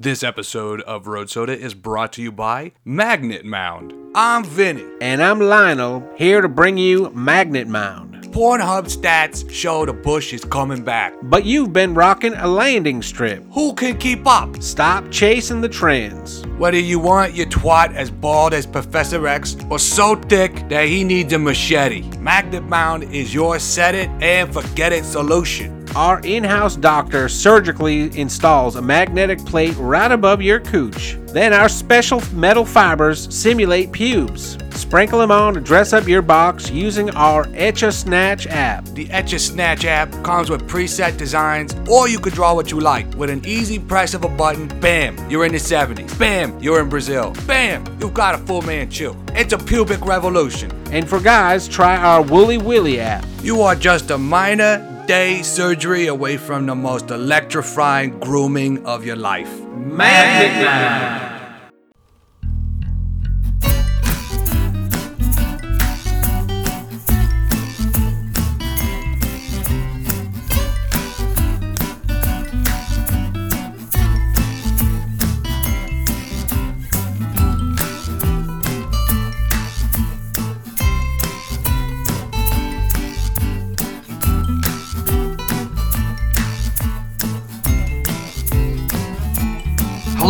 This episode of Road Soda is brought to you by Magnet Mound. I'm Vinny. And I'm Lionel, here to bring you Magnet Mound. Pornhub stats show the bush is coming back. But you've been rocking a landing strip. Who can keep up? Stop chasing the trends. Whether you want your twat as bald as Professor X or so thick that he needs a machete, Magnet Mound is your set it and forget it solution. Our in house doctor surgically installs a magnetic plate right above your cooch. Then our special metal fibers simulate pubes. Sprinkle them on to dress up your box using our Etch a Snatch app. The Etch a Snatch app comes with preset designs, or you could draw what you like. With an easy press of a button, bam, you're in the 70s. Bam, you're in Brazil. Bam, you've got a full man chew. It's a pubic revolution. And for guys, try our Woolly Willy app. You are just a minor day surgery away from the most electrifying grooming of your life. Man.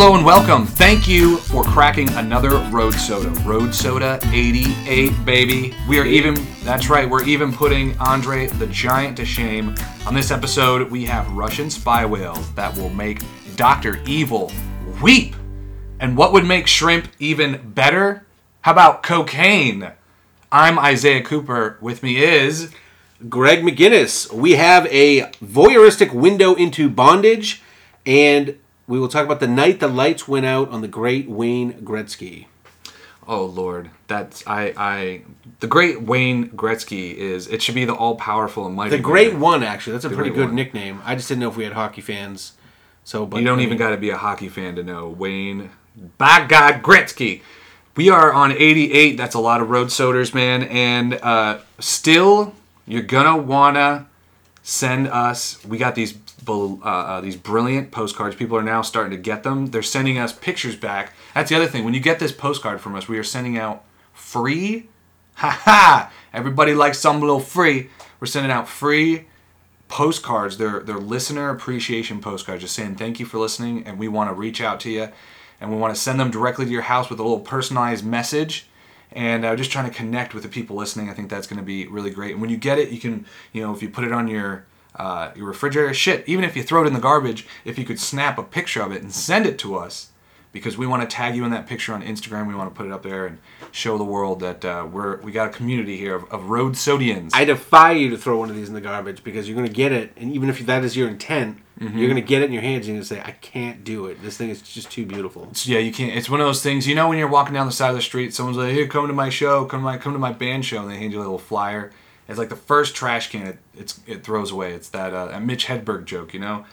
Hello and welcome. Thank you for cracking another Road Soda. Road Soda 88, baby. We are even, that's right, we're even putting Andre the Giant to shame. On this episode, we have Russian spy whales that will make Dr. Evil weep. And what would make shrimp even better? How about cocaine? I'm Isaiah Cooper. With me is. Greg McGinnis. We have a voyeuristic window into bondage and we will talk about the night the lights went out on the great Wayne Gretzky. Oh Lord, that's I I the great Wayne Gretzky is it should be the all powerful and mighty. The great one, actually. That's a The pretty good one. nickname. I just didn't know if we had hockey fans. So, but You don't I even got to be a hockey fan to know Wayne. By God, Gretzky. We are on 88. That's a lot of road soders, man. And uh, still, you're gonna wanna send us. We got these uh, uh, these brilliant postcards. People are now starting to get them. They're sending us pictures back. That's the other thing. When you get this postcard from us, we are sending out free. Ha ha! Everybody likes some little free. We're sending out free postcards. They're they're listener appreciation postcards, just saying thank you for listening, and we want to reach out to you, and we want to send them directly to your house with a little personalized message, and uh, just trying to connect with the people listening. I think that's going to be really great. And when you get it, you can you know if you put it on your uh, your refrigerator, shit, even if you throw it in the garbage, if you could snap a picture of it and send it to us. Because we want to tag you in that picture on Instagram, we want to put it up there and show the world that uh, we're we got a community here of, of road sodians. I defy you to throw one of these in the garbage because you're going to get it, and even if that is your intent, Mm-hmm. you're going to get it in your hands and you're going to say, I can't do it. This thing is just too beautiful. Yeah, you can't. It's one of those things. You know, when you're walking down the side of the street, someone's like, "Here, come to my show. Come to my come to my band show," and they hand you a little flyer. It's like the first trash can it it throws away. It's that uh, Mitch Hedberg joke, you know.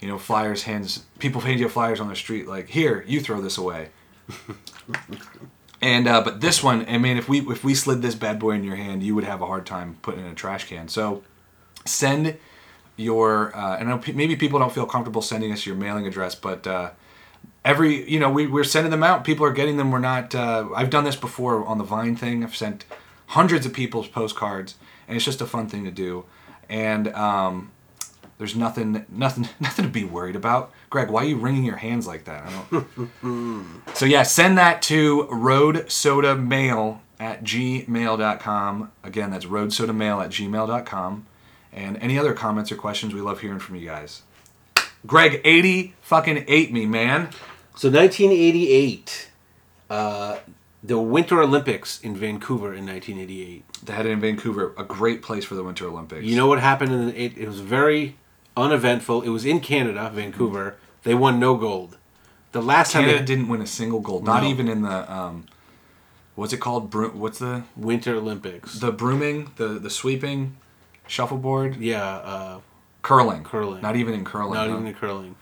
You know, flyers hands people hand you flyers on the street like, "Here, you throw this away." and uh, but this one, I mean, if we if we slid this bad boy in your hand, you would have a hard time putting in a trash can. So send your uh, and maybe people don't feel comfortable sending us your mailing address, but uh, every you know we, we're sending them out people are getting them we're not uh, i've done this before on the vine thing i've sent hundreds of people's postcards and it's just a fun thing to do. And um, there's nothing nothing nothing to be worried about. Greg why are you wringing your hands like that? I don't... so yeah send that to road soda mail at gmail.com again that's road soda mail at gmail.com and any other comments or questions we love hearing from you guys. Greg 80 fucking ate me man. So 1988, uh, the Winter Olympics in Vancouver in 1988. They had it in Vancouver, a great place for the Winter Olympics. You know what happened? In the, it, it was very uneventful. It was in Canada, Vancouver. They won no gold. The last time Canada they, didn't win a single gold, not No. even in the um, what's it called? Bro- what's the Winter Olympics. the brooming, the the sweeping, shuffleboard, yeah, uh, curling, Curling. Not even in curling. not huh? even in curling.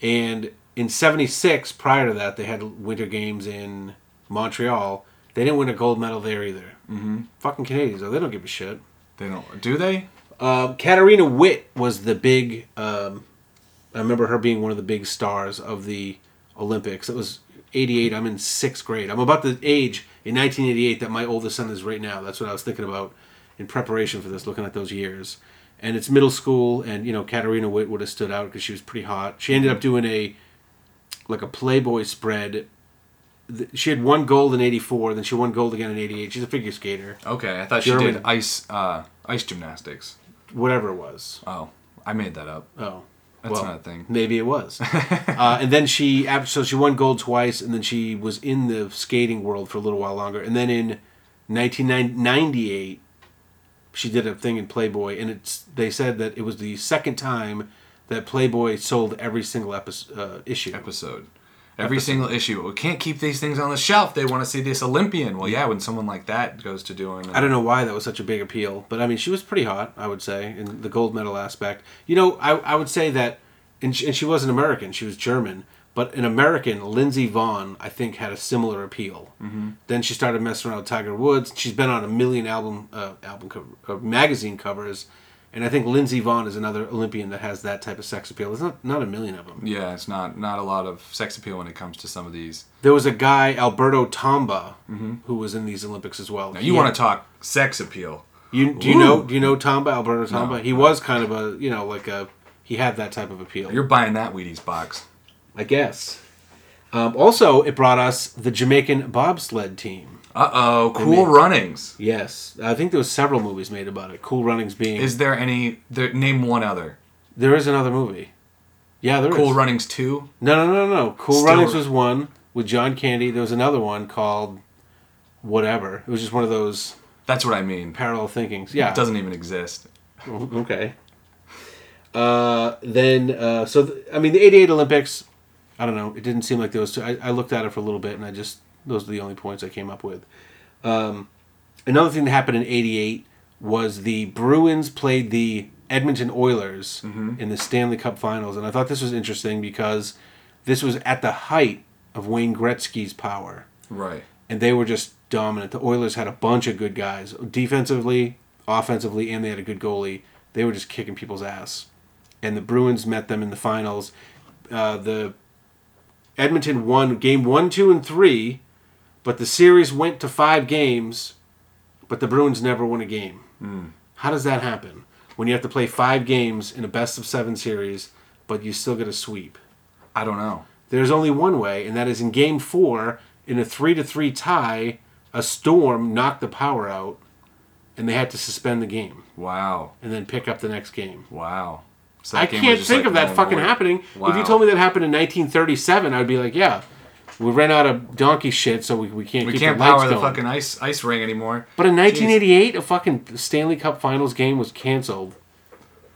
And in 76, prior to that, they had Winter Games in Montreal. They didn't win a gold medal there either. Mm-hmm. Fucking Canadians, though. They don't give a shit. They don't. Do they? Um, Katarina Witt was the big. Um, I remember her being one of the big stars of the Olympics. It was 88. I'm in sixth grade. I'm about the age in 1988 that my oldest son is right now. That's what I was thinking about in preparation for this, looking at those years. And it's middle school, and you know, Katarina Witt would have stood out because she was pretty hot. She ended up doing a like a Playboy spread. Th- She had one gold in '84, then she won gold again in '88. She's a figure skater, Okay, I thought she German. did ice uh, ice gymnastics. whatever it was. Oh, I made that up. Oh, That's well, not a thing. Maybe it was. uh, and then she, ab- so she won gold twice, and then she was in the skating world for a little while longer. And then in 1998, she did a thing in Playboy, and it's they said that it was the second time that Playboy sold every single episode, uh, issue. Episode. Every single issue. We can't keep these things on the shelf. They want to see this Olympian. Well, yeah, when someone like that goes to doing. I don't know why that was such a big appeal, but I mean, she was pretty hot, I would say, in the gold medal aspect. You know, I, I would say that, and she, and she wasn't American, she was German, but an American, Lindsey Vonn, I think, had a similar appeal. Mm-hmm. Then she started messing around with Tiger Woods. She's been on a million album, uh, album cover, uh, magazine covers, and I think Lindsey Vonn is another Olympian that has that type of sex appeal. There's not, not a million of them. Yeah, it's not not a lot of sex appeal when it comes to some of these. There was a guy, Alberto Tomba, who was in these Olympics as well. Now, you want to talk sex appeal? You do you Ooh. know do you know Tomba Alberto Tomba? No. he was kind of a you know like a he had that type of appeal. You're buying that Wheaties box. I guess. Um, also, it brought us the Jamaican bobsled team. Uh oh, Cool made- Runnings. Yes, I think there was several movies made about it. Cool Runnings being Is there any? There, name one other. there is another movie. Yeah, there is. Cool Runnings two. No, no, no, no. Cool Still- Runnings was one with John Candy. There was another one called whatever. It was just one of those That's what I mean. parallel thinkings. Yeah, It doesn't even exist. Okay. Uh, then, uh, so th- I mean, the '88 Olympics. I don't know. It didn't seem like there was. Two, I, I looked at it for a little bit, and I just those are the only points I came up with. Um, another thing that happened in '88 was the Bruins played the Edmonton Oilers in the Stanley Cup Finals, and I thought this was interesting because this was at the height of Wayne Gretzky's power Right. and they were just dominant. The Oilers had a bunch of good guys, defensively, offensively, and they had a good goalie. They were just kicking people's ass. And the Bruins met them in the finals. Uh, the Edmonton won game one, two, and three, but the series went to five games. But the Bruins never won a game. Hmm. How does that happen when you have to play five games in a best of seven series, but you still get a sweep? I don't know. There's only one way, and that is in game four, in a three to three tie, a storm knocked the power out, and they had to suspend the game Wow. and then pick up the next game. Wow. So I can't think like of that fucking happening. If you told me that happened in 1937, I'd be like, yeah, we ran out of donkey shit, so we, we can't We keep can't the power the fucking ice ice ring anymore. But in 1988, a fucking Stanley Cup Finals game was canceled.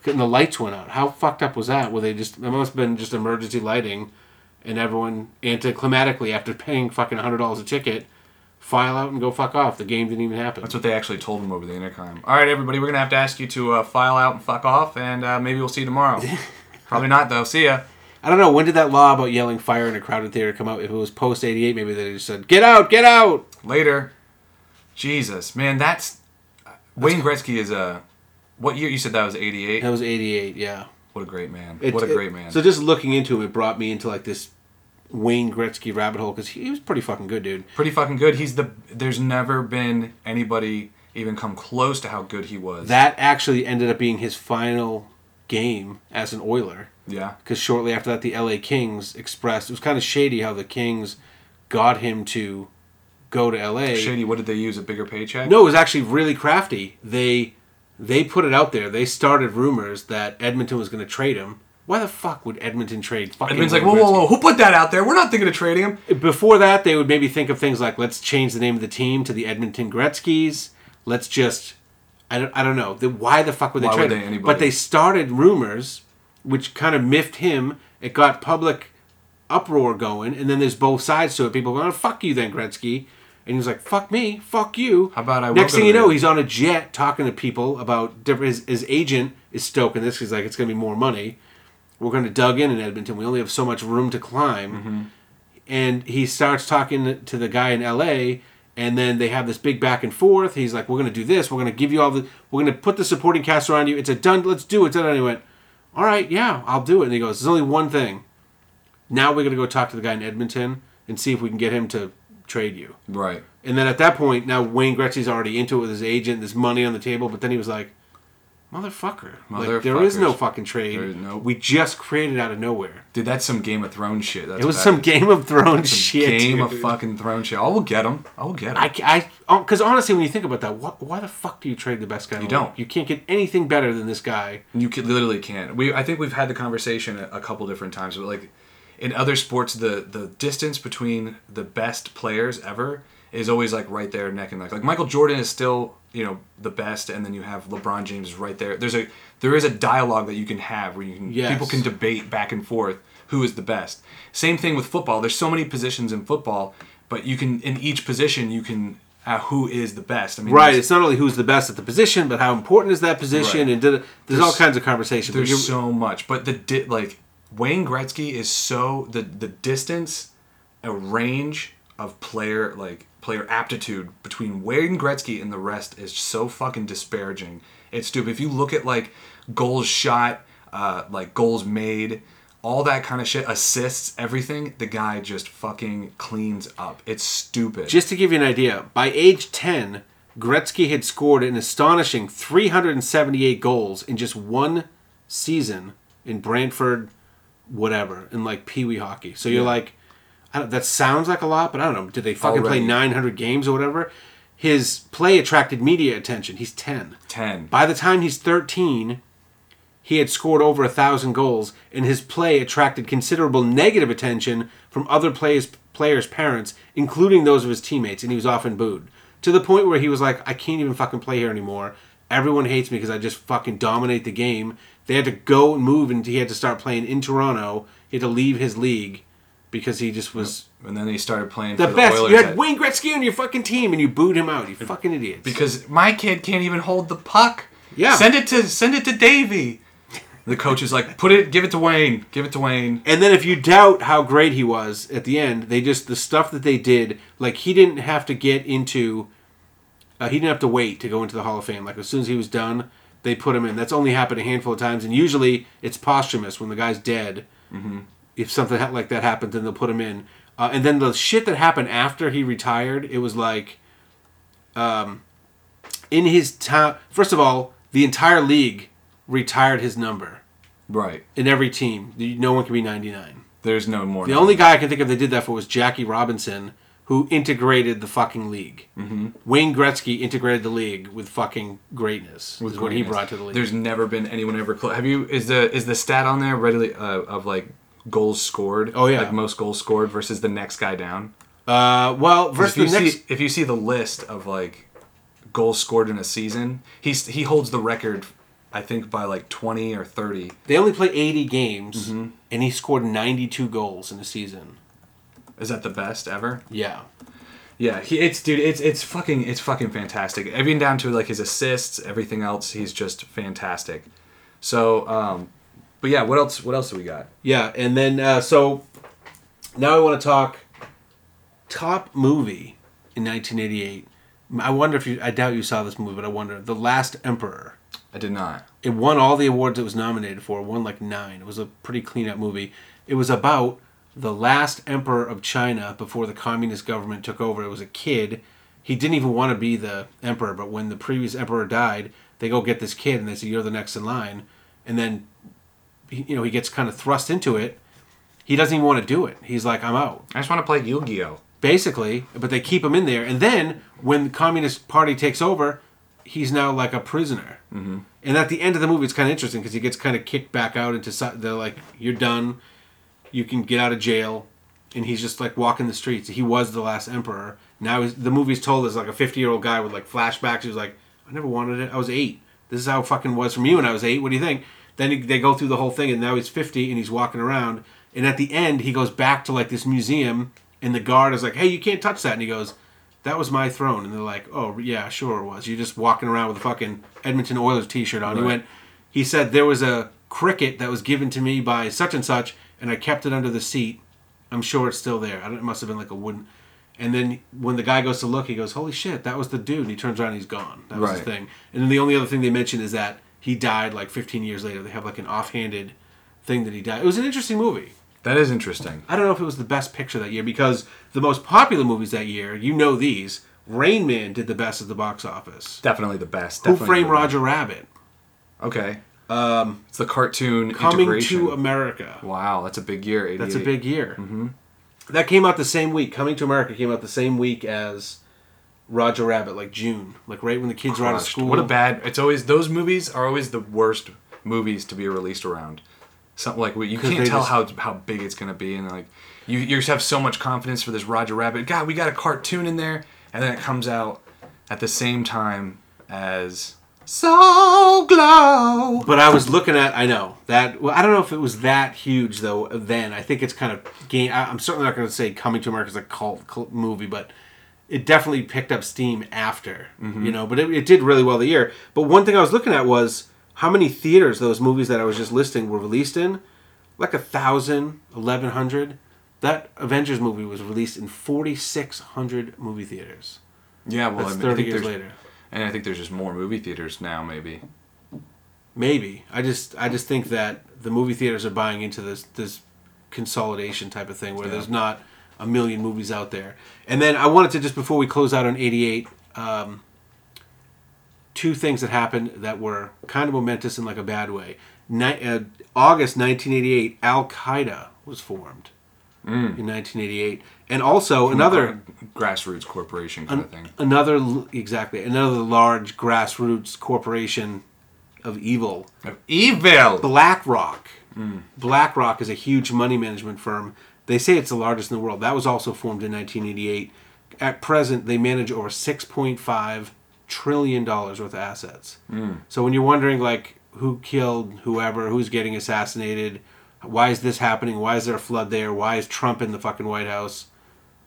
And the lights went out. How fucked up was that? Where they just it must have been just emergency lighting, and everyone anticlimatically after paying fucking hundred dollars a ticket, file out and go fuck off. The game didn't even happen. That's what they actually told him over the intercom. All right, everybody, we're gonna have to ask you to uh, file out and fuck off, and uh, maybe we'll see you tomorrow. Probably not though. See ya. I don't know when did that law about yelling fire in a crowded theater come out. If it was post '88, maybe they just said get out, get out. Later. Jesus, man, that's Wayne Gretzky is a. What year you said that was '88? That was '88. Yeah. What a great man! It- what a it- great man! So just looking into him, it brought me into like this Wayne Gretzky rabbit hole because he, he was pretty fucking good, dude. Pretty fucking good. He's the. There's never been anybody even come close to how good he was. That actually ended up being his final game as an Oiler. Yeah. Because shortly after that, the LA Kings expressed it was kind of shady how the Kings got him to go to LA. Shady. What did they use? A bigger paycheck? No, it was actually really crafty. They they put it out there. They started rumors that Edmonton was going to trade him. Why the fuck would Edmonton trade fucking? Edmund's like, whoa, whoa, whoa! Who put that out there? We're not thinking of trading him. Before that, they would maybe think of things like, let's change the name of the team to the Edmonton Gretzky's. Let's just, I don't, I don't know. The, why the fuck would they Why trade would they anybody? But they started rumors, which kind of miffed him. It got public uproar going, and then there's both sides to it. People going, oh, fuck you then, Gretzky. And he's like, fuck me, fuck you. How about I Next thing you know, he's on a jet talking to people about different. His, his agent is stoking this. He's like, it's going to be more money. We're going to dug in in Edmonton. We only have so much room to climb Mm-hmm. and he starts talking to the guy in LA and then they have this big back and forth. He's like, "We're gonna do this. We're gonna give you all the. We're gonna put the supporting cast around you. It's a done. Let's do it." And he went, "All right, yeah, I'll do it." And he goes, "There's only one thing. Now we're gonna go talk to the guy in Edmonton and see if we can get him to trade you. Right. And then at that point, now Wayne Gretzky's already into it with his agent. There's money on the table, but then he was like, "Motherfucker! Like, there is no fucking trade. There is no- We just created out of nowhere. Dude, that's some Game of Thrones shit. That's It was some Game of Thrones shit. Game of fucking Thrones shit. I will get him. I will get him. I, I, oh, because honestly, when you think about that, what, why the fuck do you trade the best guy? You don't. You can't get anything better than this guy. You could literally can't. We I think we've had the conversation a, a couple different times, but like in other sports, the the distance between the best players ever is always like right there, neck and neck. Like Michael Jordan is still you know the best, and then you have LeBron James right there. There's a there is a dialogue that you can have where you can Yes. people can debate back and forth who is the best. Same thing with football. There's so many positions in football, but you can in each position you can uh, who is the best. I mean, Right. It's not only who's the best at the position, but how important is that position, Right. and did, there's, There's- all kinds of conversations. There's so much, but the di- like Wayne Gretzky is so the the distance, a range of player like player aptitude between Wayne Gretzky and the rest is so fucking disparaging. It's stupid. If you look at like goals shot, uh, like goals made, all that kind of shit, assists, everything, the guy just fucking cleans up. It's stupid. Just to give you an idea, by age 10, Gretzky had scored an astonishing 378 goals in just one season in Brantford, whatever, in like Pee Wee hockey. So you're Yeah. like, that sounds like a lot, but I don't know. Did they fucking play 900 games or whatever? His play attracted media attention. He's 10. ten. By the time he's 13, he had scored over a thousand goals, and his play attracted considerable negative attention from other players' players' parents, including those of his teammates, and he was often booed. To the point where he was like, I can't even fucking play here anymore. Everyone hates me because I just fucking dominate the game. They had to go and move, and he had to start playing in Toronto. He had to leave his league because he just was and then he started playing the best. Oilers. you had at- Wayne Gretzky on your fucking team, and you booed him out. You fucking idiots. because my kid can't even hold the puck. Yeah. Send it to send it to Davy. The coach is like, put it, give it to Wayne, give it to Wayne. And then if you doubt how great he was at the end, they just the stuff that they did, like he didn't have to get into, uh, he didn't have to wait to go into the Hall of Fame. Like as soon as he was done, they put him in. That's only happened a handful of times, and usually it's posthumous when the guy's dead. Mm-hmm. If something like that happens, then they'll put him in. Uh, and then the shit that happened after he retired, it was like, um, in his time. First of all, the entire league retired his number Right. in every team. No one can be ninety nine. There's no more. The only guy I can think of they did that for was Jackie Robinson, who integrated the fucking league. Mm-hmm. Wayne Gretzky integrated the league with fucking greatness. is what he brought to the league. There's never been anyone ever close. Have you? Is the is the stat on there readily uh, of like goals scored? Oh, yeah. Like most goals scored versus the next guy down. uh, well, versus if you the next. see if you see the list of like goals scored in a season, he's he holds the record. I think by like 20 or 30. They only play 80 games, Mm-hmm. and he scored 92 goals in a season. Is that the best ever? Yeah. Yeah, he, it's dude, it's it's fucking it's fucking fantastic. Even down to like his assists, everything else, he's just fantastic. So, um, but yeah, what else? What else do we got? Yeah, and then uh, so now I want to talk top movie in 1988. I wonder if you. I doubt you saw this movie, but I wonder. The Last Emperor. I did not. It won all the awards it was nominated for. It won like nine. It was a pretty clean up movie. It was about the last emperor of China before the communist government took over. It was a kid. He didn't even want to be the emperor, but when the previous emperor died, they go get this kid and they say, You're the next in line. And then, he- you know, he gets kind of thrust into it. He doesn't even want to do it. He's like, I'm out I just want to play Yu-Gi-Oh. basically, but they keep him in there. And then when the Communist Party takes over, he's now like a prisoner. Mm-hmm. And at the end of the movie, it's kind of interesting because he gets kind of kicked back out into. They're like, "You're done. You can get out of jail." And he's just like walking the streets. He was the last emperor. Now he's, the movie's told as like a 50 year old guy with like flashbacks. He was like, "I never wanted it. I was eight. This is how it fucking was for me when I was eight. What do you think?" Then he, they go through the whole thing, and now he's 50 and he's walking around. And at the end, he goes back to like this museum, and the guard is like, "Hey, you can't touch that." And he goes, "That was my throne." And they're like, "Oh yeah, sure it was. You're just walking around with a fucking Edmonton Oilers T-shirt on." He went. He said there was a cricket that was given to me by such and such, and I kept it under the seat. I'm sure it's still there. I don't, it must have been like a wooden. And then when the guy goes to look, he goes, "Holy shit, that was the dude!" And he turns around, and he's gone. That was his Right. thing. And then the only other thing they mention is that he died like 15 years later. They have like an offhanded thing that he died. It was an interesting movie. That is interesting. I don't know if it was the best picture that year because the most popular movies that year, you know these. Rain Man did the best at the box office. Definitely the best. Who Definitely Framed the best. Roger Rabbit? Okay. Um, it's the cartoon Coming to America. wow, that's a big year. That's a big year. Mm-hmm. That came out the same week. Coming to America came out the same week as Roger Rabbit, like June, like right when the kids were out of Crushed. school. What a bad. It's always those movies are always the worst movies to be released around. Something like you 'Cause can't they tell just- how how big it's gonna be, and like you you just have so much confidence for this Roger Rabbit. God, we got a cartoon in there, and then it comes out at the same time as So Glow. But I was looking at, I know that. Well, I don't know if it was that huge though. Then I think it's kind of gain. I- I'm certainly not going to say Coming to America is a cult, cult movie, but it definitely picked up steam after. Mm-hmm. You know, but it, it did really well the year. But one thing I was looking at was how many theaters those movies that I was just listing were released in. Like a thousand, eleven hundred. That Avengers movie was released in 4,600 movie theaters. Yeah, well, That's I, mean, I 30 think years later. and I think there's just more movie theaters now. Maybe Maybe I just I just think that the movie theaters are buying into this this consolidation type of thing where Yeah. there's not a million movies out there. And then I wanted to just before we close out on '88, um, two things that happened that were kind of momentous in like a bad way. Ni- uh, August 1988, Al Qaeda was formed in 1988, and also another grassroots corporation kind of thing. another exactly another large grassroots corporation of evil Of Evil. BlackRock. BlackRock is a huge money management firm. They say it's the largest in the world. That was also formed in 1988. At present, they manage over 6.5 trillion dollars worth of assets. Hmm. So when you're wondering like who killed whoever, who's getting assassinated, why is this happening? Why is there a flood there? Why is Trump in the fucking White House?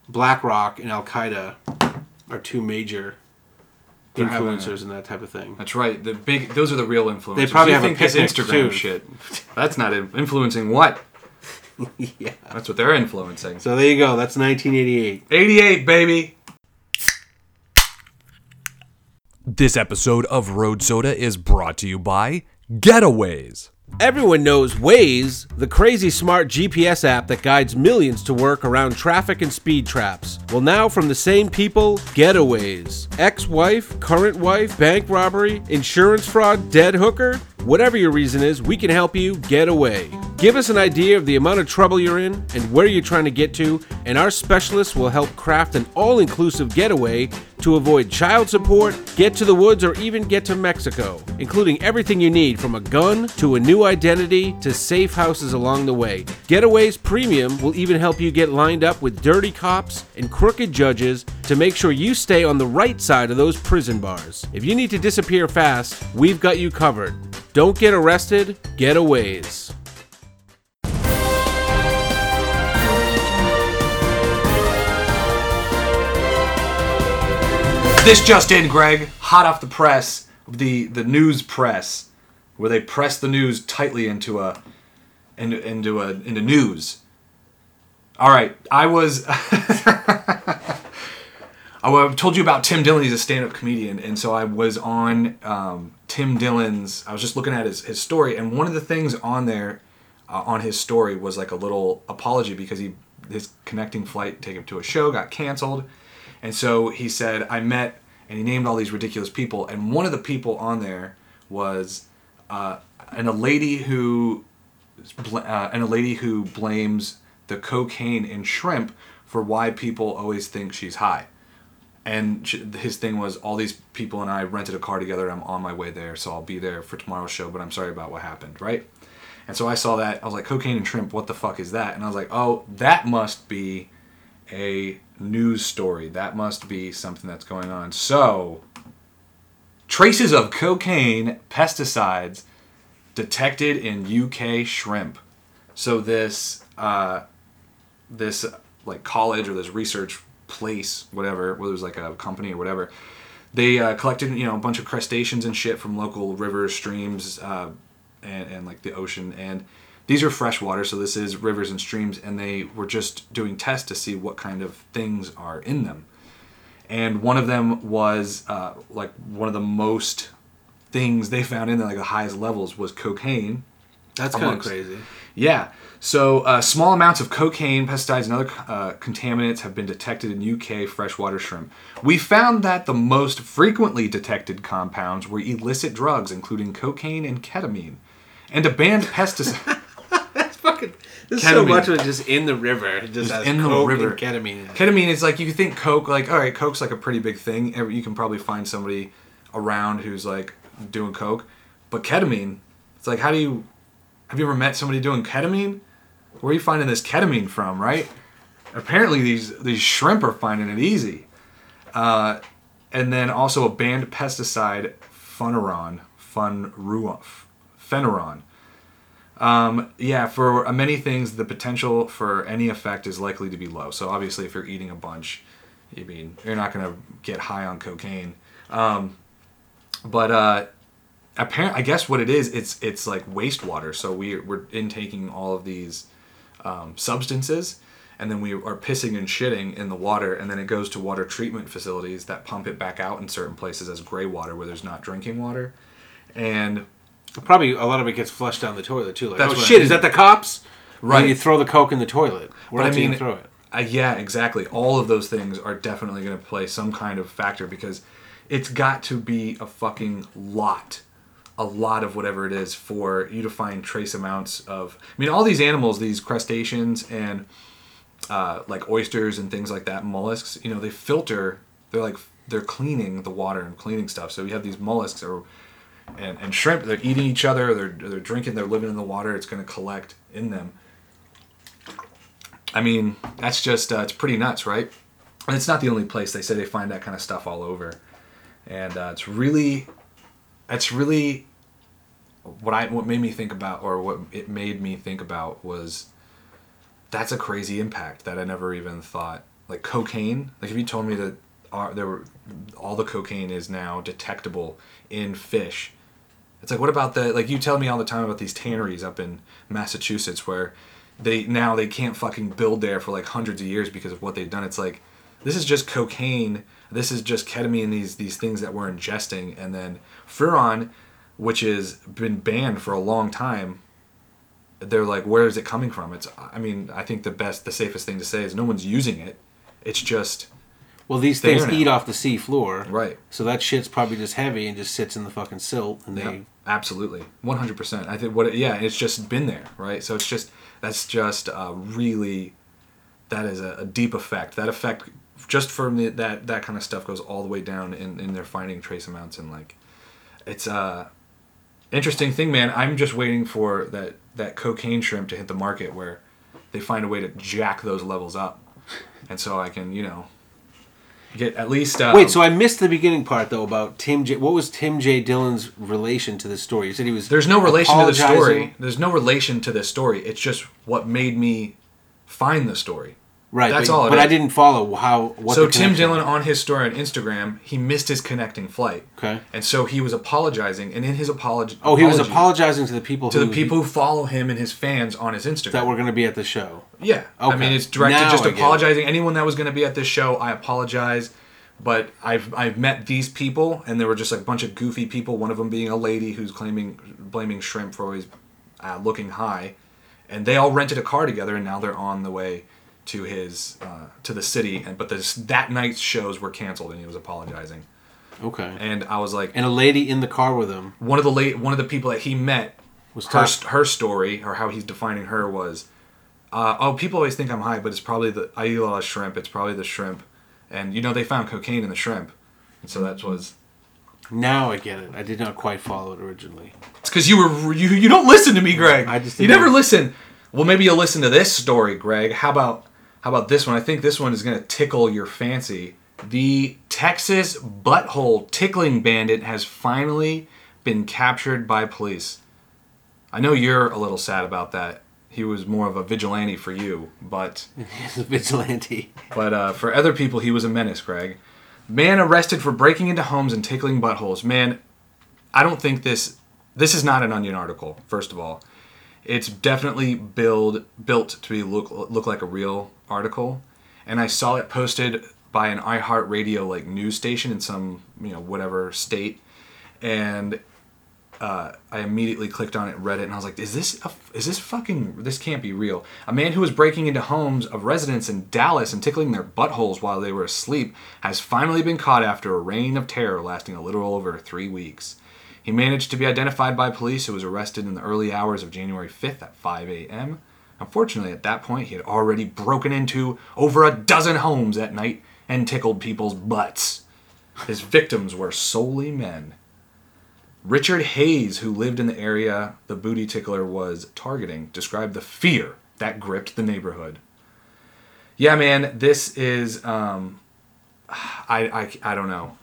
BlackRock and Al Qaeda are two major a- influencers in that type of thing. That's right. The big. Those are the real influencers. They probably you have a think this Instagram too. shit. That's not influencing what? yeah. That's what they're influencing. So there you go. That's 1988. 88, baby. This episode of Road Soda is brought to you by Getaways. Everyone knows Waze, the crazy smart GPS app that guides millions to work around traffic and speed traps. Well, now from the same people, Getaways. Ex wife, current wife, bank robbery, insurance fraud, dead hooker? Whatever your reason is, we can help you get away. Give us an idea of the amount of trouble you're in and where you're trying to get to, and our specialists will help craft an all inclusive getaway to avoid child support, get to the woods, or even get to Mexico, including everything you need from a gun to a new identity to safe houses along the way. Getaways Premium will even help you get lined up with dirty cops and crooked judges to make sure you stay on the right side of those prison bars. If you need to disappear fast, we've got you covered. Don't get arrested, getaways. This just in, Greg. Hot off the press, the the news press, where they press the news tightly into a into into a into news. All right, I was. I told you about Tim Dillon. He's a stand-up comedian, and so I was on um, Tim Dillon's. I was just looking at his, his story, and one of the things on there, uh, on his story, was like a little apology because he his connecting flight take him to a show got canceled, and so he said I met and he named all these ridiculous people, and one of the people on there was, uh, and a lady who, uh, and a lady who blames the cocaine in shrimp for why people always think she's high and his thing was all these people and I rented a car together. I'm on my way there, so I'll be there for tomorrow's show. But I'm sorry about what happened, right? And so I saw that. I was like, cocaine and shrimp. What the fuck is that? And I was like, oh, that must be a news story. That must be something that's going on. So traces of cocaine, pesticides detected in UK shrimp. So this uh, this like college or this research place, whatever, whether it was like a company or whatever, they uh, collected you know a bunch of crustaceans and shit from local rivers, streams, uh, and and like the ocean. And these are freshwater, so this is rivers and streams, and they were just doing tests to see what kind of things are in them. And one of them was uh, like one of the most things they found in there, like the highest levels, was cocaine That's kind of crazy. Yeah. So uh, small amounts of cocaine, pesticides, and other uh, contaminants have been detected in UK freshwater shrimp. We found that the most frequently detected compounds were illicit drugs, including cocaine and ketamine, and a banned pesticide. There's so Ketamine. much of it just in the river. It just has in the river. ketamine. Ketamine is like you think coke, like all right, coke's like a pretty big thing. You can probably find somebody around who's like doing coke, but ketamine, it's like how do you? Have you ever met somebody doing ketamine? Where are you finding this ketamine from, right? Apparently, these these shrimp are finding it easy. Uh, and then also a banned pesticide, Funeron, Funruon, Feneron. Um, yeah, for many things, the potential for any effect is likely to be low. So obviously, if you're eating a bunch, you mean you're not gonna get high on cocaine. Um, but uh, apparent, I guess what it is, it's it's like wastewater. So we we're intaking all of these um, substances, and then we are pissing and shitting in the water, and then it goes to water treatment facilities that pump it back out in certain places as gray water where there's not drinking water, and Probably a lot of it gets flushed down the toilet too. Like, That's oh what I shit, is that the cops? Right. You throw the coke in the toilet. Where But I do you mean, throw it? Uh, yeah, exactly. All of those things are definitely going to play some kind of factor because it's got to be a fucking lot, a lot of whatever it is for you to find trace amounts of. I mean, all these animals, these crustaceans and uh, like oysters and things like that, mollusks. You know, they filter. They're like they're cleaning the water and cleaning stuff. So you have these mollusks or and, and shrimp. They're eating each other. They're they're drinking. They're living in the water. It's going to collect in them. I mean, that's just uh, it's pretty nuts, right? And it's not the only place they say they find that kind of stuff all over, and uh, it's really, it's really, what I what made me think about, or what it made me think about was, that's a crazy impact that I never even thought. Like cocaine, like if you told me that our, there were all the cocaine is now detectable in fish, it's like what about the like you tell me all the time about these tanneries up in Massachusetts where they now they can't fucking build there for like hundreds of years because of what they've done. It's like this is just cocaine. This is just ketamine. These these things that we're ingesting, and then furon, which has been banned for a long time. They're like, where is it coming from? It's. I mean, I think the best, the safest thing to say is no one's using it. It's just Well, these there things now. eat off the sea floor. right. So that shit's probably just heavy and just sits in the fucking silt, and they. Absolutely, one hundred percent. I think what it, yeah, it's just been there, right? So it's just that's just uh, really that is a, a deep effect. That effect just from the, that that kind of stuff goes all the way down in in their finding trace amounts and like it's a interesting thing, man. I'm just waiting for that that cocaine shrimp to hit the market where they find a way to jack those levels up, and so I can you know get at least uh, Wait, so I missed the beginning part though about Tim J. What was Tim J. Dillon's relation to this story? You said he was. There's no relation to the story. There's no relation to this story. It's just what made me find the story. Right, That's but, all but I didn't follow how. What so Tim Dillon was. on his story on Instagram, he missed his connecting flight. Okay. And so he was apologizing, and in his apology, Oh, he was apologizing to the people to who, the people who follow him and his fans on his Instagram. that were going to be at the show. Yeah. I mean, it's directed Now just apologizing. Anyone that was going to be at this show, I apologize. But I've I've met these people, and they were just like a bunch of goofy people. One of them being a lady who's claiming blaming shrimp for always uh, looking high, and they all rented a car together, and now they're on the way to his uh, to the city. And but this that night's shows were canceled, and he was apologizing. Okay. And I was like, And a lady in the car with him one of the late one of the people that he met was her, her story or how he's defining her was uh, oh people always think i'm high but it's probably the i eat a lot of shrimp it's probably the shrimp and you know they found cocaine in the shrimp and so that was Now I get it. I did not quite follow it originally. it's because you were you, you don't listen to me greg I just you never listen well maybe you'll listen to this story greg how about how about this one i think this one is going to tickle your fancy the texas butthole tickling bandit has finally been captured by police i know you're a little sad about that he was more of a vigilante for you but He's a vigilante. but uh, for other people, he was a menace, Greg. Man arrested for breaking into homes and tickling buttholes. Man, I don't think this. This is not an Onion article. First of all, it's definitely build built to be look look like a real article, and I saw it posted by an iHeartRadio like news station in some you know whatever state, and uh, I immediately clicked on it, read it, and I was like, "Is this a, is this fucking? This can't be real." A man who was breaking into homes of residents in Dallas and tickling their buttholes while they were asleep has finally been caught after a reign of terror lasting a little over three weeks. He managed to be identified by police, who was arrested in the early hours of January 5th at 5 a.m. Unfortunately, at that point, he had already broken into over a dozen homes at night and tickled people's butts. His victims were solely men. Richard Hayes, who lived in the area the booty tickler was targeting, described the fear that gripped the neighborhood. Yeah, man, this is um, I, I I don't know.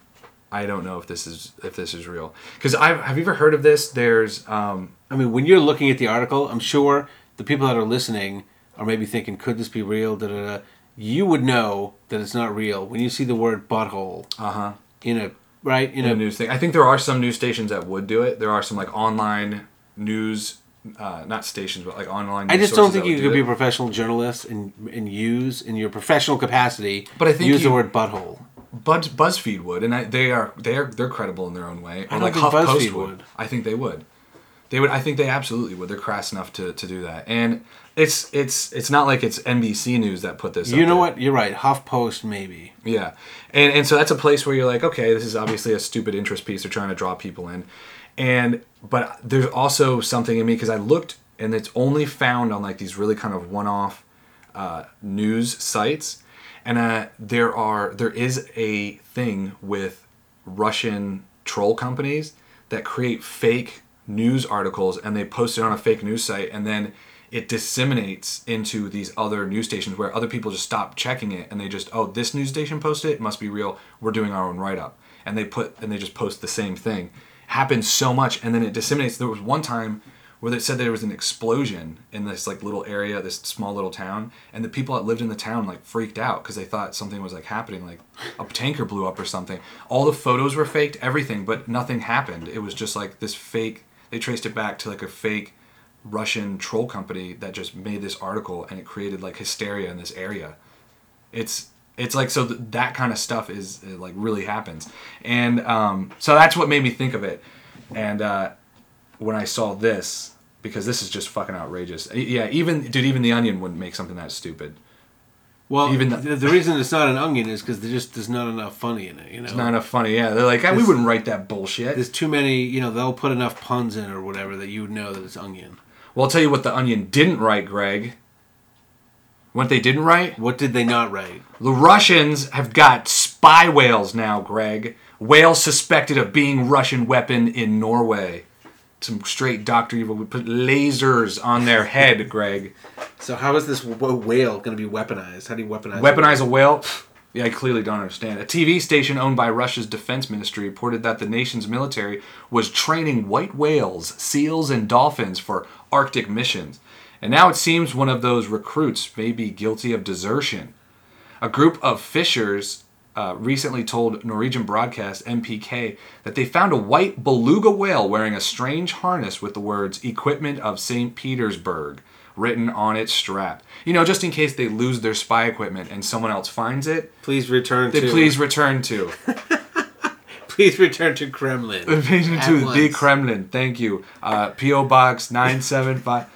I don't know if this is if this is real. Because I have you ever heard of this? There's um, I mean, when you're looking at the article, I'm sure the people that are listening are maybe thinking, "Could this be real?" Da, da, da. You would know that it's not real when you see the word butthole uh huh in a right in a a news thing. I think there are some news stations that would do it. There are some like online news, uh, not stations, but like online. I just don't think you could do be a professional journalist and and use in your professional capacity. But I think use the word butthole. Buzz, BuzzFeed would, and I, they are they are they're credible in their own way. Or like HuffPost BuzzFeed would. would. I think they would. They would. I think they absolutely would. They're crass enough to, to do that. And it's it's it's not like it's NBC News that put this. You know there. what? You're right. HuffPost maybe. Yeah, and and so that's a place where you're like, okay, this is obviously a stupid interest piece. They're trying to draw people in, and but there's also something in me because I looked and it's only found on like these really kind of one-off uh, news sites, and uh, there are there is a thing with Russian troll companies that create fake news articles and they post it on a fake news site and then it disseminates into these other news stations where other people just stop checking it and they just oh this news station posted it, must be real. We're doing our own write-up. And they put and they just post the same thing. Happens so much and then it disseminates. There was one time where they said there was an explosion in this like little area this small little town and the people that lived in the town like freaked out because they thought something was like happening like a tanker blew up or something. All the photos were faked everything but nothing happened. It was just like this fake they traced it back to like a fake russian troll company that just made this article and it created like hysteria in this area. It's it's like so th- that kind of stuff is it, like really happens. And um, so that's what made me think of it. And uh, when i saw this because this is just fucking outrageous yeah even dude even the onion wouldn't make something that stupid Well, Even the, the reason it's not an onion is because there just there's not enough funny in it. You know, it's not enough funny yeah they're like ah, we wouldn't write that bullshit there's too many. You know, they'll put enough puns in or whatever that you would know that it's onion. well i'll tell you what the onion didn't write greg what they didn't write What did they not write? The Russians have got spy whales now, Greg. Whales suspected of being Russian weapon in Norway. Some straight Doctor Evil would put lasers on their head, Greg. So how is this whale going to be weaponized? How do you weaponize? Weaponize a whale? Pfft, Yeah, I clearly don't understand. A TV station owned by Russia's defense ministry reported that the nation's military was training white whales, seals, and dolphins for Arctic missions. And now it seems one of those recruits may be guilty of desertion. A group of fishers uh, recently told Norwegian broadcast MPK that they found a white beluga whale wearing a strange harness with the words Equipment of St. Petersburg written on its strap. You know, just in case they lose their spy equipment and someone else finds it, Please return they to. please return to. please return to Kremlin. Please At to the. Kremlin. Thank you. Uh, P.O. Box 975.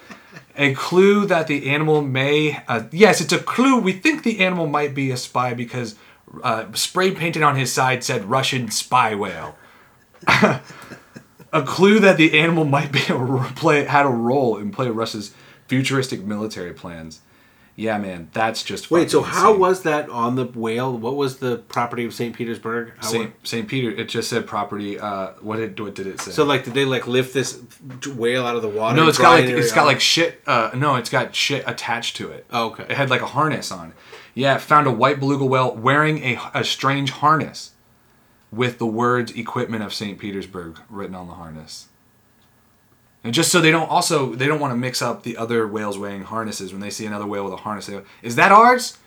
A clue that the animal may. Uh, yes, it's a clue. We think the animal might be a spy because uh, spray painted on his side said Russian spy whale. a clue that the animal might be a play had a role in play Russia's futuristic military plans. Yeah, man, that's just Wait, so fucking how was that on the whale? What was the property of St. Petersburg? How Saint Saint Peter? It just said property. Uh, what did what did it say? So like, did they like lift this whale out of the water? No, it's got like it it's got like shit. Uh, no, it's got shit attached to it. Oh, okay. It had like a harness on. Yeah, found a white beluga whale wearing a, a strange harness, with the words "Equipment of Saint Petersburg" written on the harness. And just so they don't also they don't want to mix up the other whales wearing harnesses when they see another whale with a harness. They go, "Is that ours?"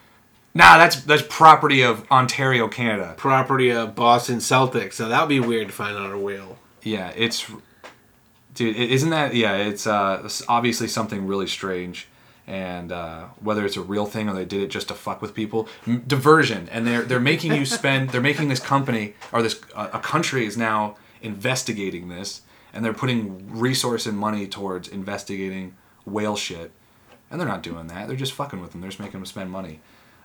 Nah, that's that's property of Ontario, Canada. property of Boston Celtics. So that would be weird to find on a whale. Yeah, it's dude, isn't that yeah? It's uh, it's obviously something really strange, and uh, whether it's a real thing or they did it just to fuck with people, M- diversion, and they're they're making you spend. They're making this company or this uh, a country is now investigating this, and they're putting resource and money towards investigating whale shit, and they're not doing that. They're just fucking with them. They're just making them spend money.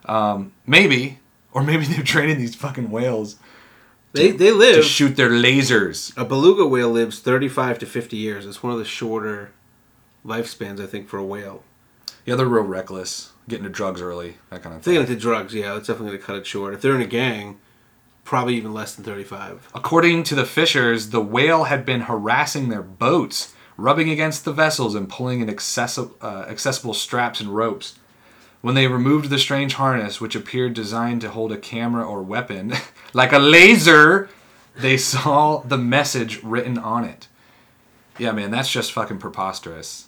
Um, maybe, or maybe they're training these fucking whales They they live to shoot their lasers. A beluga whale lives 35 to 50 years. It's one of the shorter lifespans, I think, for a whale. Yeah, they're real reckless, getting to drugs early, that kind of thing. into drugs, yeah, that's definitely going to cut it short. If they're in a gang, probably even less than 35. According to the fishers, the whale had been harassing their boats, rubbing against the vessels and pulling in accessi- uh, accessible straps and ropes. When they removed the strange harness, which appeared designed to hold a camera or weapon, like a laser, they saw the message written on it. Yeah, man, that's just fucking preposterous.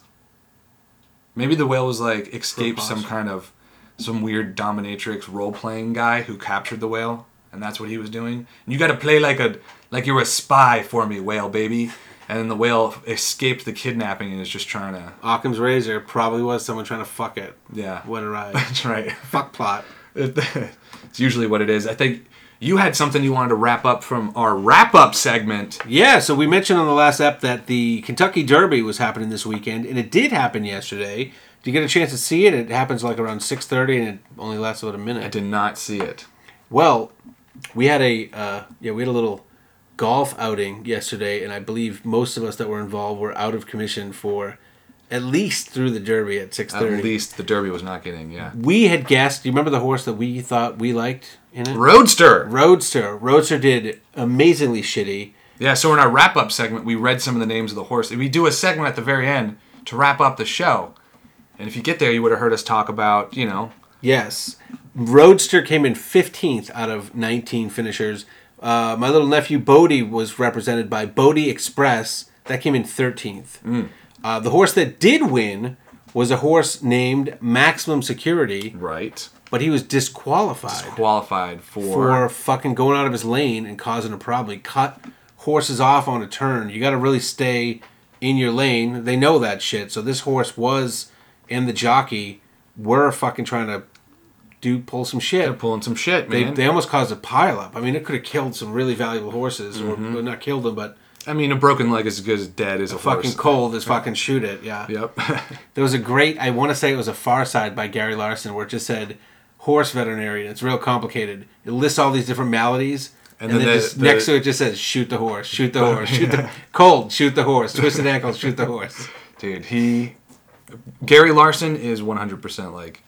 Maybe the whale was like escaped some kind of some weird dominatrix role playing guy who captured the whale, and that's what he was doing. And you got to play like a like you're a spy for me, whale baby. And then the whale escaped the kidnapping and is just trying to Occam's razor probably was someone trying to fuck it. yeah. What a ride. That's right. fuck plot. it's usually what it is. I think you had something you wanted to wrap up from our wrap up segment. Yeah, so we mentioned on the last ep that the Kentucky Derby was happening this weekend, and it did happen yesterday. Did you get a chance to see it? It happens like around 6.30, and it only lasts about a minute. I did not see it. Well, we had a uh, yeah, we had a little golf outing yesterday, and I believe most of us that were involved were out of commission for at least through the Derby at six At least the Derby was not getting, yeah. We had guessed. Do you remember the horse that we thought we liked in it? Roadster. Roadster. Roadster did amazingly shitty. Yeah, so in our wrap up segment, we read some of the names of the horse. We do a segment at the very end to wrap up the show. And if you get there, you would have heard us talk about, you know, Yes. Roadster came in 15th out of 19 finishers. Uh, my little nephew Bodie was represented by Bodie Express. That came in 13th. Uh, the horse that did win was a horse named Maximum Security, right, but he was disqualified qualified for, for fucking going out of his lane and causing a problem. He cut horses off on a turn. You got to really stay in your lane. They know that shit. So this horse was, and the jockey were fucking trying to do pull some shit. They're pulling some shit, man. they almost caused a pileup. I mean, it could have killed some really valuable horses, or Mm-hmm. well, not killed them, but I mean, a broken leg is as good as dead as a, fucking cold is fucking shoot it. Yeah. Yep. There was a great. I want to say it was a Far Side by Gary Larson, where it just said horse veterinarian. It's real complicated. It lists all these different maladies. And, And then, then the- just the- next to it just says shoot the horse, shoot the horse, shoot the cold, shoot the horse, twisted ankle, shoot the horse. Dude, he Gary Larson is 100% like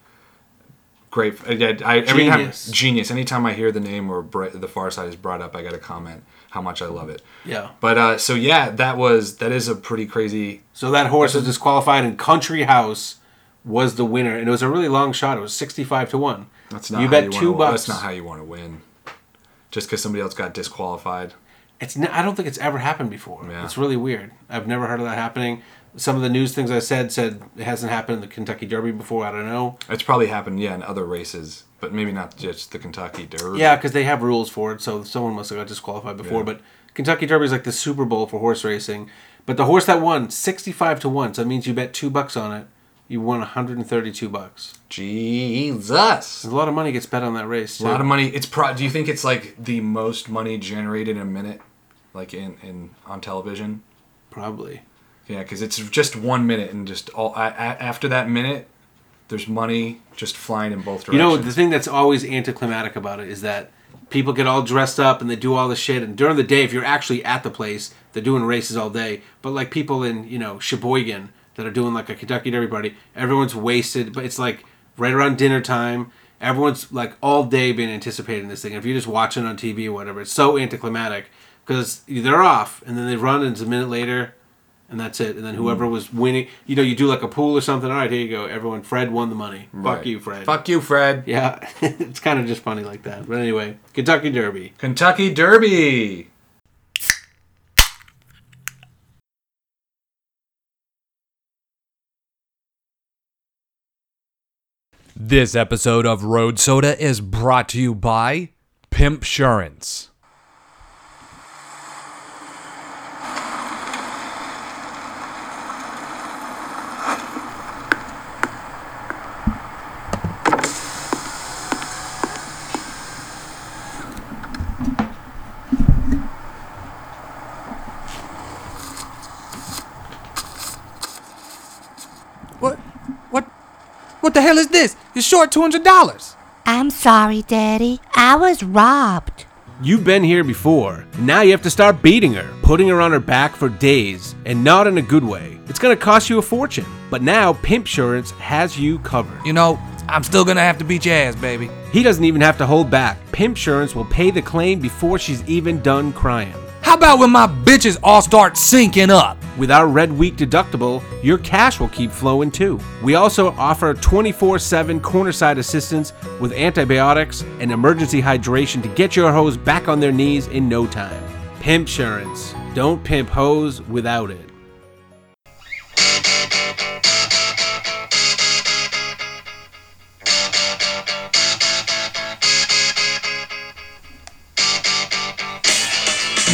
great. I, I, every Genius. time genius. Anytime I hear the name or the Far Side is brought up, I got to comment how much I love it. Yeah. But uh, so yeah, that was that is a pretty crazy. So that horse was disqualified, and Country House was the winner, and it was a really long shot. It was sixty-five to one. That's not you bet you two bucks. That's not how you want to win. Just because somebody else got disqualified. It's n- I don't think it's ever happened before. Yeah. It's really weird. I've never heard of that happening. Some of the news things I said said it hasn't happened in the Kentucky Derby before. I don't know. It's probably happened, yeah, in other races, but maybe not just the Kentucky Derby. Yeah, because they have rules for it, so someone must have got disqualified before. Yeah. But Kentucky Derby is like the Super Bowl for horse racing. But the horse that won, sixty-five to one, so that means you bet two bucks on it, you won one hundred and thirty-two bucks. Jesus. A lot of money gets bet on that race. A lot of money. It's pro. Do you think it's like the most money generated in a minute, like in, in on television? probably. Yeah, because it's just one minute, and just all a, a, after that minute, there's money just flying in both directions. You know, the thing that's always anticlimactic about it is that people get all dressed up and they do all the shit. And during the day, if you're actually at the place, they're doing races all day. But like people in, you know, Sheboygan that are doing like a Kentucky Derby party, everyone's wasted. But it's like right around dinner time. Everyone's like all day been anticipating this thing. If you're just watching on TV or whatever, it's so anticlimactic because they're off and then they run and it's a minute later and that's it. And then whoever Mm. was winning, you know, you do like a pool or something. All right, here you go. Everyone, Fred won the money. Fuck you, Fred. Fuck you, Fred. Yeah, it's kind of just funny like that. But anyway, Kentucky Derby. Kentucky Derby. This episode of Road Soda is brought to you by Pimp Insurance. The hell is this? You're short $200. I'm sorry, Daddy. I was robbed. You've been here before. Now you have to start beating her, putting her on her back for days, and not in a good way. It's gonna cost you a fortune. But now Pimpsurance has you covered. You know, I'm still gonna have to beat your ass, baby. He doesn't even have to hold back. Pimpsurance will pay the claim before she's even done crying. How about when my bitches all start syncing up? With our Red Week deductible, your cash will keep flowing too. We also offer 24 7 cornerside assistance with antibiotics and emergency hydration to get your hoes back on their knees in no time. Pimpsurance. Don't pimp hoes without it.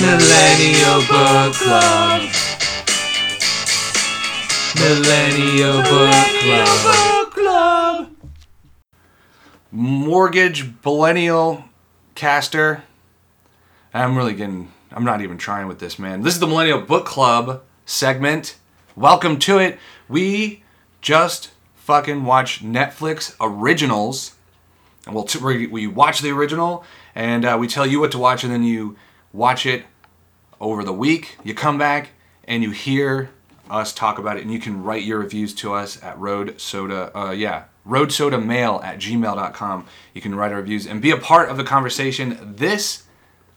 Millennial Book Club. Millennial Book Club. Mortgage Millennial Caster. I'm really getting. I'm not even trying with this, man. This is the Millennial Book Club segment. Welcome to it. We just fucking watch Netflix originals and we'll t- we, we watch the original and uh, we tell you what to watch and then you watch it over the week you come back and you hear us talk about it and you can write your reviews to us at road soda uh, yeah road soda mail at gmail.com you can write our reviews and be a part of the conversation. This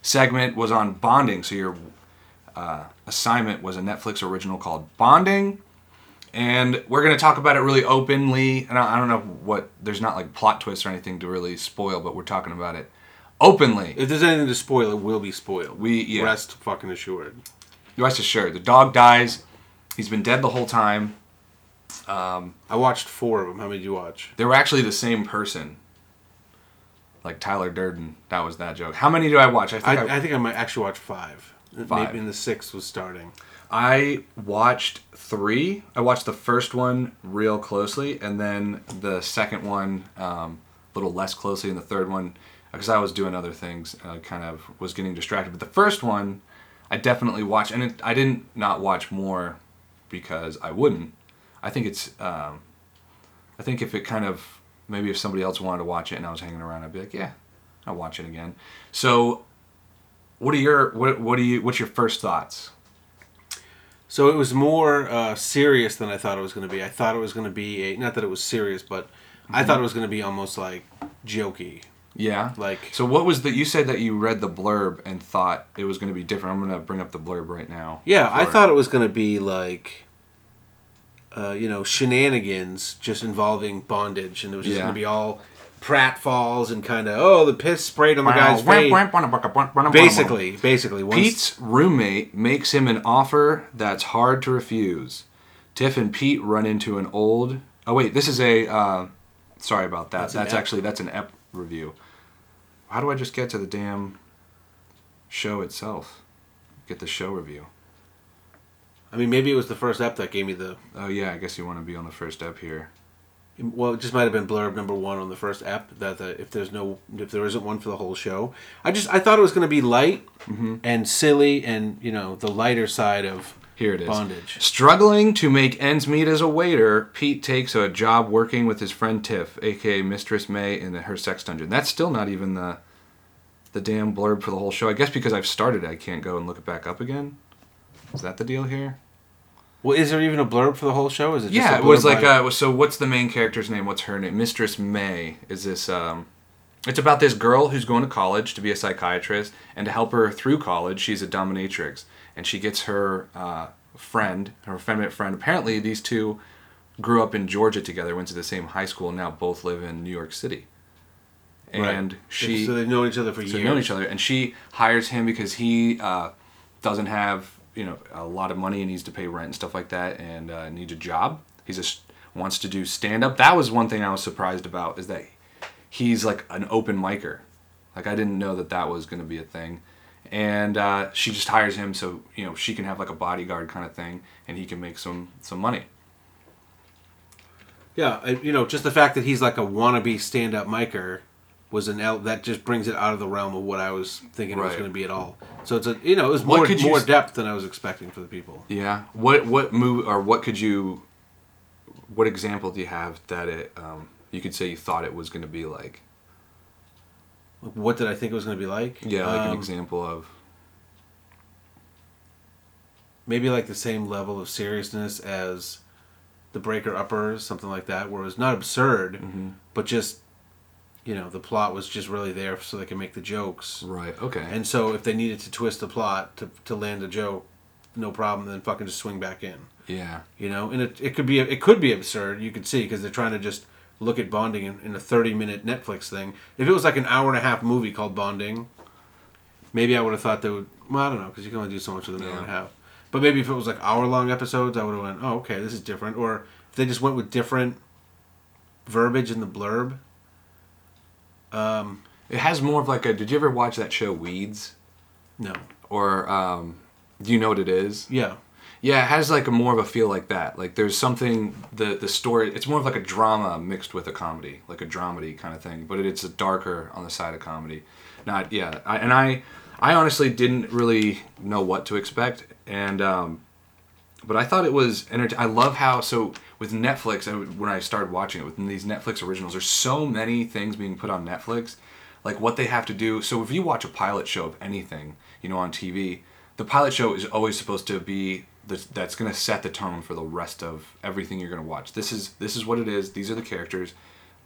segment was on bonding. So your uh, assignment was a netflix original called bonding. And we're going to talk about it really openly. And I, I don't know what there's not like plot twists or anything to really spoil but we're talking about it openly If there's anything to spoil, it will be spoiled. We- yeah. Rest fucking assured. rest assured the dog dies he's been dead the whole time I watched four of them. How many did you watch? they were actually the same person like tyler durden that was that joke how many did i watch i think I, i, I think I might actually watch five. Five. Maybe in the sixth was starting. I watched three i watched the first one real closely and then the second one um, a little less closely and the third one because i was doing other things uh, kind of was getting distracted. But the first one i definitely watched and it, i didn't not watch more because i wouldn't. I think it's um, i think if it kind of maybe if somebody else wanted to watch it and i was hanging around i'd be like yeah i'll watch it again. So what are your what, what do you what's your first thoughts? So it was more uh, serious than I thought it was going to be. I thought it was going to be a not that it was serious, but I thought it was going to be almost like jokey. Yeah. Like- So what was the you said that you read the blurb and thought it was going to be different. I'm going to bring up the blurb right now. Yeah, I thought it was going to be like, uh, you know, shenanigans just involving bondage, and it was just Yeah. going to be all pratfalls and kind of oh the piss sprayed on the guy's face. Basically, Basically, basically, once, Pete's roommate makes him an offer that's hard to refuse. Tiff and Pete run into an old. Oh wait, this is a. Uh, sorry about that. That's That's, actually that's an ep review. How do I just get to the damn show itself? Get the show review. I mean, maybe it was the first ep that gave me the. Oh yeah, I guess you want to be on the first ep here. Well, it just might have been blurb number one on the first ep. That the, if there's no, if there isn't one for the whole show, I just I thought it was going to be light Mm-hmm. and silly, and you know the lighter side of Here it is. bondage. Struggling to make ends meet as a waiter, Pete takes a job working with his friend Tiff, aka Mistress May, in her sex dungeon. That's still not even the the damn blurb for the whole show. I guess because I've started, I can't go and look it back up again. Is that the deal here? Well, is there even a blurb for the whole show? Is it? Just yeah, it was like uh, so. What's the main character's name? What's her name? Mistress May. Is this um? It's about this girl who's going to college to be a psychiatrist, and to help her through college, she's a dominatrix, and she gets her uh, friend, her feminine friend. Apparently, these two grew up in Georgia together, went to the same high school, and now both live in New York City. Right. And she so they've known each other for so years. they've known each other, and she hires him because he uh, doesn't have you know a lot of money and needs to pay rent and stuff like that, and uh, needs a job. He just wants to do stand up. That was one thing I was surprised about is that he's like an open micer. Like I didn't know that that was going to be a thing, and uh, she just hires him so you know she can have like a bodyguard kind of thing, and he can make some some money. Yeah, I- you know, just the fact that he's like a wannabe stand-up micer was an el- that just brings it out of the realm of what I was thinking it was going to be at all. So it's a you know it was more more depth than I was expecting for the people. Yeah. What what move or what could you what example do you have that it um, you could say you thought it was going to be like? What did I think it was going to be like? Yeah, like an Um, example of. maybe like the same level of seriousness as the breaker upperers something like that where it was not absurd Mm-hmm. but just you know the plot was just really there so they can make the jokes Right. Okay. and so if they needed to twist the plot to, to land a joke no problem then fucking just swing back in yeah. you know and it, it could be it could be absurd you could see because they're trying to just look at bonding in, in a 30 minute netflix thing if it was like an hour and a half movie called bonding maybe i would have thought they would well i don't know because you can only do so much with an hour and a half but maybe if it was like hour long episodes i would have went oh okay this is different or if they just went with different verbiage in the blurb um It has more of like a. Did you ever watch that show Weeds? no Or um, do you know what it is? yeah Yeah, it has like a more of a feel like that. Like there's something the the story. It's more of like a drama mixed with a comedy, like a dramedy kind of thing. But it's a darker on the side of comedy. Not yeah. I, and I I honestly didn't really know what to expect, and um, but I thought it was enter- I love how so with Netflix and when I started watching it with these Netflix originals, there's so many things being put on Netflix, like what they have to do. So if you watch a pilot show of anything, you know, on TV, the pilot show is always supposed to be that's going to set the tone for the rest of everything you're going to watch. This is this is what it is. These are the characters.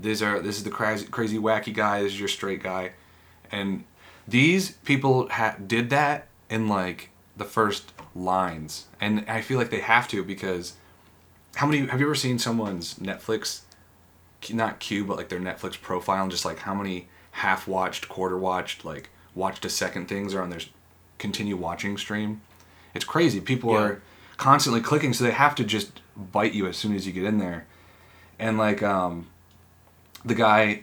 These are this is the crazy crazy wacky guy. This is your straight guy, and these people ha- did that in like the first lines, and I feel like they have to because how many have you ever seen someone's Netflix, not queue, but like their Netflix profile, and just like how many half watched, quarter watched, like watched a second things are on their continue watching stream? It's crazy. People Yeah. are constantly clicking, so they have to just bite you as soon as you get in there, and like um, the guy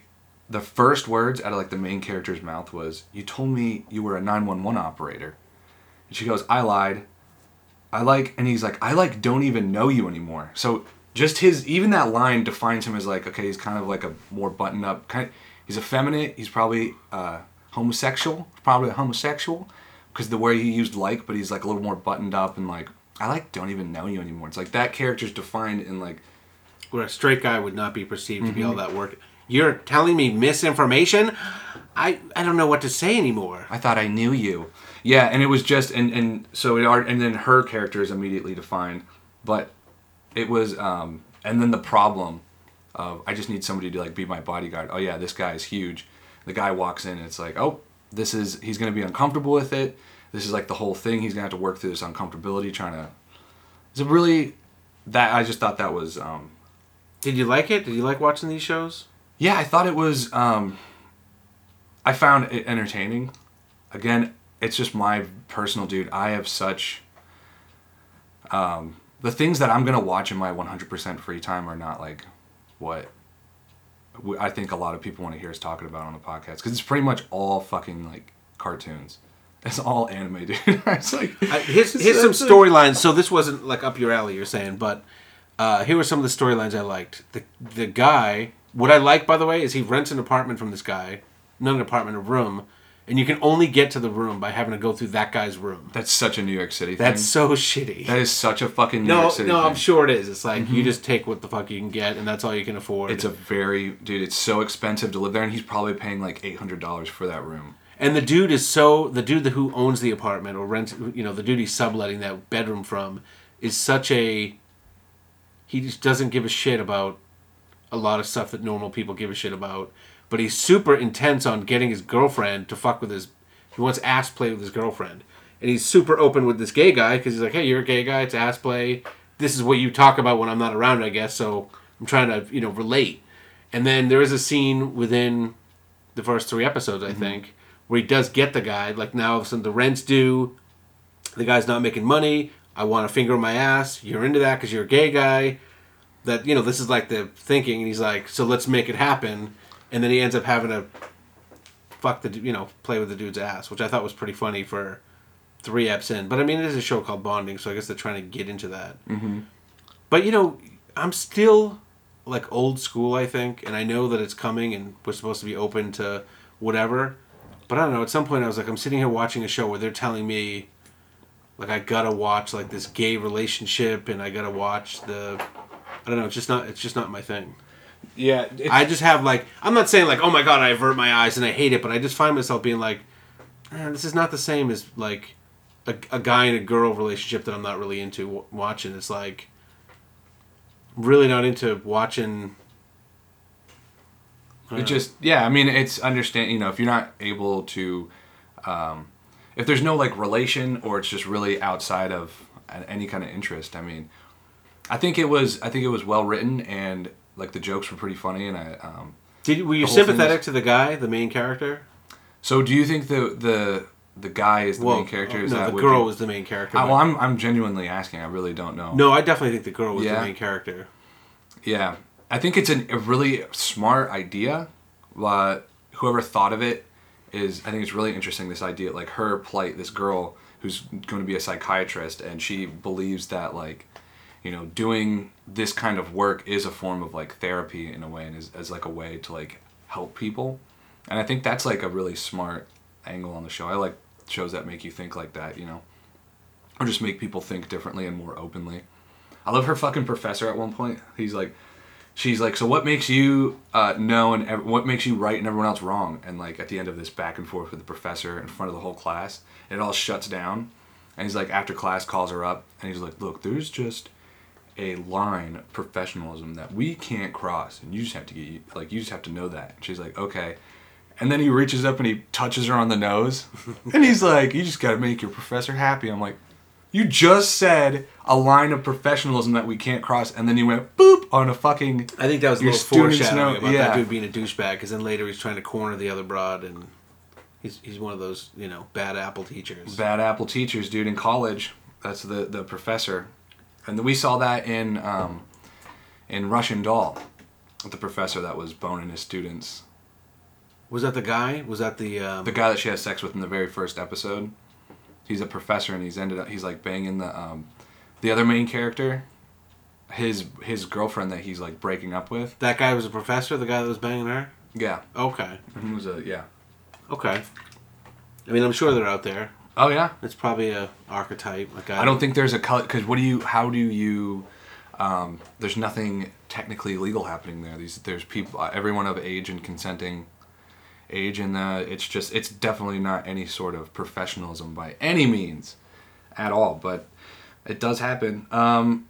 the first words out of like the main character's mouth was, "You told me you were a 911 operator." And she goes, "I lied." I like and he's like, "I like don't even know you anymore." So just his even that line defines him as like, okay, he's kind of like a more buttoned up kind he's effeminate, he's probably uh homosexual, probably a homosexual because the way he used like, but he's like a little more buttoned up and like I like don't even know you anymore. It's like that character's defined in like where a straight guy would not be perceived to be Mm-hmm. all that work you're telling me misinformation i i don't know what to say anymore I thought I knew you. Yeah, and it was just and and so it are and then her character is immediately defined, but it was um and then the problem of I just need somebody to like be my bodyguard. Oh yeah, this guy is huge. The guy walks in and it's like, "Oh, this is he's going to be uncomfortable with it. This is like the whole thing. He's going to have to work through this uncomfortability trying to Is it really that I just thought that was um did you like it did you like watching these shows yeah, I thought it was. Um, I found it entertaining. Again, it's just my personal dude. I have such. Um, the things that I'm gonna watch in my 100% free time are not like what I think a lot of people want to hear us talking about on the podcast because it's pretty much all fucking like cartoons. It's all anime, dude. it's like I, here's here's some storylines so this wasn't like up your alley you're saying but uh, here were some of the storylines i liked the the guy what i like by the way is he rents an apartment from this guy not an apartment a room and you can only get to the room by having to go through that guy's room That's such a New York City thing. that's so shitty that is such a fucking New no York City no thing. i'm sure it is it's like you just take what the fuck you can get and that's all you can afford It's a very dude. It's so expensive to live there, and he's probably paying like eight hundred dollars for that room. And the dude is so the dude who owns the apartment or rents you know the dude he's subletting that bedroom from is such a he just doesn't give a shit about a lot of stuff that normal people give a shit about. But he's super intense on getting his girlfriend to fuck with his. He wants ass play with his girlfriend, and he's super open with this gay guy because he's like, "Hey, you're a gay guy. It's ass play. This is what you talk about when I'm not around, I guess." So I'm trying to you know relate. And then there is a scene within the first three episodes, I mm-hmm. think, where he does get the guy. Like now, all of a sudden the rent's due. The guy's not making money. I want a finger in my ass. You're into that because you're a gay guy. That you know, this is like the thinking, and he's like, so let's make it happen. And then he ends up having to fuck the, you know, play with the dude's ass, which I thought was pretty funny for three eps in. But I mean, it is a show called Bonding, so I guess they're trying to get into that. Mm-hmm. But you know, I'm still like old school, I think, and I know that it's coming, and we're supposed to be open to whatever. But I don't know. At some point, I was like, I'm sitting here watching a show where they're telling me, like, I gotta watch like this gay relationship, and I gotta watch the. I don't know. It's just not. It's just not my thing. Yeah, I just have like I'm not saying like oh my god I avert my eyes and I hate it, but I just find myself being like, "Eh, this is not the same as like a, a guy and a girl relationship that I'm not really into w- watching. It's like really not into watching. It just yeah, I mean it's understand you know if you're not able to, um, if there's no like relation or it's just really outside of any kind of interest. I mean, I think it was I think it was well written and like the jokes were pretty funny and I. Um, Did were you The whole thing sympathetic is- to the guy, the main character? so do you think the the the guy is the main character? Is no, the girl you- was the main character. I, well, I'm I'm genuinely asking. I really don't know. no, I definitely think the girl was Yeah? the main character. Yeah, I think it's an, a really smart idea. Uh, whoever thought of it is, I think it's really interesting. This idea, like her plight, this girl who's going to be a psychiatrist, and she believes that like, you know, doing this kind of work is a form of like therapy in a way, and is as like a way to like help people. And I think that's like a really smart angle on the show. I like shows that make you think like that, you know, or just make people think differently and more openly. I love her fucking professor at one point. He's like, she's like, so what makes you uh, know and ev- what makes you right and everyone else wrong? And like at the end of this back and forth with the professor in front of the whole class, it all shuts down. And he's like, after class, calls her up and he's like, look, there's just a line of professionalism that we can't cross, and you just have to get like you just have to know that. And she's like, okay. And then he reaches up and he touches her on the nose, and he's like, you just got to make your professor happy. I'm like, you just said a line of professionalism that we can't cross, and then you went boop on a fucking. I think that was a little foreshadowing know- about yeah. that dude being a douchebag. Because then later he's trying to corner the other broad, and he's he's one of those you know bad apple teachers. bad apple teachers, dude, in college. That's the the professor, and we saw that in um, in Russian Doll, the professor that was boning his students. Was that the guy? Was that the um, The guy that she has sex with in the very first episode. He's a professor, and he's ended up he's like banging the um, the other main character, his his girlfriend that he's like breaking up with. that guy was a professor? The guy that was banging her? Yeah, Okay, he was a yeah. okay. I mean, I'm sure they're out there. Oh yeah. It's probably a archetype. A guy. I don't think there's a color because what do you? How do you? Um, there's nothing technically legal happening there. These there's people, everyone of age and consenting age, and uh, it's just it's definitely not any sort of professionalism by any means, at all. But it does happen. Um,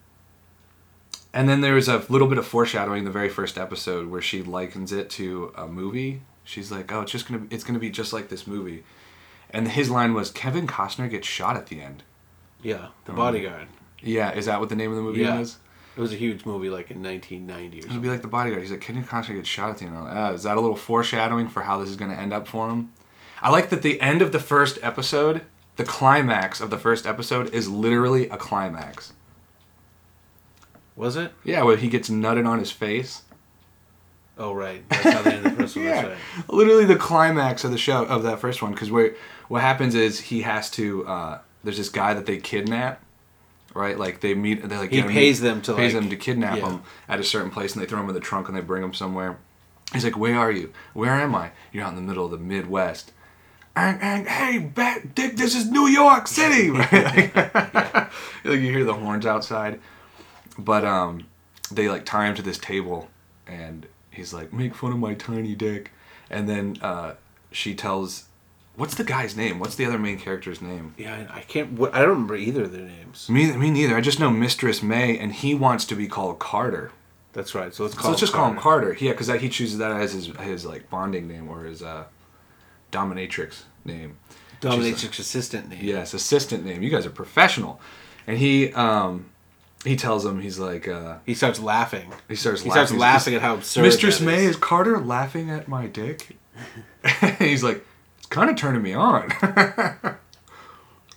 and then there's a little bit of foreshadowing in the very first episode where she likens it to a movie. She's like, "Oh, it's just gonna it's gonna be just like this movie," and his line was, "Kevin Costner gets shot at the end." Yeah, the bodyguard. Yeah, is that what the name of the movie Yeah. was? It was a huge movie, like in 1990 or It'd be like the bodyguard. He's like, Kevin Costner gets shot at the end. Like, "Ah, is that a little foreshadowing for how this is going to end up for him? I like that the end of the first episode, the climax of the first episode, is literally a climax. Was it? Yeah, where he gets nutted on his face. Oh right, that's how they ended the first one. Yeah, right. literally the climax of the show of that first one. Because where what happens is he has to. Uh, there's this guy that they kidnap, right? Like they meet. They like He pays them to, pays like- them to kidnap yeah. him at a certain place, and they throw him in the trunk and they bring him somewhere. He's like, "Where are you? Where am I? You're out in the middle of the Midwest." And, and hey, Bat, Dick, this is New York City. Right? like you hear the horns outside, but um, they like tie him to this table, and he's like, "Make fun of my tiny dick," and then uh, she tells, "What's the guy's name? What's the other main character's name?" Yeah, I can't. what- I don't remember either of their names. Me, me neither. I just know Mistress May, and he wants to be called Carter. That's right. So let's call. So let's just call him Carter. Carter. Yeah, because he chooses that as his his like bonding name or his uh, dominatrix name. Dominatrix assistant name. Yes, assistant name. You guys are professional. And he um he tells him he's like uh He starts laughing. he starts He laughing. starts laughing at how absurd. Mistress May is. is Carter laughing at my dick. he's like, kind of turning me on.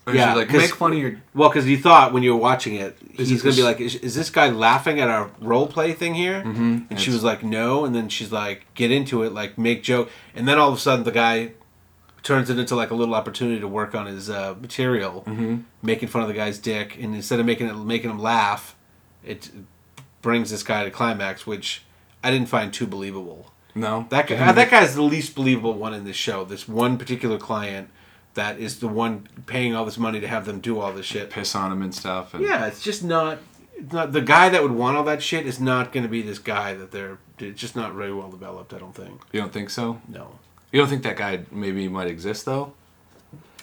Yeah, she's like, make fun of your Well, because you thought when you were watching it, Is he's going to be like, is, is this guy laughing at our role play thing here? Mm-hmm. And she was like, no. And then she's like, get into it, like make joke. And then all of a sudden, the guy turns it into like a little opportunity to work on his uh, material, mm-hmm. making fun of the guy's dick. And instead of making it making him laugh, it brings this guy to climax, which I didn't find too believable. No That guy, uh, that guy's the least believable one in this show. This one particular client that is the one paying all this money to have them do all this shit. piss on him and stuff. And Yeah, it's just not. It's not the guy that would want all that shit is not going to be this guy that they're just not very well developed. I don't think. You don't think so? No. You don't think that guy maybe might exist though?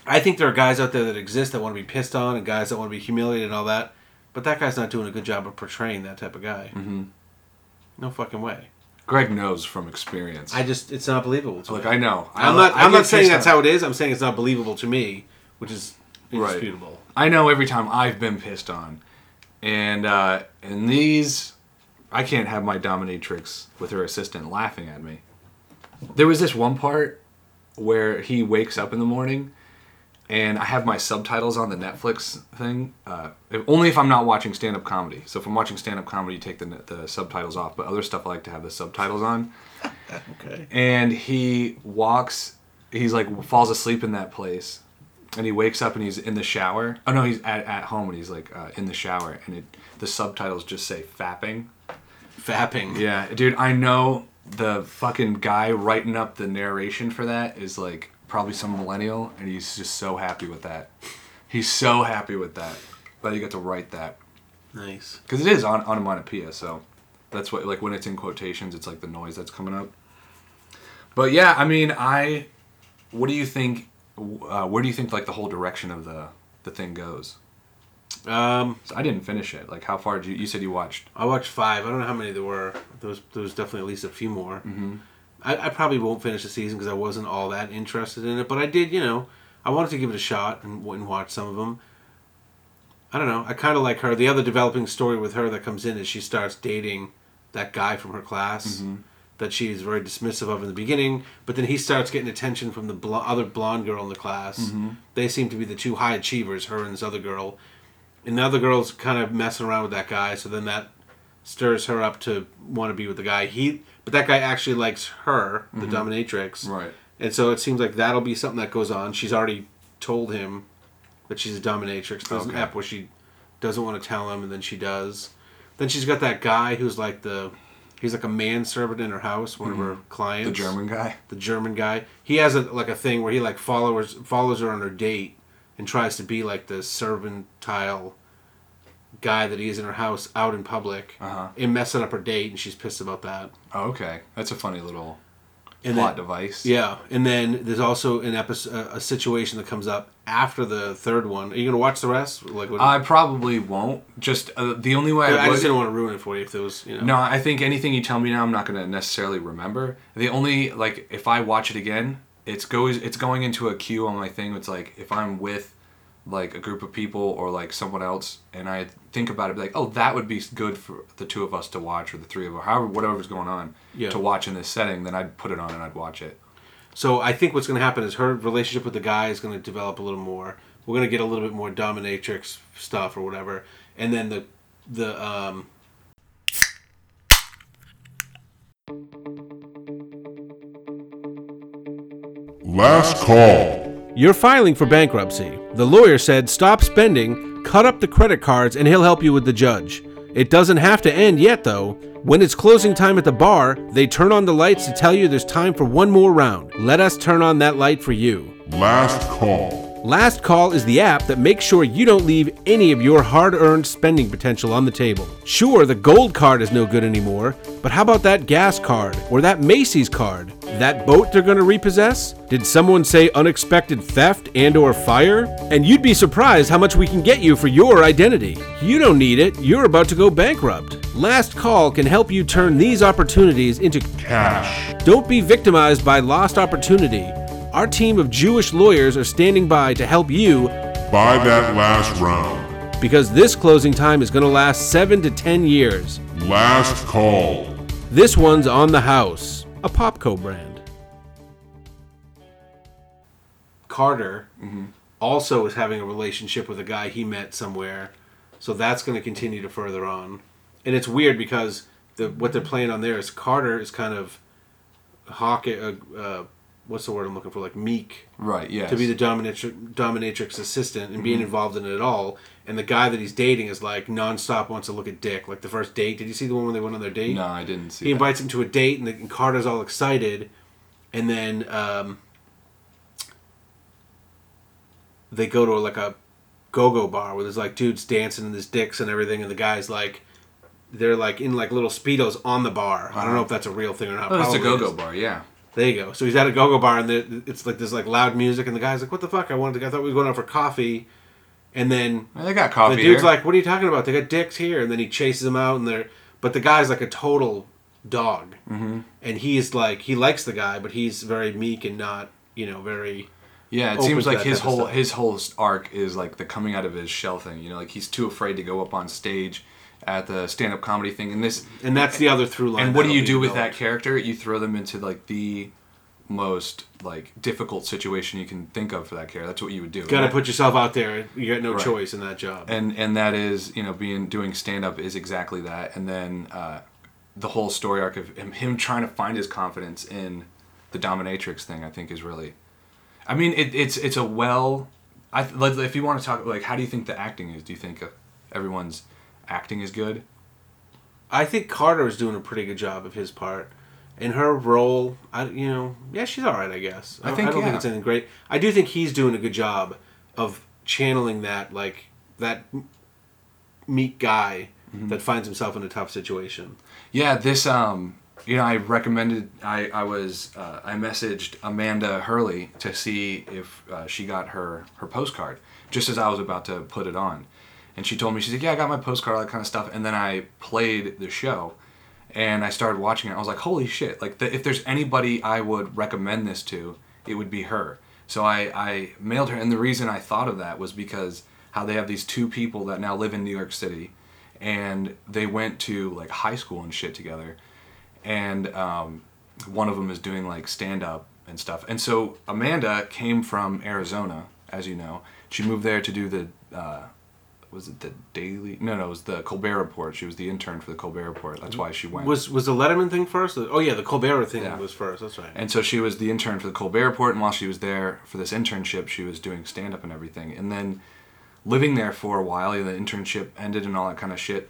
I think there are guys out there that exist that want to be pissed on and guys that want to be humiliated and all that. But that guy's not doing a good job of portraying that type of guy. Mm-hmm. No fucking way. Greg knows from experience. I just it's not believable to like me. I know. I'm not. I I'm get not saying pissed that's how it is. I'm saying it's not believable to me, which is Right. indisputable. I know every time I've been pissed on, and uh, and these, I can't have my dominatrix with her assistant laughing at me. There was this one part where he wakes up in the morning, and I have my subtitles on the Netflix thing. Uh, if, only if I'm not watching stand up comedy. So if I'm watching stand up comedy, you take the the subtitles off. But other stuff I like to have the subtitles on. Okay. and he walks he's like falls asleep in that place and he wakes up and he's in the shower oh no he's at, at home and he's like uh, in the shower and it the subtitles just say fapping Fapping. yeah dude i know the fucking guy writing up the narration for that is like probably some millennial and he's just so happy with that he's so happy with that that he got to write that Nice. because it is on onomatopoeia, so that's what like when it's in quotations, it's like the noise that's coming up. But yeah, I mean, I, what do you think? Uh, where do you think like the whole direction of the the thing goes? Um, So I didn't finish it. Like, how far did you? You said you watched. I watched five. I don't know how many there were. There was, there was definitely at least a few more. Mm-hmm. I, I probably won't finish the season because I wasn't all that interested in it. But I did, you know, I wanted to give it a shot and, and watch some of them. I don't know. I kind of like her. The other developing story with her that comes in is she starts dating that guy from her class mm-hmm. that she's very dismissive of in the beginning. But then he starts getting attention from the bl- other blonde girl in the class. Mm-hmm. They seem to be the two high achievers, her and this other girl. And the other girl's kind of messing around with that guy. So then that stirs her up to want to be with the guy. He, but that guy actually likes her, the mm-hmm. dominatrix. Right. And so it seems like that'll be something that goes on. She's already told him that she's a dominatrix. There's an Okay. ep where she doesn't want to tell him, and then she does. Then she's got that guy who's like the, he's like a manservant in her house, one of mm-hmm. her clients. The German guy. The German guy. He has a like a thing where he like follows follows her on her date and tries to be like the servantile guy that he is in her house out in public Uh-huh. and messing up her date, and she's pissed about that. Oh, okay, that's a funny little And plot then- device. Yeah, and then there's also an episode, a, situation that comes up after the third one. Are you gonna watch the rest? Like, what, I probably won't. Just uh, the only way I, I would. just didn't want to ruin it for you if there was, you know. No, I think anything you tell me now, I'm not going to necessarily remember. The only like if I watch it again, it's goes it's going into a queue on my thing. It's like if I'm with like a group of people or like someone else, and I think about it, be like, oh, that would be good for the two of us to watch, or the three of us, however, whatever's going on, Yeah. to watch in this setting. Then I'd put it on and I'd watch it. So I think what's gonna happen is her relationship with the guy is gonna develop a little more. We're gonna get a little bit more dominatrix stuff or whatever, and then the the um. Last call. You're filing for bankruptcy. The lawyer said stop spending, cut up the credit cards, and he'll help you with the judge. It doesn't have to end yet, though. When it's closing time at the bar, they turn on the lights to tell you there's time for one more round. Let us turn on that light for you. Last call. Last Call is the app that makes sure you don't leave any of your hard earned spending potential on the table. Sure, the gold card is no good anymore, but how about that gas card or that Macy's card? That boat they're going to repossess? Did someone say unexpected theft and or fire? And you'd be surprised how much we can get you for your identity. You don't need it. You're about to go bankrupt. Last Call can help you turn these opportunities into Cash. don't be victimized by lost opportunity. Our team of Jewish lawyers are standing by to help you Buy that last round. because this closing time is going to last 7 to 10 years. Last call. This one's on the house, a Popco brand. Carter also is having a relationship with a guy he met somewhere, so that's going to continue to further on. And it's weird because the what they're playing on there is Carter is kind of hawk uh, uh, what's the word I'm looking for like meek Right. Yeah. to be the dominatrix, dominatrix assistant and being involved in it at all. And the guy that he's dating is like nonstop wants to look at dick. Like the first date. Did you see the one when they went on their date? no, I didn't see. He that. invites him to a date, and, the, and Carter's all excited, and then um, they go to like a go-go bar where there's like dudes dancing and there's dicks and everything, and the guy's like they're like in like little speedos on the bar. I don't know if that's a real thing or not. Oh, it's a go-go is. bar, yeah. There you go. So he's at a go-go bar, and there- it's like this like loud music, and the guy's like, "What the fuck? I wanted to. I thought we were going out for coffee." And then Well, They got coffee the dude's here. like, "What are you talking about? They got dicks here." And then he chases them out, and they're but the guy's like a total dog, mm-hmm. and he's like he likes the guy, but he's very meek and not you know very. Yeah, it seems like his whole his whole arc is like the coming out of his shell thing. You know, like he's too afraid to go up on stage at the stand up comedy thing. And this And that's the other through line. and what do you do with that character? You throw them into like the most like difficult situation you can think of for that character. That's what you would do. Got to right? put yourself out there. You got no Right. choice in that job. and and that is you know being doing stand up is exactly that and then uh, the whole story arc of him, him trying to find his confidence in the dominatrix thing i think is really i mean it, it's it's a well i like, if you want to talk like how do you think the acting is do you think everyone's acting is good I think Carter is doing a pretty good job of his part. In her role, I you know, yeah, she's all right, I guess. I I, think, I don't yeah. think it's anything great. I do think he's doing a good job of channeling that like that meek guy Mm-hmm. that finds himself in a tough situation. Yeah, this um you know, I recommended I I was uh, I messaged Amanda Hurley to see if uh, she got her her postcard just as I was about to put it on. And she told me she's like, "Yeah, I got my postcard all that kind of stuff." And then I played the show and I started watching it. I was like, "Holy shit. Like the, if there's anybody I would recommend this to, it would be her." So I I mailed her and the reason I thought of that was because how they have these two people that now live in New York City and they went to like high school and shit together and um, one of them is doing like stand up and stuff and so amanda came from arizona as you know she moved there to do the uh, was it the daily no no it was the colbert report she was the intern for the colbert report that's why she went Was was the Letterman thing first? Oh yeah, the Colbert thing Yeah. was first. That's right. and so she was the intern for the Colbert Report, and while she was there for this internship, she was doing stand up and everything. And then living there for a while, the internship ended and all that kind of shit.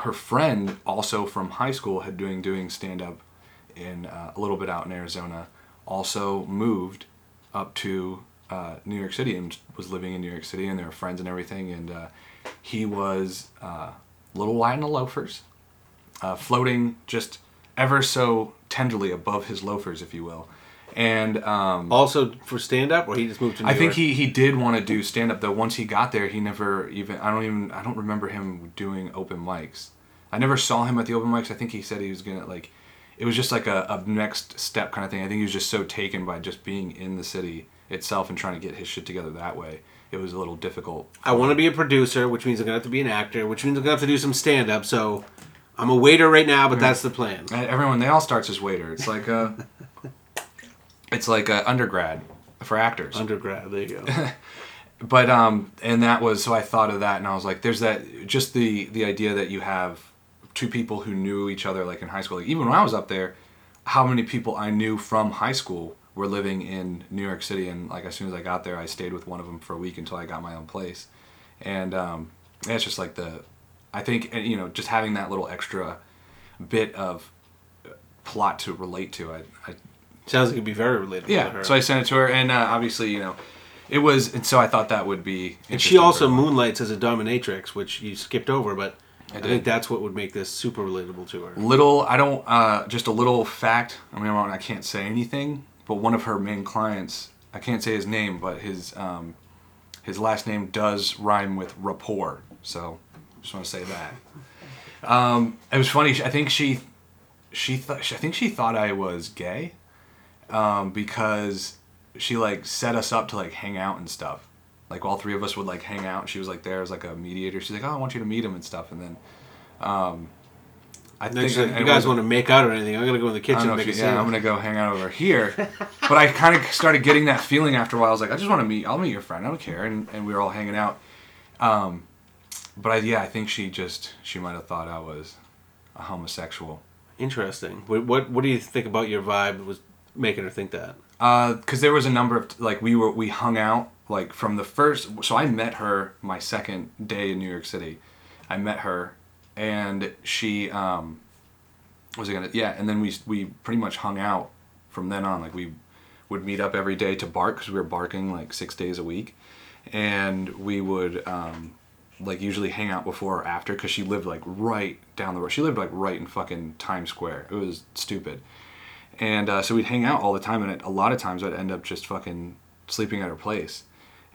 Her friend, also from high school, had doing doing stand up in uh, a little bit out in Arizona, also moved up to uh, New York City and was living in New York City, and they were friends and everything. And uh, he was uh, little the loafers, uh, floating just ever so tenderly above his loafers, if you will. And um, also for stand up, or he just moved to. New York. I think he, he did want to do stand up though. Once he got there, he never even I don't even I don't remember him doing open mics. I never saw him at the open mics. I think he said he was gonna like it was just like a, a next step kind of thing. I think he was just so taken by just being in the city itself and trying to get his shit together that way. It was a little difficult. I want to be a producer, which means I'm gonna have to be an actor, which means I'm gonna have to do some stand up. So I'm a waiter right now, but that's the plan. And everyone they all starts as waiter. It's like a it's like a undergrad for actors. Undergrad, there you go. but um and that was so i thought of that and i was like there's that just the the idea that you have two people who knew each other like in high school like even when i was up there how many people i knew from high school were living in new york city and like as soon as i got there i stayed with one of them for a week until i got my own place and um it's just like the i think and, you know just having that little extra bit of uh, plot to relate to i, I Sounds like it'd be very relatable to yeah so i sent it to her and uh, obviously you know it was and so i thought that would be and she also moonlights as a dominatrix, which you skipped over, but I, did. think that's what would make this super relatable to her. little i don't uh, just a little fact i mean i can't say anything but one of her main clients i can't say his name but his um, his last name does rhyme with rapport so just want to say that. Um, it was funny i think she she thought i think she thought i was gay um, because she like set us up to like hang out and stuff. Like all three of us would like hang out she was like there as like a mediator. She's like oh i want you to meet him and stuff and then um, I she's like, you guys want to make out or anything? I'm gonna go in the kitchen don't know and if make a you, yeah, I'm gonna go hang out over here. but I kind of started getting that feeling after a while. I was like, I just want to meet. I'll meet your friend. I don't care. And, and we were all hanging out. Um, but I, yeah, I think she just she might have thought I was a homosexual. Interesting. What, what What do you think about your vibe was making her think that? because there was a number of like we were we hung out like from the first so i met her my second day in new york city i met her and she um was gonna yeah and then we we pretty much hung out from then on like we would meet up every day to bark because we were barking like six days a week and we would um like usually hang out before or after because she lived like right down the road. She lived like right in fucking Times Square. It was stupid. And uh, so we'd hang out all the time, and a lot of times I'd end up just fucking sleeping at her place.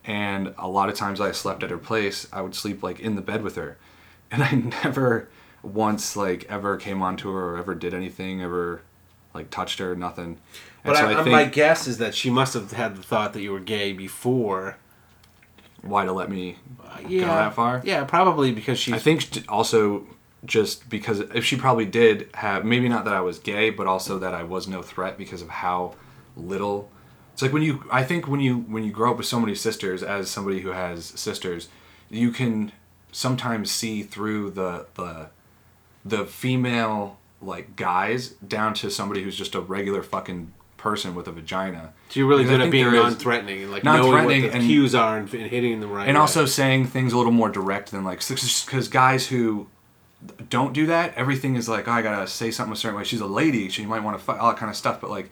And a lot of times I slept at her place, I would sleep like in the bed with her. And I never once like ever came onto her or ever did anything, ever like touched her, nothing. And But so I, I uh, my guess is that she must have had the thought that you were gay before. why to let me uh, Yeah, that far? Yeah, probably because she. I think also just because if she probably did have maybe not that I was gay, but also that I was no threat because of how little. It's like when you I think when you when you grow up with so many sisters as somebody who has sisters, you can sometimes see through the the the female like guys down to somebody who's just a regular fucking person with a vagina. So you're really Because good at being non-threatening and like knowing what the and- cues are and, and hitting them right. and way. also saying things a little more direct than like because guys who don't do that everything is like oh, i gotta say something a certain way she's a lady she might want to fight all that kind of stuff but like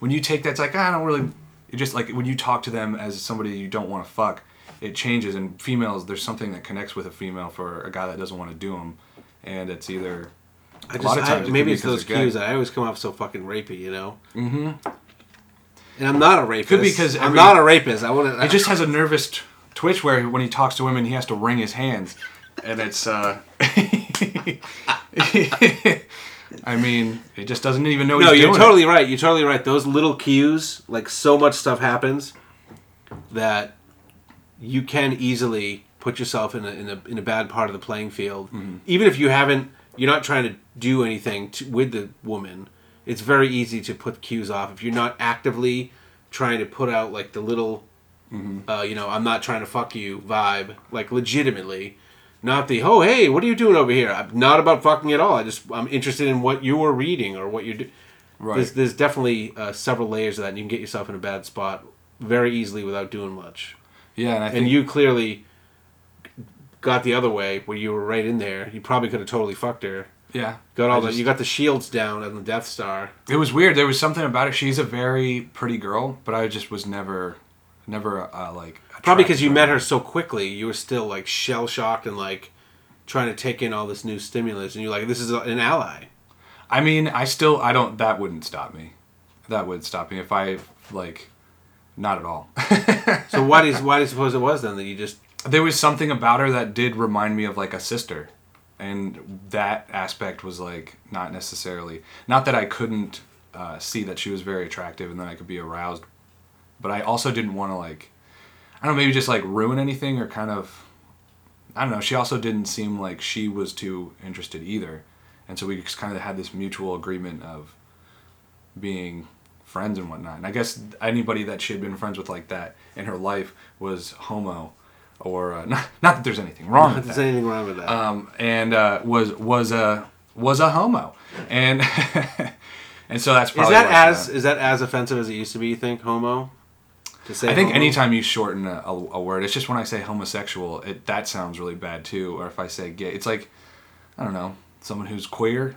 when you take that it's like "Ah, i don't really just like when you talk to them as somebody you don't want to fuck it changes and females there's something that connects with a female for a guy that doesn't want to do them and it's either I a just, lot of I- times it maybe be it's those cues. I always come off so fucking rapey, you know. Mm-hmm. And I'm not a rapist. Could be 'cause I'm not a rapist. I want to. He just has a nervous t- twitch where when he talks to women, he has to wring his hands, and it's. uh I mean, he just doesn't even know. No, he's you're totally right. You're totally right. Those little cues, like so much stuff happens that you can easily put yourself in a in a, in a bad part of the playing field, Mm-hmm. even if you haven't. You're not trying to do anything to, with the woman. It's very easy to put cues off if you're not actively trying to put out like the little, Mm-hmm. uh, you know, I'm not trying to fuck you vibe, like legitimately. Not the oh hey what are you doing over here? I'm not about fucking at all. I just I'm interested in what you were reading or what you're doing. Right. There's, there's definitely uh, several layers of that, and you can get yourself in a bad spot very easily without doing much. Yeah, and And you clearly got the other way, where you were right in there. You probably could have totally fucked her. yeah, Got all I the just- you got the shields down on the Death Star. It was weird. There was something about it. She's a very pretty girl, but I just was never, never uh, like. Probably because you met her so quickly, you were still like shell shocked and like trying to take in all this new stimulus, and you're like, this is an ally. I mean, I still, I don't. That wouldn't stop me. That would stop me if I like, not at all. So why do you, why do you suppose it was then that you just there was something about her that did remind me of like a sister and that aspect was like not necessarily not that i couldn't uh, see that she was very attractive and that i could be aroused but i also didn't want to like i don't know maybe just like ruin anything or kind of i don't know she also didn't seem like she was too interested either and so we just kind of had this mutual agreement of being friends and whatnot. And I guess anybody that she had been friends with like that in her life was homo, or uh, not, not that there's anything wrong Not with there's that. anything wrong with that. Um, and uh, was was a was a homo, and and so that's probably is that as got- is that as offensive as it used to be? You think homo? To say I think homo? anytime you shorten a, a, a word, it's just when I say homosexual, it that sounds really bad too. Or if I say gay, it's like I don't know, someone who's queer.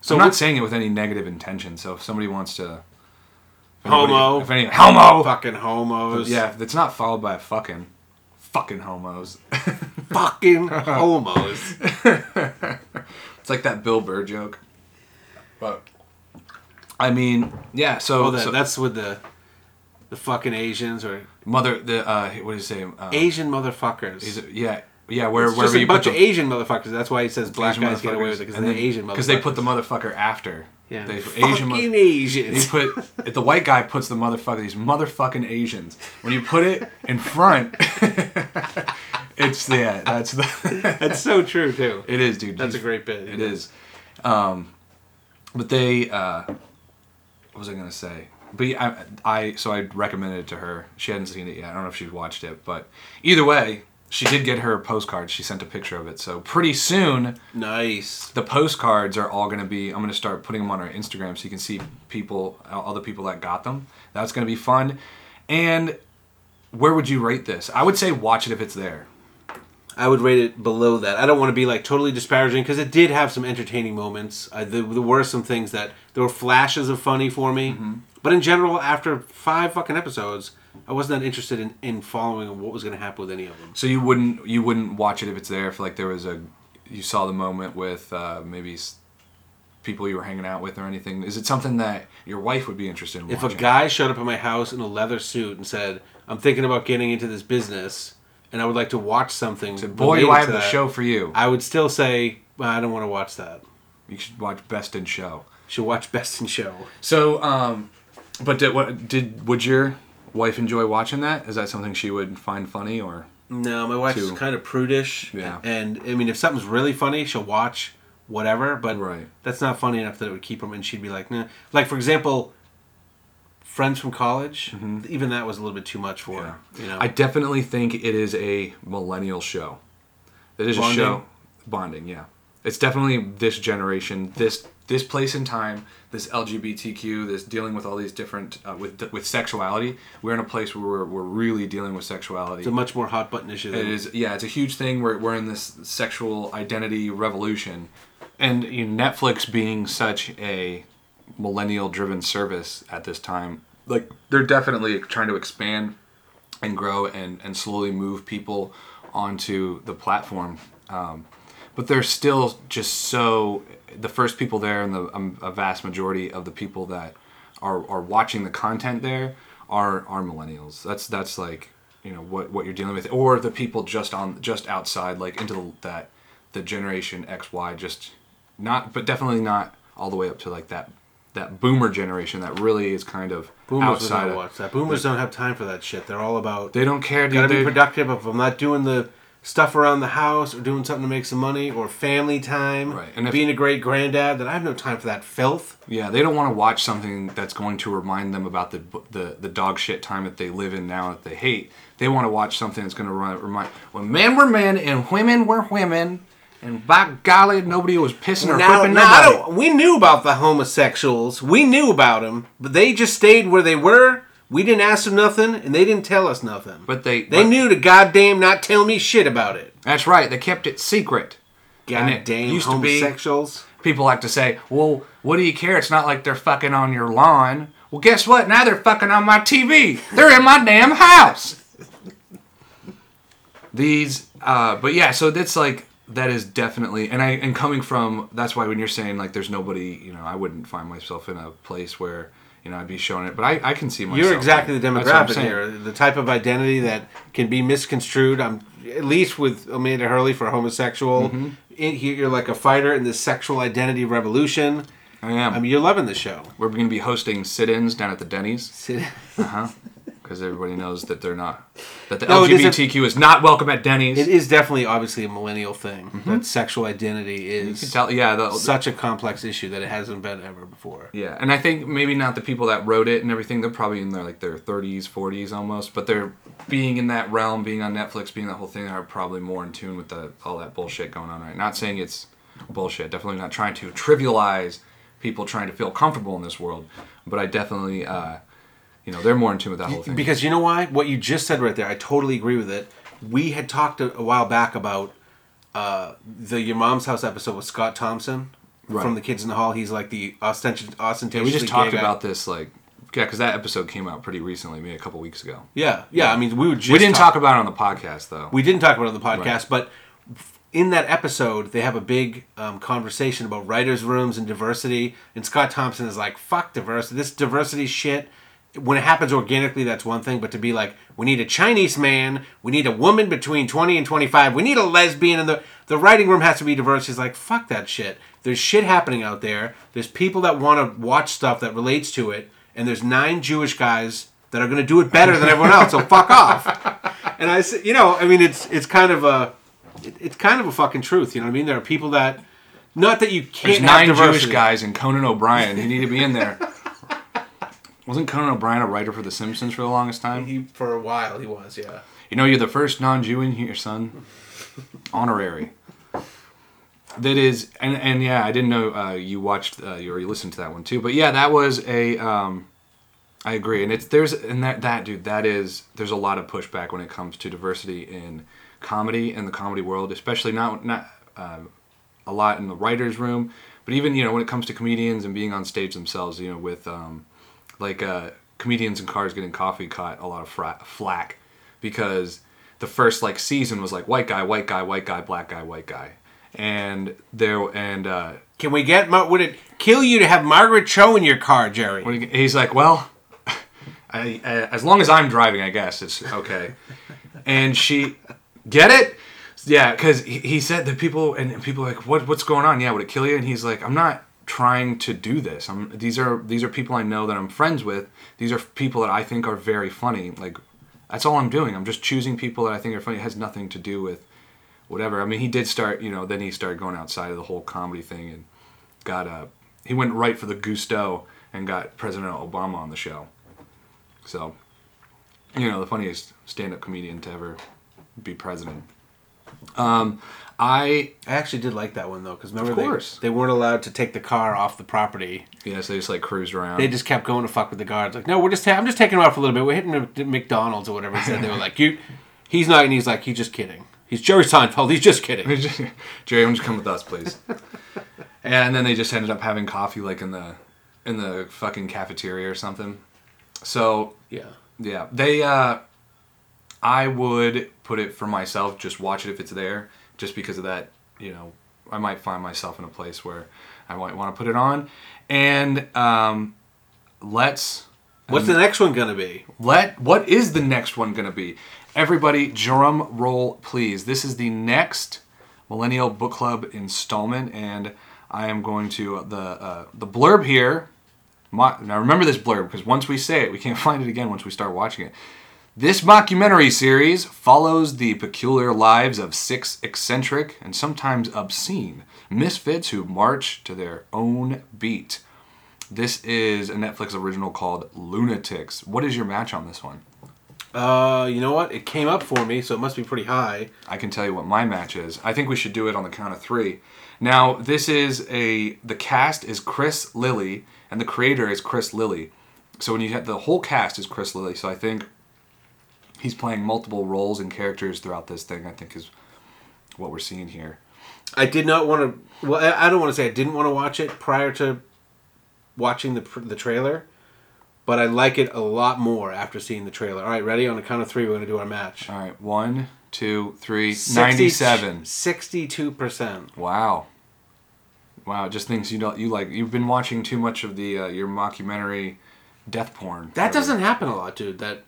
So I'm not saying it with any negative intention. So if somebody wants to Homo. if any homo, fucking homos. yeah, if it's not followed by a fucking fucking homos. fucking homos. it's like that Bill Burr joke. But I mean, yeah. So, Oh, that, so that's with the the fucking Asians or mother, the uh, what do you say? Uh, Asian motherfuckers. is it, yeah, yeah. Where it's wherever just a you bunch put of the, Asian motherfuckers. That's why he says black Asian guys get away with it because they're Asian motherfuckers. Because they put the motherfucker after. Yeah, They, Asian mo- Asians. You put if the white guy puts the motherfucker these motherfucking Asians. When you put it in front, it's yeah. That's the. That's so true too. it is, dude. That's a great bit. It is. Um, but they. Uh, what was I gonna say? But yeah, I, I so I recommended it to her. She hadn't seen it yet. I don't know if she's watched it, but either way, she did get her postcard. She sent a picture of it. So pretty soon, Nice. the postcards are all going to be i'm going to start putting them on our instagram so you can see people other people that got them that's going to be fun and where would you rate this i would say watch it if it's there I would rate it below that. I don't want to be like totally disparaging because it did have some entertaining moments. Uh, there, there were some things that there were flashes of funny for me, Mm-hmm. but in general, after five fucking episodes, I wasn't that interested in, in following what was going to happen with any of them. So you wouldn't you wouldn't watch it if it's there if like there was a you saw the moment with uh, maybe s- people you were hanging out with or anything. Is it something that your wife would be interested in If a guy showed up at my house in a leather suit and said, "I'm thinking about getting into this business, and I would like to watch something," Boy, do I have the show for you. I would still say, well, "I don't want to watch that." You should watch Best in Show. You Should watch Best in Show. So, um, but did what did would your wife enjoy watching that? Is that something she would find funny or? No, my wife's Too. kind of prudish. Yeah. And I mean, if something's really funny, she'll watch whatever. But Right. that's not funny enough that it would keep them. And she'd be like, nah. Like for example, Friends from College. Even that was a little bit too much for her. You know. Mm-hmm. I definitely think it is a millennial show. It is Bonding? a show bonding, yeah. It's definitely this generation, this this place in time, this LGBTQ, this dealing with all these different uh, with with sexuality. We're in a place where we're, we're really dealing with sexuality. it's a much more hot button issue. It is, yeah, it's a huge thing. We're, we're in this sexual identity revolution. And you know, Netflix being such a millennial driven service at this time, like, they're definitely trying to expand and grow and, and slowly move people onto the platform. Um, but they're still just so, the first people there and the um, a vast majority of the people that are, are watching the content there are are millennials. That's that's like you know what what you're dealing with, or the people just on just outside, like into the, that the generation X Y, just not, but definitely not all the way up to like that that boomer generation that really is kind of Boomers outside. not Of, watch that. Boomers don't have time for that shit. They're all about they don't care. Dude. gotta be productive. If I'm not doing the stuff around the house or doing something to make some money or family time, Right, and if- being a great granddad, then I have no time for that filth. Yeah, they don't want to watch something that's going to remind them about the the, the dog shit time that they live in now that they hate. They want to watch something that's going to remind when men were men and women were women, and by golly, nobody was pissing or Now, whipping now nobody. we knew about the homosexuals. We knew about them, but they just stayed where they were. We didn't ask them nothing, and they didn't tell us nothing. But they they but- knew to goddamn not tell me shit about it. That's right. They kept it secret. Goddamn used to be- homosexuals. People like to say, "Well, what do you care? It's not like they're fucking on your lawn." Well, guess what? Now they're fucking on my TV. They're in my damn house. These, uh, but yeah, so that's like that is definitely, and I and coming from that's why when you're saying like there's nobody, you know, I wouldn't find myself in a place where you know I'd be showing it, but I I can see myself. You're exactly the demographic here. The type of identity that can be misconstrued. I'm at least with Amanda Hurley for homosexual. Mm-hmm. You're like a fighter in this sexual identity revolution. I am. I mean, you're loving the show. We're going to be hosting sit-ins down at the Denny's. Sit- because everybody knows that they're not that the No, it is a- LGBTQ is not welcome at Denny's. It is definitely, obviously, a millennial thing. That sexual identity is Tell, yeah, the, such a complex issue that it hasn't been ever before. yeah, and I think maybe not the people that wrote it and everything. They're probably in their like their 30s, 40s almost, but they're being in that realm, being on Netflix, being that whole thing. Are probably more in tune with the all that bullshit going on right. Not saying it's bullshit. Definitely not trying to trivialize people trying to feel comfortable in this world, but I definitely, uh, you know, they're more in tune with that whole thing. Because you know why? What you just said right there, I totally agree with it. We had talked a, a while back about uh, the Your Mom's House episode with Scott Thompson Right. from The Kids in the Hall. He's like the ostentation, Yeah, ostentatiously we just talked guy. about this like yeah, because that episode came out pretty recently, maybe a couple weeks ago. Yeah, yeah. I mean, we would just we didn't talk about it on the podcast though. We didn't talk about it on the podcast, Right. but in that episode, they have a big um, conversation about writers' rooms and diversity. And Scott Thompson is like, "Fuck diversity. This diversity shit." When it happens organically, that's one thing. But to be like, we need a Chinese man, we need a woman between twenty and twenty-five, we need a lesbian, and the the writing room has to be diverse. He's like, "Fuck that shit." There's shit happening out there. There's people that want to watch stuff that relates to it, and there's nine Jewish guys that are going to do it better than everyone else. So fuck off. And I said, you know, I mean, it's it's kind of a, it's kind of a fucking truth. You know what I mean? There are people that, not that you can't There's nine diversity. Jewish guys and Conan O'Brien. You need to be in there. Wasn't Conan O'Brien a writer for The Simpsons for the longest time? He for a while he was, yeah. You know, you're the first non-Jew in here, son. Honorary. That is, and and yeah, I didn't know uh, you watched uh, you or you listened to that one too. But yeah, that was a. Um, I agree, and it's there's and that that dude that is there's a lot of pushback when it comes to diversity in comedy in the comedy world, especially not not um, a lot in the writers' room, but even you know when it comes to comedians and being on stage themselves, you know with um, like uh, comedians in cars getting coffee caught a lot of fra- flack because the first like season was like white guy, white guy, white guy, black guy, white guy, and there and uh, Can we get? Mar- Would it kill you to have Margaret Cho in your car, Jerry? when he- he's like, well, I, I, as long as I'm driving, I guess it's okay. and she, get it? Yeah, because he, he said that people and people are like, what what's going on? Yeah, would it kill you? And he's like, I'm not trying to do this. I'm these are these are people I know that I'm friends with. These are people that I think are very funny. Like that's all I'm doing. I'm just choosing people that I think are funny. It has nothing to do with whatever. I mean, he did start, you know, then he started going outside of the whole comedy thing and got uh he went right for the gusto and got President Obama on the show. So, you know, the funniest stand-up comedian to ever be president. Um, I I actually did like that one though, because remember Of course. They, they weren't allowed to take the car off the property. yes, yeah, so they just like cruised around. They just kept going to fuck with the guards. Like, no, we're just ta- I'm just taking him out for a little bit. We're hitting McDonald's or whatever. Said they were like, you, he's not, and he's like, he's just kidding. He's Jerry Seinfeld. He's just kidding. Jerry, don't you come with us, please? and then they just ended up having coffee like in the in the fucking cafeteria or something. So Yeah. Yeah, they. uh I would put it for myself. Just watch it if it's there, just because of that. You know, I might find myself in a place where I might want to put it on, and um, let's What's the next one gonna be? let. What is the next one gonna be? Everybody, drum roll, please. This is the next Millennial Book Club installment, and I am going to the uh, the blurb here. Mo- now remember this blurb because once we say it, we can't find it again once we start watching it. This mockumentary series follows the peculiar lives of six eccentric and sometimes obscene misfits who march to their own beat. This is a Netflix original called Lunatics. What is your match on this one? Uh, you know what? It came up for me, so it must be pretty high. I can tell you what my match is. I think we should do it on the count of three. Now, this is a the cast is Chris Lilley and the creator is Chris Lilley. So when you have the whole cast is Chris Lilley. So I think he's playing multiple roles and characters throughout this thing. I think is what we're seeing here. I did not want to. Well, I don't want to say I didn't want to watch it prior to watching the the trailer, but I like it a lot more after seeing the trailer. All right, ready? On the count of three, we're gonna do our match. All right, one, two, three, ninety-seven. Sixty-two percent. Wow. Wow, just things you don't you like. You've been watching too much of the uh, your mockumentary death porn. That doesn't happen a lot, dude. That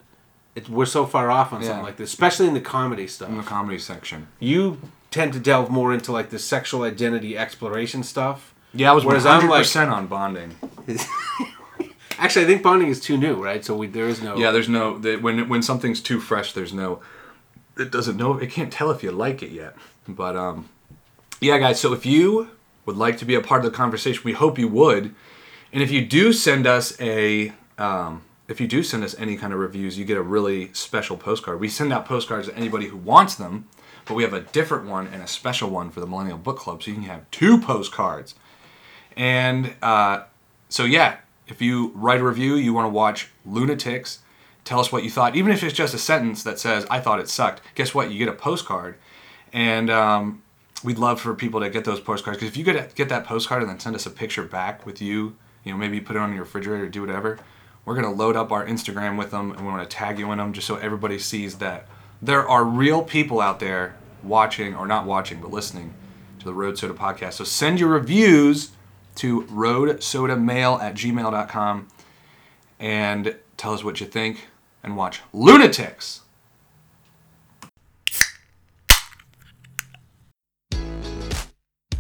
it's we're so far off on Yeah. something like this, especially in the comedy stuff. in the comedy section. You tend to delve more into like the sexual identity exploration stuff. Yeah, I was Whereas I'm like- percent on bonding. Actually, I think bonding is too new, right? So we, there is no. Yeah, there's no the, when when something's too fresh. There's no. It doesn't know. It can't tell if you like it yet. But um, yeah, guys. So if you would like to be a part of the conversation, we hope you would. And if you do send us a um, if you do send us any kind of reviews, you get a really special postcard. We send out postcards to anybody who wants them, but we have a different one and a special one for the Millennial Book Club, so you can have two postcards. And uh, so yeah, if you write a review, you want to watch Lunatics, tell us what you thought, even if it's just a sentence that says "I thought it sucked." Guess what? You get a postcard, and um, we'd love for people to get those postcards because if you could get that postcard and then send us a picture back with you, you know, maybe put it on your refrigerator, do whatever. We're gonna load up our Instagram with them, and we want to tag you in them just so everybody sees that there are real people out there watching or not watching but listening to the Road Soda podcast. So send your reviews to roadsodamail at gmail.com and tell us what you think and watch Lunatics.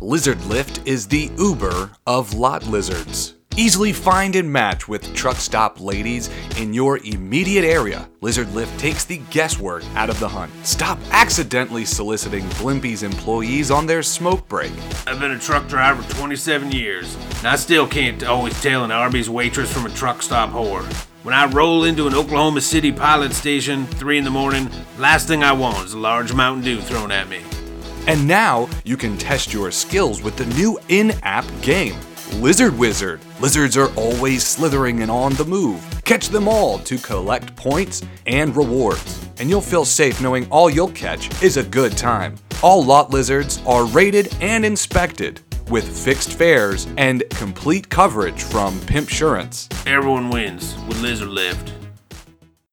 Lizard Lyft is the Uber of lot lizards. Easily find and match with truck stop ladies in your immediate area. Lizard Lyft takes the guesswork out of the hunt. Stop accidentally soliciting Blimpie's employees on their smoke break. I've been a truck driver 27 years, and I still can't always tell an Arby's waitress from a truck stop whore. When I roll into an Oklahoma City pilot station, 3 in the morning, last thing I want is a large Mountain Dew thrown at me. And now you can test your skills with the new in app game, Lizard Wizard. Lizards are always slithering and on the move. Catch them all to collect points and rewards. And you'll feel safe knowing all you'll catch is a good time. All lot lizards are rated and inspected. with fixed fares and complete coverage from Pimp Pimpsurance. Everyone wins with Lizard Lyft.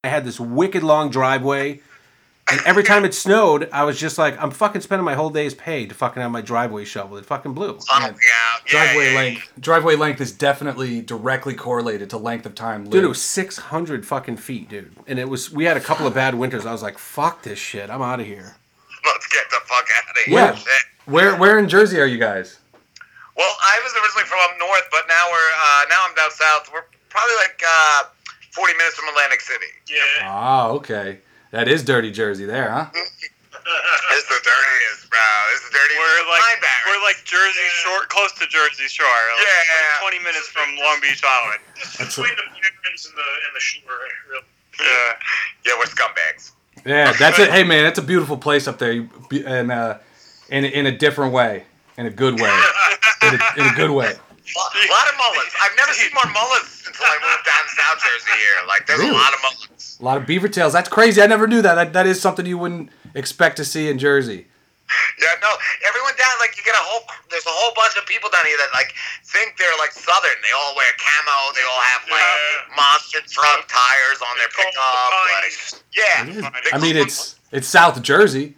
I had this wicked long driveway, and every time it snowed, I was just like, I'm fucking spending my whole day's pay to fucking have my driveway shoveled. It fucking blew. Tunnel, yeah, yeah, driveway yeah, yeah. length. Driveway length is definitely directly correlated to length of time. Dude, it was 600 fucking feet, dude. And it was, we had a couple of bad winters. I was like, fuck this shit. I'm out of here. Let's get the fuck out of here. Yeah. Where where in Jersey are you guys? Well, I was originally from up north, but now we're uh, now I'm down south. We're probably like uh, 40 minutes from Atlantic City. Yeah. Ah, okay. That is dirty Jersey there, huh? It's the dirtiest, bro. It's the dirtiest. We're like linebacker. we're like Jersey Shore, close to Jersey Shore. Like Yeah. 20 minutes from Long Beach Island. That's between the pigeons and the and the shore. Really. Yeah. yeah, we're scumbags. Yeah, that's it. Hey man, that's a beautiful place up there, and uh, in in a different way, in a good way, in a, in a good way. A lot of mullets. I've never seen more mullets until I moved down South Jersey here. Like, there's Really? a lot of mullets. A lot of beaver tails. That's crazy. I never knew that. That that is something you wouldn't expect to see in Jersey. Yeah, no, everyone down like you get a whole. There's a whole bunch of people down here that like think they're like Southern. They all wear camo. They all have like Yeah. monster truck tires on their Call them pickup. Like, yeah, It is. They I mean, it's it's South Jersey,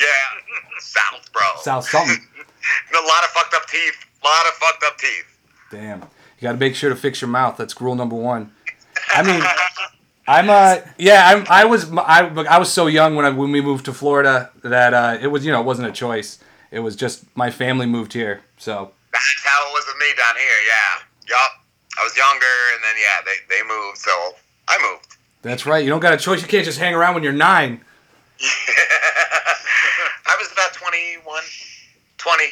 yeah, South, bro. South something. A lot of fucked up teeth. A lot of fucked up teeth. Damn, you got to make sure to fix your mouth. That's rule number one. I mean, I'm uh yeah I'm I was I, I was so young when I when we moved to Florida that uh it was you know it wasn't a choice. It was just my family moved here, so That's how it was with me down here. Yeah, yup. I was younger, and then yeah, they they moved, so I moved. that's right. You don't got a choice. You can't just hang around when you're nine. I was about 21, 20.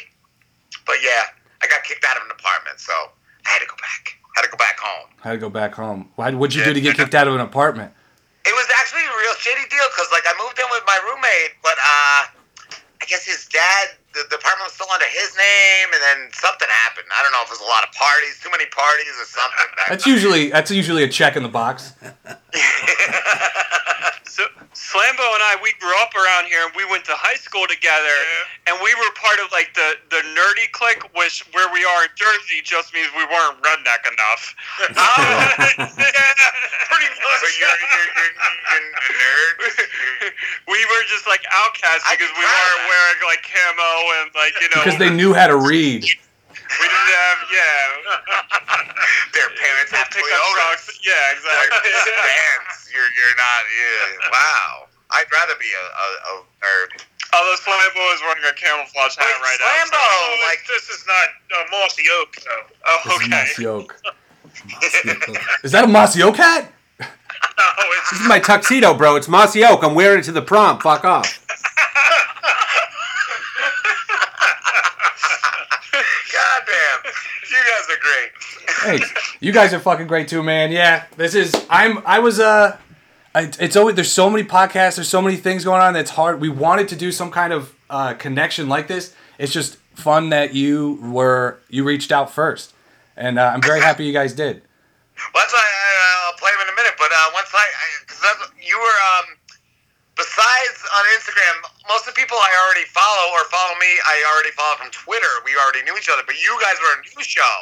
But yeah, I got kicked out of an apartment, so I had to go back. Had to go back home. Had to go back home. Why? What'd you do to get kicked out of an apartment? It was actually a real shitty deal because, like, I moved in with my roommate, but uh, I guess his dad, the, the apartment was still under his name, and then something happened. I don't know if it was a lot of parties, too many parties, or something. That's usually that's usually a check in the box. So Slambo and I, we grew up around here, and we went to high school together, and we were part of like the the nerdy clique, which where we are in Jersey just means we weren't redneck enough. Uh, pretty much. So you're, you're, you're, you're a nerd? we were just like outcasts because we weren't that. wearing like camo and like you know Because they knew how to read. We didn't have yeah Their parents have pickup Toyotas. trucks. Yeah, exactly. bands. You're, you're not, yeah. Wow. I'd rather be a, a, a nerd. Although Slambo is wearing a camouflage hat Wait, right Slambo, now. Oh, like, like this is not uh, mossy oak though. so- Oh, okay. Mossy Oak. Mossy Oak. Is that a Mossy Oak hat? No, it's This is my tuxedo, bro. It's Mossy Oak. I'm wearing it to the prom. Fuck off. goddamn. You guys are great. Thanks. You guys are fucking great too, man. Yeah, this is. I'm. I was. Uh, I, it's always. There's so many podcasts. There's so many things going on. That's hard. We wanted to do some kind of uh, connection like this. It's just fun that you were. You reached out first, and uh, I'm very happy you guys did. Well, that's why I, I'll play him in a minute. But uh, once I, because you were, um, besides on Instagram, most of the people I already follow or follow me, I already follow from Twitter. We already knew each other. But you guys were a new show,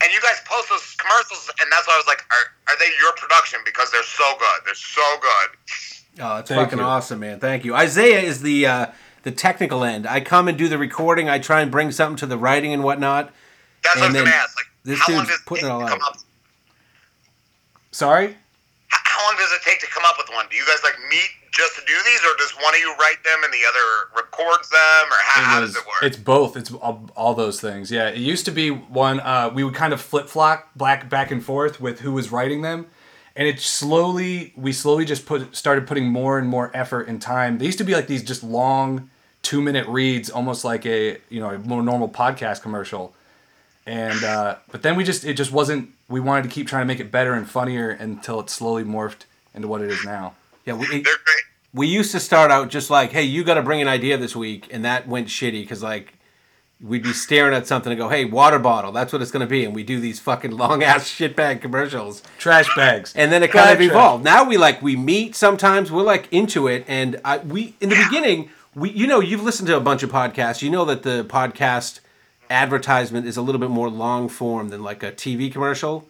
and you guys post those commercials, and that's why I was like, are, are they your production? Because they're so good. They're so good. Oh, it's fucking you. awesome, man. Thank you. Isaiah is the uh, the technical end. I come and do the recording. I try and bring something to the writing and whatnot. That's what I And was gonna ask. Like, this how long dude's does putting it all come out. up? Sorry. How long does it take to come up with one? Do you guys like meet just to do these, or does one of you write them and the other records them, or how, how does it work? It's both. It's all, all those things. Yeah, it used to be one. Uh, we would kind of flip flop back back and forth with who was writing them, and it slowly we slowly just put started putting more and more effort and time. They used to be like these just long two minute reads, almost like a you know a more normal podcast commercial. And uh, but then we just it just wasn't. We wanted to keep trying to make it better and funnier until it slowly morphed into what it is now. Yeah, we, They're we used to start out just like, hey, you got to bring an idea this week, and that went shitty because like we'd be staring at something and go, hey, water bottle, that's what it's gonna be, and we do these fucking long ass shitbag commercials, Trash bags. and then it kind Bag of evolved. Now we like we meet sometimes, we're like into it, and I, we in the beginning, we you know you've listened to a bunch of podcasts, you know that the podcast advertisement is a little bit more long form than like a TV commercial,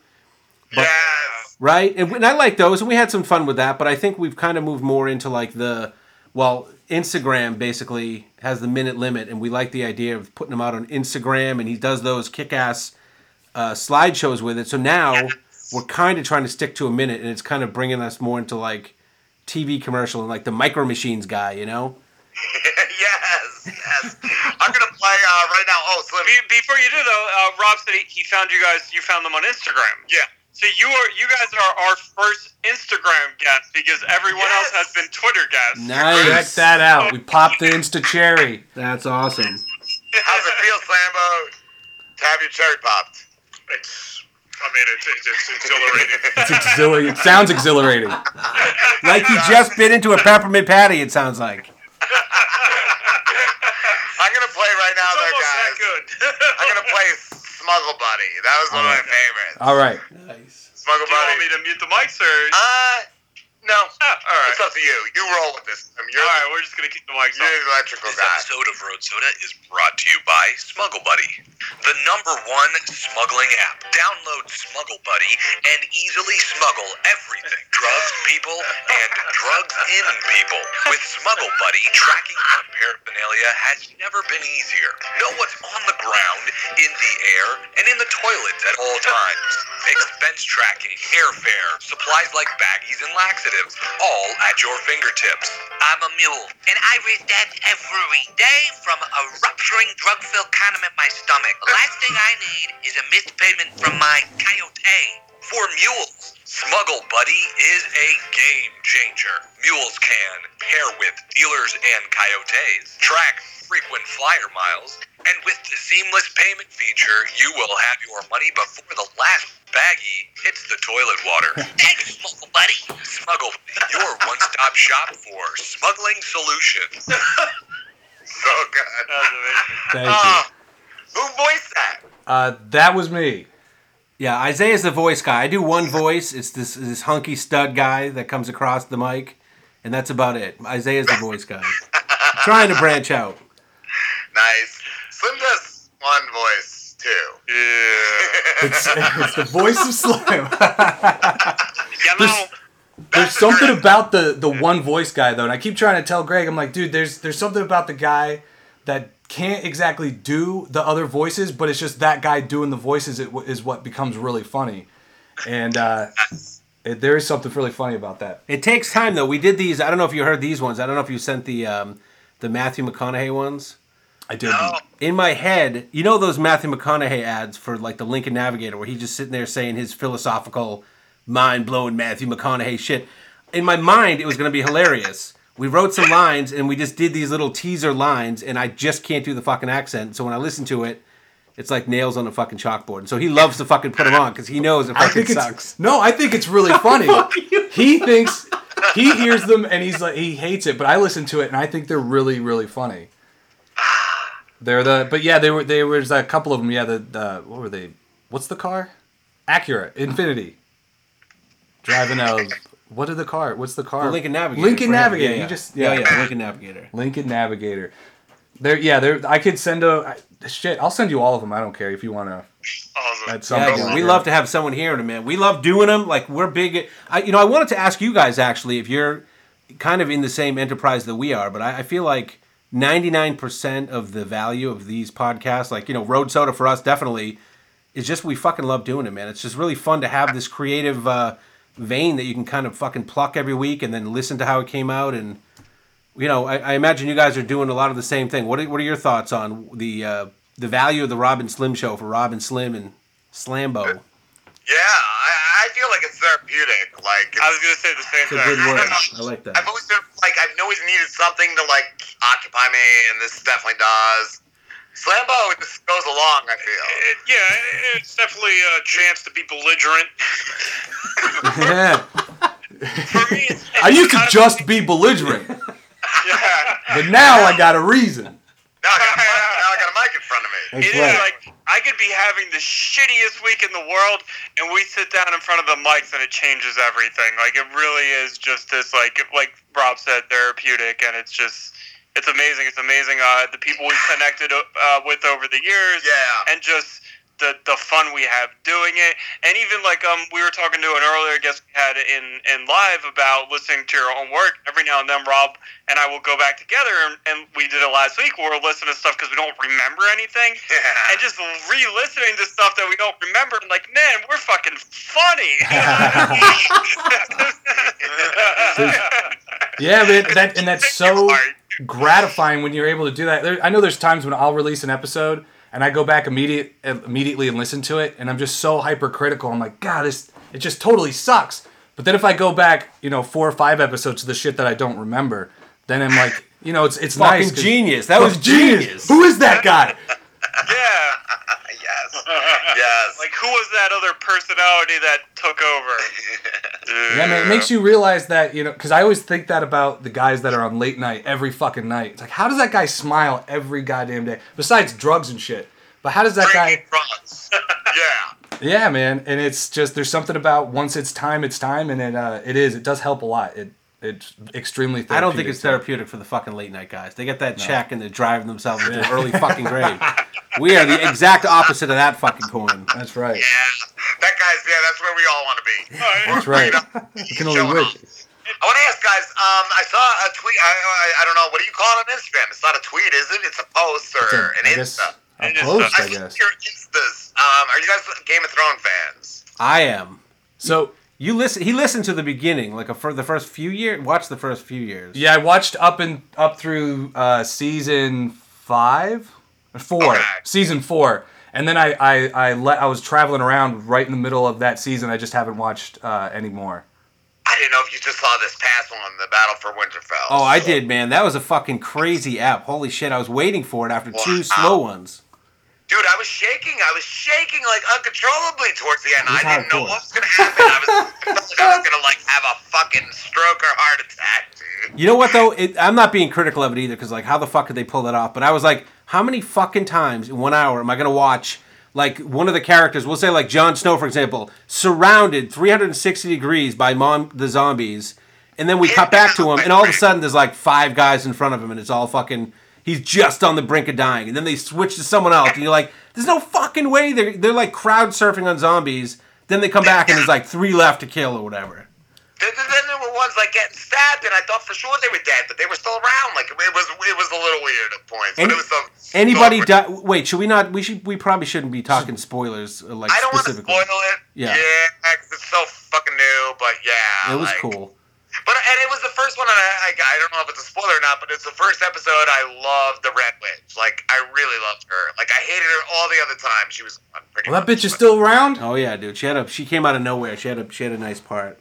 yes. right? And, and I like those, and we had some fun with that. But I think we've kind of moved more into like the well, Instagram basically has the minute limit, and we like the idea of putting them out on Instagram, and he does those kick-ass uh, slideshows with it. So now we're kind of trying to stick to a minute, and it's kind of bringing us more into like TV commercial and like the Micro Machines guy, you know? yes, yes. I'm gonna play uh, right now. Oh, Slim. Be- before you do though, uh, Rob said he, he found you guys. You found them on Instagram. Yeah. So you are you guys are our first Instagram guest because everyone else has been Twitter guests. Nice. Check that out. We popped the Insta cherry. That's awesome. How's it feel, Slambo, to have your cherry popped? It's, I mean, it's, it's, it's exhilarating. It's exhilarating. It sounds exhilarating. Like you just bit into a peppermint patty. It sounds like. I'm gonna play right now, It's though, almost that guys. good. I'm gonna play Smuggle Buddy. That was one of my favorites. All right. Nice. Smuggle Do you want me to mute the mics or? Uh, no. Ah, all right. It's up to you. You roll with this. Um, You're, All right, we're just gonna keep the mics you're on. the electrical This guy. episode of Road Soda is brought to you by Smuggle Buddy, the number one smuggling app. Download Smuggle Buddy and easily smuggle everything drugs, people, and drugs in people. With Smuggle Buddy, tracking down paraphernalia has never been easier. Know what's on the ground, in the air, and in the toilets at all times. Expense tracking, airfare, supplies like baggies and laxatives, all at your fingertips. I'm a mule, and I read that every day from a rupturing drug-filled condom in my stomach. The last thing I need is a missed payment from my coyote. For mules, Smuggle Buddy is a game changer. Mules can pair with dealers and coyotes, track frequent flyer miles, and with the seamless payment feature, you will have your money before the last baggie hits the toilet water. Thanks, Smuggle Buddy. Smuggle your one-stop shop for smuggling solutions. So good. That was amazing. Thank you. Uh, who voiced that? Uh, that was me. Yeah, Isaiah's the voice guy. I do one voice. It's this this hunky stud guy that comes across the mic, and that's about it. Isaiah's the voice guy. Trying to branch out. Nice. Slim does one voice too. Yeah. It's, it's the voice of Slim. You know, There's something about the the one voice guy though, and I keep trying to tell Greg, I'm like, dude, there's there's something about the guy that can't exactly do the other voices, but it's just that guy doing the voices is what becomes really funny, and uh, it, there is something really funny about that. It takes time though. We did these. I don't know if you heard these ones. I don't know if you sent the um, the Matthew McConaughey ones. I did. In my head, you know those Matthew McConaughey ads for like the Lincoln Navigator, where he's just sitting there saying his philosophical, mind blowing Matthew McConaughey shit. In my mind, it was going to be hilarious. We wrote some lines and we just did these little teaser lines, and I just can't do the fucking accent. So when I listen to it, it's like nails on a fucking chalkboard. And so he loves to fucking put them on because he knows it I fucking think sucks. no, I think it's really funny. he thinks he hears them and he's like he hates it, but I listen to it and I think they're really really funny. They're the but yeah, they were there was a couple of them. Yeah, the, the what were they? What's the car? Acura Infiniti. Driving a what did the car? What's the car? The Lincoln Navigator. Lincoln. Navigator. Yeah, yeah. You just yeah, yeah, yeah, Lincoln Navigator. Lincoln Navigator. There, yeah, there. I could send a I, shit. I'll send you all of them. I don't care if you want to. awesome. At some Yeah, point. we love to have someone hearing them, man. We love doing them. Like we're big. I, you know, I wanted to ask you guys actually if you're kind of in the same enterprise that we are, but I, I feel like 99% of the value of these podcasts, like you know, Road Soda for us, definitely is just we fucking love doing it, man. It's just really fun to have this creative uh, vein that you can kind of fucking pluck every week and then listen to how it came out and. You know, I, I imagine you guys are doing a lot of the same thing. What are, what are your thoughts on the uh, the value of the Rob and Slim show for Rob and Slim and Slambo? Yeah, I, I feel like it's therapeutic. Like I was gonna say the same thing. good word. I like that. I've always been like I've always needed something to like occupy me, and this definitely does. Slambo it just goes along. I feel. It, yeah, it's definitely a chance to be belligerent. Yeah. For me, it's, I used to just be belligerent, Yeah. but now I got a reason. Now I, got a, mic- now I got a mic in front of me. That's It is right. like I could be having the shittiest week in the world, and we sit down in front of the mics, and it changes everything. Like it really is just this, like like Rob said, therapeutic, and it's just it's amazing. It's amazing. Uh, the people we've connected uh, with over the years, Yeah. and just the the fun we have doing it, and even like um we were talking to an earlier guest we had in in live about listening to your own work. Every now and then, Rob and I will go back together, and, and we did it last week. We'll listen to stuff because we don't remember anything, Yeah. and just re-listening to stuff that we don't remember. And like, man, we're fucking funny. Yeah, man, that and that's so gratifying when you're able to do that. There, I know there's times when I'll release an episode and I go back immediate immediately and listen to it, and I'm just so hypercritical. I'm like, God, this it just totally sucks. But then if I go back, you know, four or five episodes to the shit that I don't remember, then I'm like, you know, it's it's Fucking nice. genius. That was genius. Who is that guy? Yeah. yes. Yes. Like, who was that other personality that took over? Yeah, man, it makes you realize that, you know, because I always think that about the guys that are on late night every fucking night. It's like, how does that guy smile every goddamn day? Besides drugs and shit. But how does that guy. Drugs. yeah. Yeah, man, and it's just there's something about once it's time, it's time, and it uh, it is. It does help a lot. It it's extremely. Therapeutic. I don't think it's therapeutic for the fucking late night guys. They get that check and they're driving themselves into an early fucking grave. We are the exact opposite of that fucking coin. That's right. Yeah. That guy's, yeah, that's where we all want to be. That's right. You can only Showing wish. off. I want to ask guys. Um, I saw a tweet. I, I, I don't know. What do you call it on Instagram? It's not a tweet, is it? It's a post or It's a- an I guess Insta. a It is, post, I I see guess. your Instas. Um, are you guys Game of Thrones fans? I am. So You listen. He listened to the beginning, like a, for the first few years. Watch the first few years. yeah, I watched up and up through uh, season five, four, Okay. season four, and then I I I let I was traveling around right in the middle of that season. I just haven't watched uh, anymore. I didn't know if you just saw this past one, the Battle for Winterfell. Oh, I did, man. That was a fucking crazy app. Holy shit! I was waiting for it after two Wow. slow ones. Dude, I was shaking. I was shaking like uncontrollably towards the end. I didn't know what was gonna happen. I was, like I was gonna like have a fucking stroke or heart attack, dude. You know what though? It, I'm not being critical of it either because like, how the fuck could they pull that off? But I was like, how many fucking times in one hour am I gonna watch like one of the characters? We'll say like Jon Snow, for example, surrounded 360 degrees by mom the zombies, and then we cut back to him, and all of a sudden there's like five guys in front of him, and it's all fucking. He's just on the brink of dying, and then they switch to someone else, and you're like, "There's no fucking way they're they're like crowd surfing on zombies." Then they come back, and there's like three left to kill or whatever. Then, then there were ones like getting stabbed, and I thought for sure they were dead, but they were still around. Like it was, it was a little weird at points. Any- but it was some, Anybody die? Wait, should we not? We should. We probably shouldn't be talking spoilers. uh, Like I don't want to spoil it. Yeah. yeah, 'cause it's so fucking new. But yeah, It was like- cool. But and it was the first one, and I, I, I don't know if it's a spoiler or not, but it's the first episode. I loved the Red Witch. Like I really loved her. Like I hated her all the other times. She was fun, pretty. Well, that much, bitch is but- still around. Oh yeah, dude. She had a. She came out of nowhere. She had a. She had a nice part.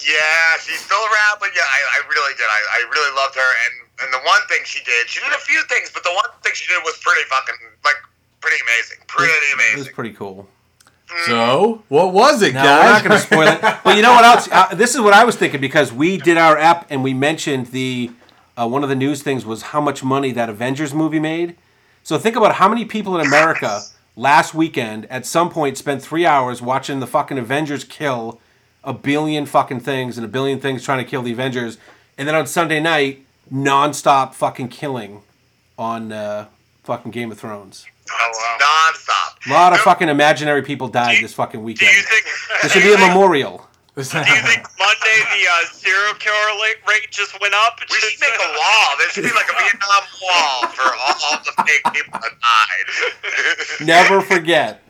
Yeah, she's still around, but yeah, I, I really did. I, I really loved her, and and the one thing she did, she did a few things, but the one thing she did was pretty fucking like pretty amazing, pretty amazing. It was pretty cool. So what was it, No, guys? we're not going to spoil it. But you know what else? Uh, this is what I was thinking because we did our app and we mentioned the uh, one of the news things was how much money that Avengers movie made. So think about how many people in America last weekend at some point spent three hours watching the fucking Avengers kill a billion fucking things and a billion things trying to kill the Avengers, and then on Sunday night nonstop fucking killing on uh, fucking Game of Thrones. Oh, nonstop. A lot of fucking imaginary people died this fucking Do weekend. you think? There do should be a think- memorial. Do you think Monday the uh, serial killer rate just went up? We should make a wall. There should be like a Vietnam wall for all, all the fake people that died. Never forget.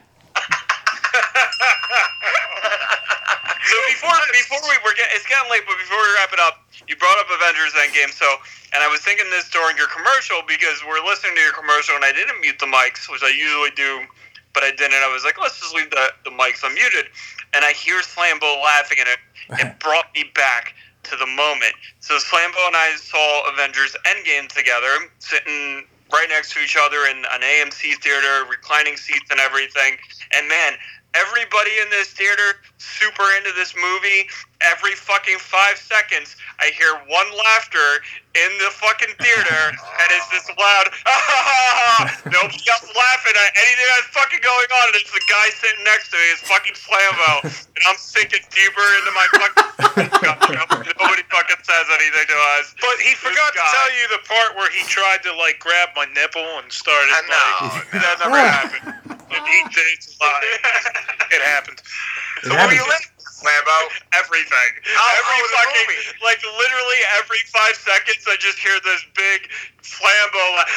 So before before we were getting, it's getting late, but before we wrap it up, you brought up Avengers Endgame. So, and I was thinking this during your commercial because we're listening to your commercial, and I didn't mute the mics, which I usually do, but I didn't. I was like, let's just leave the, the mics unmuted, and I hear Slambo laughing, and it it brought me back to the moment. So Slambo and I saw Avengers Endgame together, sitting right next to each other in an AMC theater, reclining seats and everything. And man, everybody in this theater super into this movie. Every fucking five seconds, I hear one laughter in the fucking theater, and it's this loud. Nobody else laughing at anything that's fucking going on, and it's the guy sitting next to me. It's fucking Slambo, and I'm sinking deeper into my fucking. Nobody fucking says anything to us. But he forgot to tell you the part where he tried to like grab my nipple and started I know. like that never happened. Like, he did lie. It happened. So where you live, Lambo? Everything. How- every how fucking, like literally every five seconds, I just hear this big flambo, like,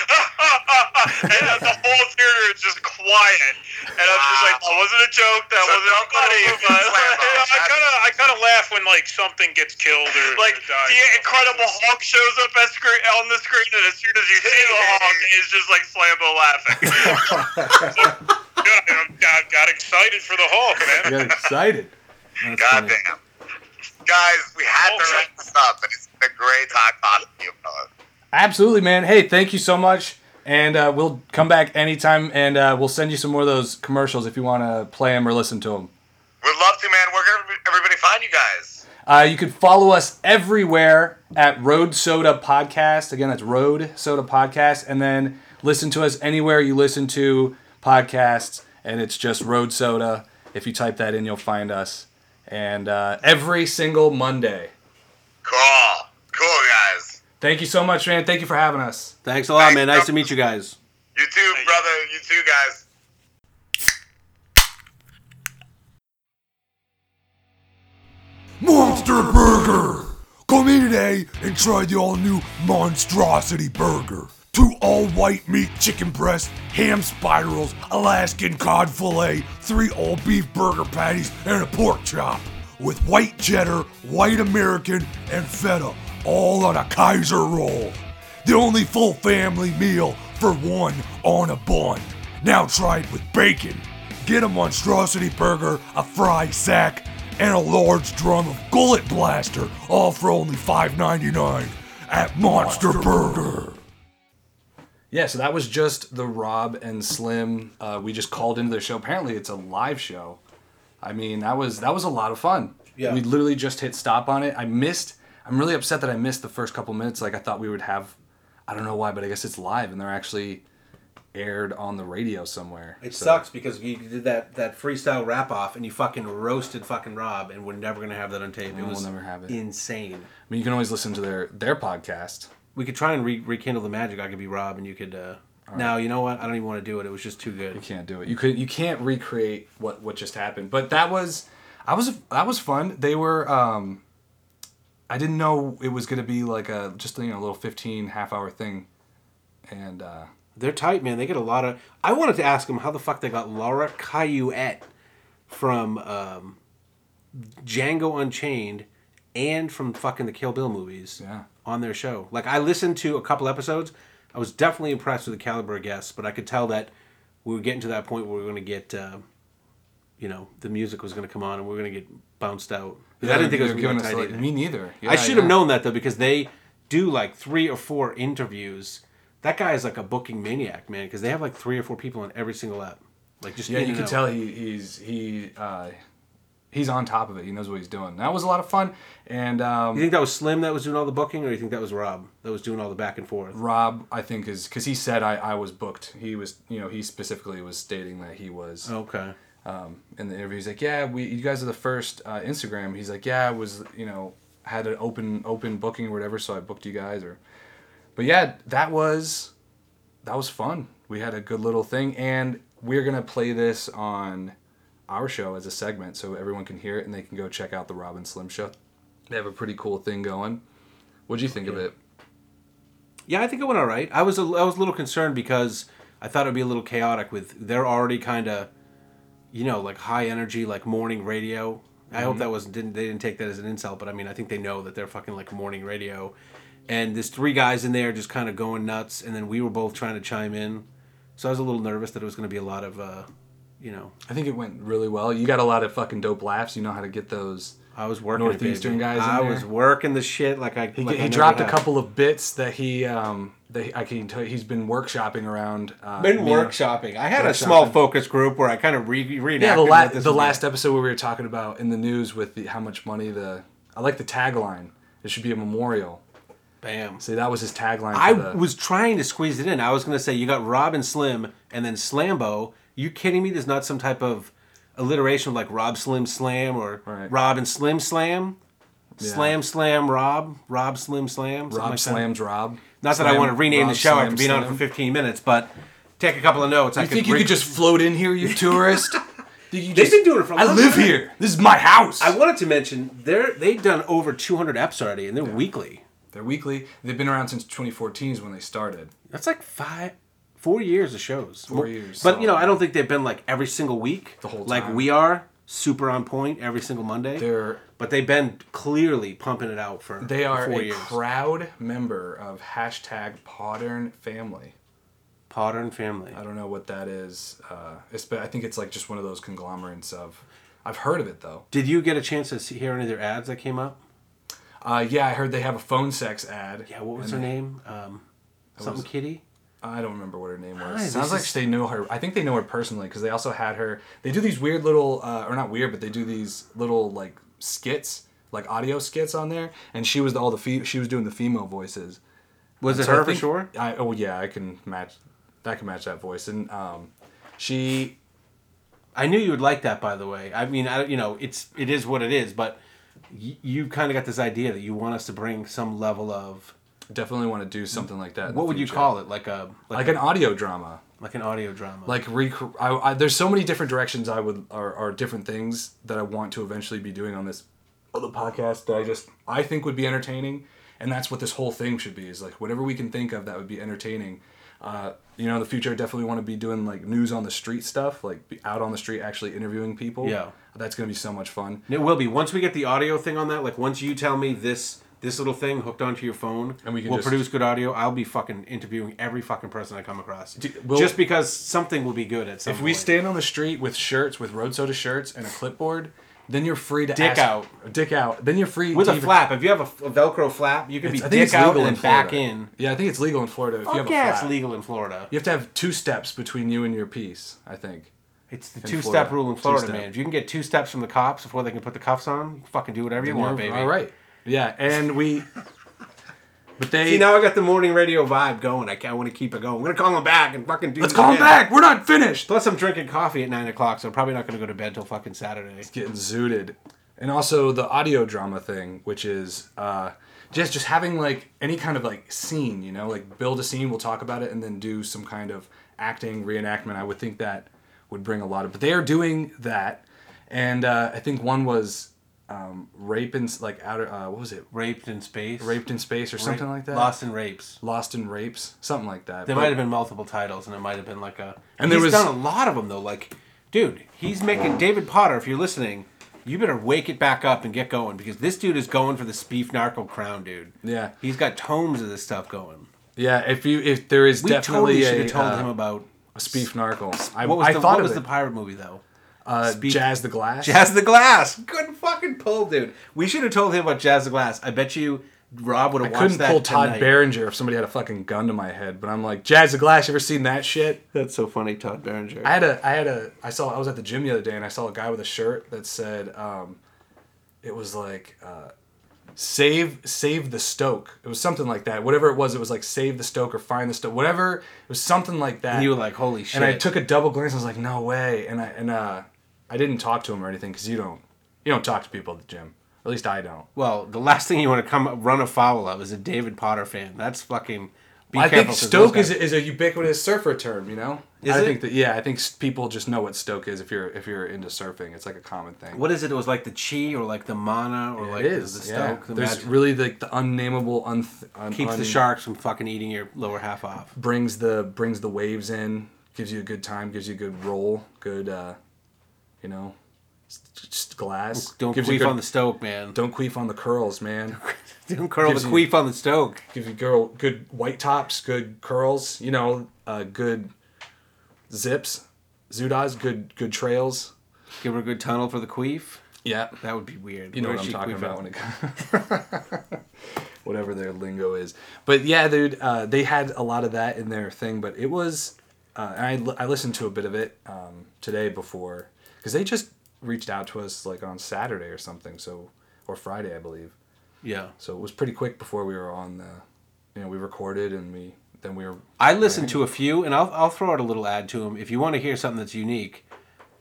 and the whole theater is just quiet. And I'm just like, that wasn't a joke. That So wasn't don't go to funny. movies, But, Flambo. I kind of I kind of laugh when like something gets killed or like or dies. the Incredible Hulk shows up at screen, on the screen, and as soon as you see the Hulk, it's just like Flambo laughing. Good, I got, got excited for the Hulk, man. Got excited. That's funny. Goddamn. Guys, we had to wrap this up, and it's been a great time talking to you, fellas. Absolutely, man. Hey, thank you so much. And uh, we'll come back anytime and uh, we'll send you some more of those commercials if you want to play them or listen to them. We'd love to, man. Where can everybody find you guys? Uh, you can follow us everywhere at Road Soda Podcast. Again, that's Road Soda Podcast. And then listen to us anywhere you listen to podcasts, and it's just Road Soda. If you type that in, you'll find us. And uh, every single Monday. Cool. Cool, guys. Thank you so much, man. Thank you for having us. Thanks a lot, man. Nice to meet you guys. You too, brother. You too, guys. Monster Burger! Come in today and try the all new Monstrosity Burger. Two all white meat chicken breasts, ham spirals, Alaskan cod filet, three all beef burger patties, and a pork chop. With white cheddar, white American, and feta, all on a Kaiser roll. The only full family meal for one on a bun. Now try it with bacon. Get a monstrosity burger, a fry sack, and a large drum of Gullet Blaster, all for only $5.99 at Monster Burger. Yeah, so that was just the Rob and Slim. Uh, we just called into their show. Apparently, it's a live show. I mean, that was that was a lot of fun. Yeah. we literally just hit stop on it. I missed. I'm really upset that I missed the first couple minutes. Like I thought we would have. I don't know why, but I guess it's live and they're actually aired on the radio somewhere. It So- sucks because you did that, that freestyle rap off and you fucking roasted fucking Rob and we're never gonna have that on tape. It we'll was never have it. insane. I mean, you can always listen to their their podcast. We could try and re- rekindle the magic. I could be Rob and you could. Uh... Now you know what? I don't even want to do it. It was just too good. You can't do it. You could. You can't recreate what what just happened. But that was, I was that was fun. They were. um I didn't know it was gonna be like a just you know a little 15 half hour thing, and uh They're tight, man. They get a lot of. I wanted to ask them how the fuck they got Laura Cayouette from um, Django Unchained and from fucking the Kill Bill movies Yeah. On their show. Like I listened to a couple episodes. I was definitely impressed with the caliber of guests, but I could tell that we were getting to that point where we were going to get, uh, you know, the music was going to come on and we were going to get bounced out. 'Cause I didn't think it was giving to be us like, me neither. I Yeah, should have yeah. known that though because they do like three or four interviews. That guy is like a booking maniac, man. Because they have like three or four people on every single app. Like just Yeah, you can out. tell he he's he uh he's on top of it. He knows what he's doing. That was a lot of fun. And um, You think that was Slim that was doing all the booking, or you think that was Rob that was doing all the back and forth? Rob, I think, is because he said I, I was booked. He was, you know, he specifically was stating that he was. Okay. Um, in the interview, he's like, "Yeah, we, you guys are the first uh, Instagram." He's like, "Yeah, I was, you know, had an open open booking or whatever, so I booked you guys." Or, but yeah, that was, that was fun. We had a good little thing, and we're gonna play this on our show as a segment, so everyone can hear it and they can go check out the Rob and Slim show. They have a pretty cool thing going. What'd you think of it? Yeah, I think it went all right. I was a, I was a little concerned because I thought it'd be a little chaotic with they're already kind of, you know, like high energy, like morning radio. I hope Mhm. that wasn't didn't they didn't take that as an insult, but I mean I think they know that they're fucking like morning radio, and there's three guys in there just kind of going nuts, and then we were both trying to chime in, so I was a little nervous that it was going to be a lot of, uh, you know. I think it went really well. You got a lot of fucking dope laughs. You know how to get those. I was working it, northeastern baby. guys. In I there. was working the shit like I. He, like he I dropped a couple of bits that he um that I can tell you he's been workshopping around. Uh, Been me and- workshopping. I had a small focus group where I kind of re- reenacted. Yeah, the, what la- this the was last episode where we were talking about in the news with the, how much money the. I like the tagline. It should be a memorial. Bam. See, that was his tagline. For I the, was trying to squeeze it in. I was going to say you got Rob and Slim and then Slambo. You kidding me? There's not some type of alliteration like Rob Slim Slam or Rob and Slim Slam. Slam Slam Rob, Rob Slim Slam. Rob like that. slams Rob. Not that I want to rename the show Slam after being on it for 15 minutes, but take a couple of notes. I You think you re- could just float in here, you tourist? You They've just- been doing it for a I live time. here. This is my house. I wanted to mention they're they've done over 200 eps already, and they're weekly. They're weekly. They've been around since 2014 is when they started. That's like five, four years of shows. Four years, But you know. I don't think they've been like every single week, The whole like time. we are, super on point every single Monday. They're but they've been clearly pumping it out for they are four a years. proud member of hashtag Podern Family. Podern Family. I don't know what that is. Uh, it's, but I think it's like just one of those conglomerates of. I've heard of it though. Did you get a chance to see, hear any of their ads that came up? Uh, yeah, I heard they have a phone sex ad. Yeah, what was her name? Um, something was- Kitty. I don't remember what her name was. Hi, Sounds like is- they know her. I think they know her personally because they also had her. They do these weird little, uh, or not weird, but they do these little like skits, like audio skits on there. And she was the, all the fe- she was doing the female voices. Was And it so I her for think- sure? I, oh yeah, I can match. I can match that voice. And um, she I knew you would like that. By the way, I mean, I, you know, it's it is what it is, but y- you kind of got this idea that you want us to bring some level of. Definitely want to do something like that. What would you call it? Like a Like, a- an audio drama. like an audio drama. like rec- I, I, there's so many different directions I would or, or different things that I want to eventually be doing on this other podcast that I just I think would be entertaining and that's what this whole thing should be is like whatever we can think of that would be entertaining uh, you know in the future I definitely want to be doing like news on the street stuff like be out on the street actually interviewing people Yeah. that's gonna be so much fun it will be once we get the audio thing on that. Like once you tell me this this little thing hooked onto your phone, And we can will just- produce good audio. I'll be fucking interviewing every fucking person I come across, we'll- just because something will be good at some if we stand on the street with shirts with road soda shirts and a clipboard then you're free to Dick ask- out. dick out then you're free with a even- flap. If you have a, a Velcro flap, you can be dick out legal and in back in. Yeah, I think it's legal in Florida if you Fuck have a yeah, it's legal in Florida. You have to have two steps between you and your piece. I think. It's the two Florida. step rule in Florida, Two-step. man. If you can get two steps from the cops before they can put the cuffs on, you fucking do whatever you want, baby. All right. Yeah, and we. But they. See, now I got the morning radio vibe going. I, I want to keep it going. I'm gonna call them back and fucking do. Let's call again. back. We're not finished. Plus, I'm drinking coffee at nine o'clock, so I'm probably not gonna go to bed till fucking Saturday. It's getting zooted. And also the audio drama thing, which is uh, just just having like any kind of like scene, you know, like build a scene, we'll talk about it, and then do some kind of acting reenactment. I would think that would bring a lot of. But they are doing that, and uh, I think one was um, rape in like outer. Uh, what was it? Raped in space. Raped in space or something like that. Lost in rapes. Lost in rapes, something like that. There But- might have been multiple titles, and it might have been like a. And there he's was- done a lot of them though. Like, dude, he's making David Potter. If you're listening, you better wake it back up and get going because this dude is going for the Speef Narco crown, dude. Yeah. He's got tomes of this stuff going. Yeah, if you if there is We definitely totally should have told uh, him about Speef Narcle. I, what was I the, thought what was it. the pirate movie though? Uh, Speef- Jazz the Glass. Jazz the Glass. Good fucking pull, dude. We should have told him about Jazz the Glass. I bet you Rob would I have watched couldn't that pull Todd tonight. Berenger if somebody had a fucking gun to my head, but I'm like, Jazz the Glass. You ever seen that shit? That's so funny, Todd Berenger. I had a, I had a, I saw, I was at the gym the other day and I saw a guy with a shirt that said, um, it was like, uh, save, save the Stoke. It was something like that. Whatever it was, it was like save the Stoke or find the Stoke. Whatever. It was something like that. And you were like, holy shit. And I took a double glance. I was like, no way. And I, and uh, I didn't talk to him or anything because you don't, you don't talk to people at the gym. At least I don't. Well, the last thing you want to come run afoul of is a David Potter fan. That's fucking. Be I think Stoke is, is a ubiquitous surfer term, you know. Is I it? think that yeah, I think people just know what Stoke is if you're if you're into surfing. It's like a common thing. What is it? It was like the chi or like the mana or like it the- is. the yeah. stoke. The There's magic. really like the unnameable un, un keeps un- the sharks from fucking eating your lower half off. brings the brings the waves in, gives you a good time, gives you a good roll, good uh, you know, just glass. Don't gives you queef good- on the stoke, man. Don't queef on the curls, man. Don't curl Gives the you- queef on the stoke. Gives you girl good white tops, good curls. You know, uh, good zips, zudas, good good trails. Give her a good tunnel for the queef. Yeah, That would be weird. you know Where what I'm she talking about when it comes. Whatever their lingo is, but yeah, dude, uh, they had a lot of that in their thing. But it was, uh, and I li- I listened to a bit of it um, today before because they just reached out to us like on Saturday or something. So or Friday, I believe. Yeah. So it was pretty quick before we were on the, you know, we recorded and we then we were. I listened to a few, and I'll, I'll throw out a little ad to them. If you want to hear something that's unique,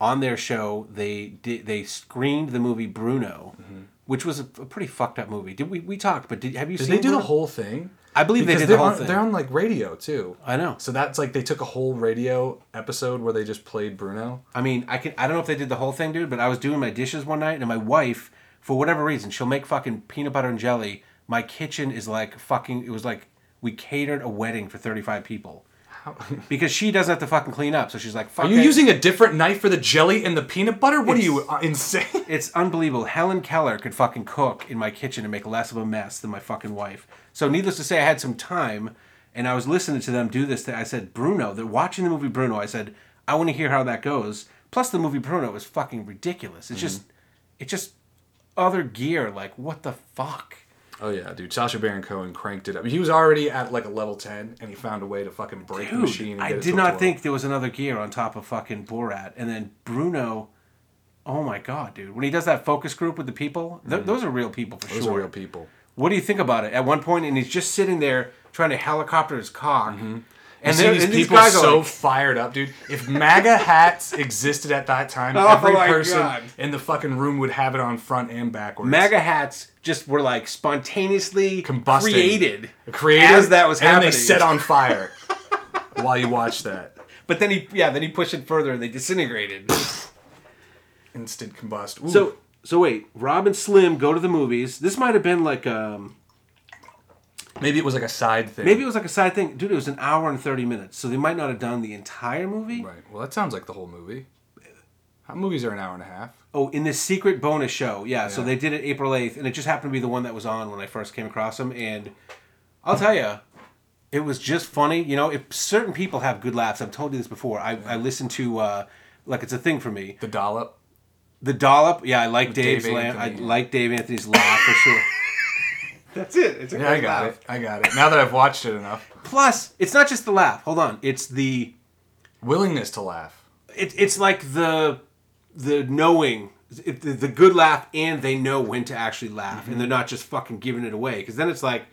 on their show, they did, they screened the movie Bruno mm-hmm. which was a, a pretty fucked up movie. Did we we talked? But did have you Did seen? they do the whole thing? I believe they Because did they're the whole on, thing. They're on like radio too. I know. So that's like they took a whole radio episode where they just played Bruno. I mean, I can I don't know if they did the whole thing, dude, but I was doing my dishes one night and my wife, for whatever reason, she'll make fucking peanut butter and jelly. My kitchen is like fucking it was like we catered a wedding for 35 people. because she doesn't have to fucking clean up, so she's like, Are you it. using a different knife for the jelly and the peanut butter? What are you uh, insane? It's unbelievable. Helen Keller could fucking cook in my kitchen and make less of a mess than my fucking wife. So needless to say, I had some time, and I was listening to them do this. Thing. I said, Bruno, they're watching the movie Bruno. I said, I want to hear how that goes. Plus, the movie Bruno is fucking ridiculous. It's just, mm-hmm. it's just other gear. Like, what the fuck? Oh yeah, dude. Sacha Baron Cohen cranked it up. He was already at like a level ten, and he found a way to fucking break the machine. And I did not 12. think there was another gear on top of fucking Borat. And then Bruno, oh my god, dude! When he does that focus group with the people, th- mm-hmm. those are real people for Those sure. Those are real people. What do you think about it? At one point, and he's just sitting there trying to helicopter his cock. Mm-hmm. And And, they're- these and these people guys are so like, fired up, dude. If MAGA hats existed at that time, Oh every person God. in the fucking room would have it on front and backwards. MAGA hats just were like spontaneously Combusting. created, created as that was and happening. they set on fire while you watch that. But then he, yeah, then he pushed it further and they disintegrated. Instant combust. Ooh. so, so wait, Rob and Slim go to the movies. This might have been like um, maybe it was like a side thing. maybe it was like a side thing, dude. It was an hour and thirty minutes, so they might not have done the entire movie. Right. Well, that sounds like the whole movie. How movies are an hour and a half. Oh, in this secret bonus show, yeah. So Yeah. they did it April eighth, and it just happened to be the one that was on when I first came across them. And I'll tell you, it was just funny. You know, if certain people have good laughs, I've told you this before. I, I listen to uh, like it's a thing for me. The dollop. The dollop, yeah. I like With Dave's Dave laugh. I like Dave Anthony's laugh for sure. That's it. It's a Yeah, I got laugh. it. I got it. Now that I've watched it enough, Plus, it's not just the laugh. Hold on, it's the willingness to laugh. it, it's like the the knowing it, the, the good laugh and they know when to actually laugh Mm-hmm. and they're not just fucking giving it away because then it's like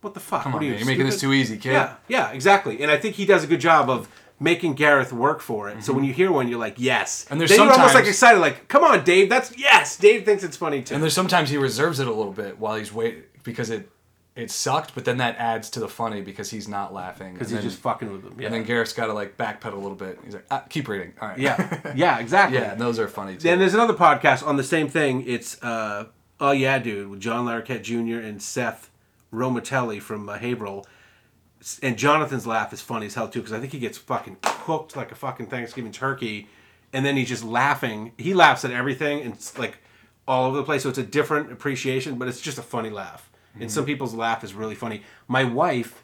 what the fuck Come what on, are man, you're making this too easy, kid. yeah yeah exactly and i think he does a good job of making gareth work for it so when you hear one you're like yes Mm-hmm. And there's then you're almost like excited like come on dave that's yes dave thinks it's funny too And there's sometimes he reserves it a little bit while he's wait because it it sucked, but then that adds to the funny because he's not laughing. because he's then- just fucking with them yeah And then Gareth's got to like backpedal a little bit. He's like, ah, keep reading. All right. yeah yeah exactly yeah, and those are funny too. Then there's another podcast on the same thing. It's uh, Oh Yeah Dude with John Larroquette Jr. and Seth Romatelli from uh, Haverhill. And Jonathan's laugh is funny as hell too because I think he gets fucking cooked like a fucking Thanksgiving turkey, and then he's just laughing. He laughs at everything and it's like all over the place. So it's a different appreciation, but it's just a funny laugh. And mm-hmm. some people's laugh is really funny. My wife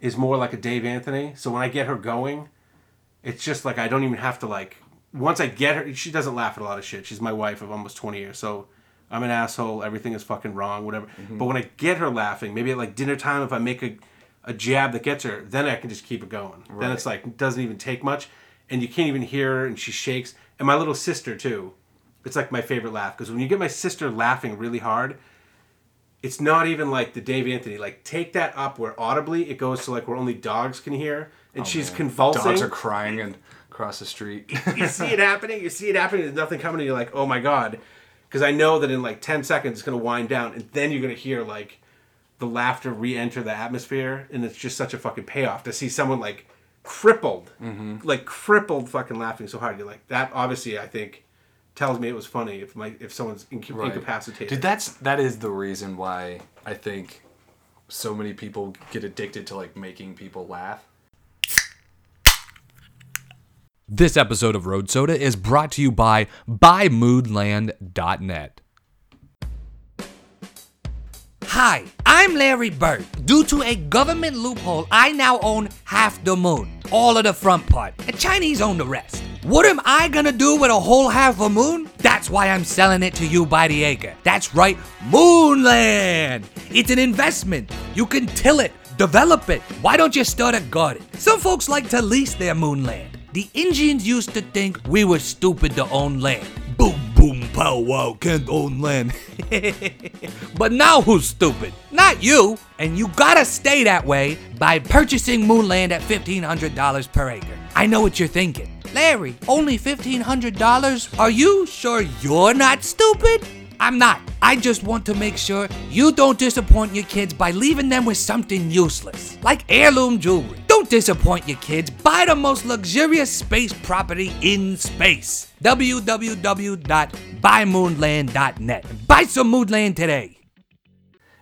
is more like a Dave Anthony, so when I get her going, it's just like I don't even have to like. Once I get her, she doesn't laugh at a lot of shit. She's my wife of almost twenty years, so I'm an asshole. Everything is fucking wrong, whatever. Mm-hmm. But when I get her laughing, maybe at like dinner time, if I make a a jab that gets her, then I can just keep it going. Then it's like doesn't even take much, and you can't even hear her, and she shakes. And my little sister too. It's like my favorite laugh because when you get my sister laughing really hard, it's not even like the Dave Anthony. Like take that up where audibly it goes to like where only dogs can hear, and Oh, she's man. convulsing. Dogs are crying and across the street. you see it happening. You see it happening. There's nothing coming. And you're like, oh my god, because I know that in like ten seconds it's gonna wind down, and then you're gonna hear like the laughter re-enter the atmosphere, and it's just such a fucking payoff to see someone like crippled, mm-hmm. like crippled, fucking laughing so hard. You're like that. Obviously, I think tells me it was funny if my if someone's inca- Right. incapacitated. Dude, that's that is the reason why I think so many people get addicted to like making people laugh. This episode of Road Soda is brought to you by BuyMoonland.net. Hi, I'm Larry Bird. Due to a government loophole, I now own half the moon. All of the front part. The Chinese own the rest. What am I gonna do with a whole half a moon? That's why I'm selling it to you by the acre. That's right, Moonland! It's an investment. You can till it, develop it. Why don't you start a garden? Some folks like to lease their moonland. The Indians used to think we were stupid to own land. Boom, pow, wow, can't own land. but now who's stupid? Not you. And you gotta stay that way by purchasing moonland at $1,500 per acre. I know what you're thinking. Larry, only $1,500? Are you sure you're not stupid? I'm not. I just want to make sure you don't disappoint your kids by leaving them with something useless, like heirloom jewelry. Don't disappoint your kids. Buy the most luxurious space property in space. www.buymoonland.net. Buy some Moonland today.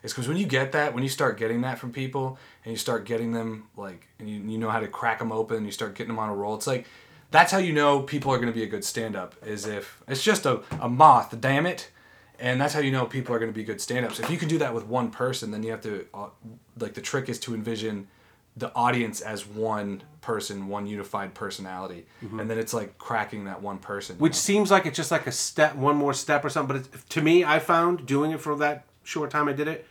It's because when you get that, when you start getting that from people, and you start getting them like, and you, you know how to crack them open, and you start getting them on a roll. It's like that's how you know people are going to be a good stand-up. Is if it's just a, a moth, damn it, and that's how you know people are going to be good stand-ups. If you can do that with one person, then you have to uh, like the trick is to envision the audience as one person, one unified personality, Mhm. and then it's like cracking that one person. you Which know? seems like it's just like a step, one more step or something. But it's, to me, I found doing it for that short time I did it,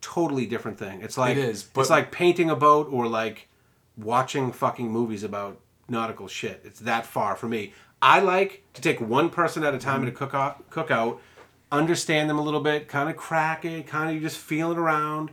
totally different thing. It's like It is, it's like painting a boat or like watching fucking movies about nautical shit. It's that far for me. I like to take one person at a time Mm-hmm. in a cook out, cookout, understand them a little bit, kind of crack it, kind of just feel it around.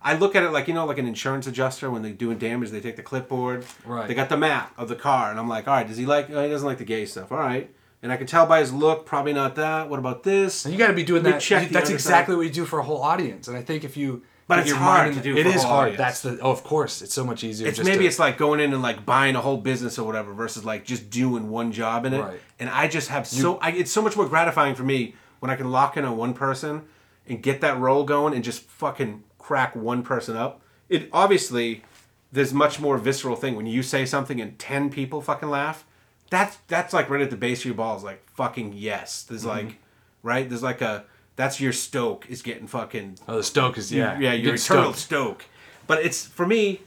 I look at it like you know, like an insurance adjuster when they're doing damage, they take the clipboard, Right. They got the map of the car, and I'm like, all right, does he like? Oh, he doesn't like the gay stuff. All right, and I can tell by his look, probably not that. What about this? And you got to be doing Let that. check that's exactly what you do for a whole audience. And I think if you, But it's hard to do It for a is whole hard. audience. That's the. Oh, of course, it's so much easier. It's maybe to- it's like going in and like buying a whole business or whatever versus like just doing one job in it. Right. And I just have so I, it's so much more gratifying for me when I can lock in on one person and get that role going and just fucking crack one person up. It obviously there's much more visceral thing when you say something and ten people fucking laugh. That's that's like right at the base of your balls, like fucking yes. There's Mhm. like right. There's like a that's your stoke is getting fucking. Oh, the stoke is- yeah. yeah You your eternal stoked. stoke. But it's for me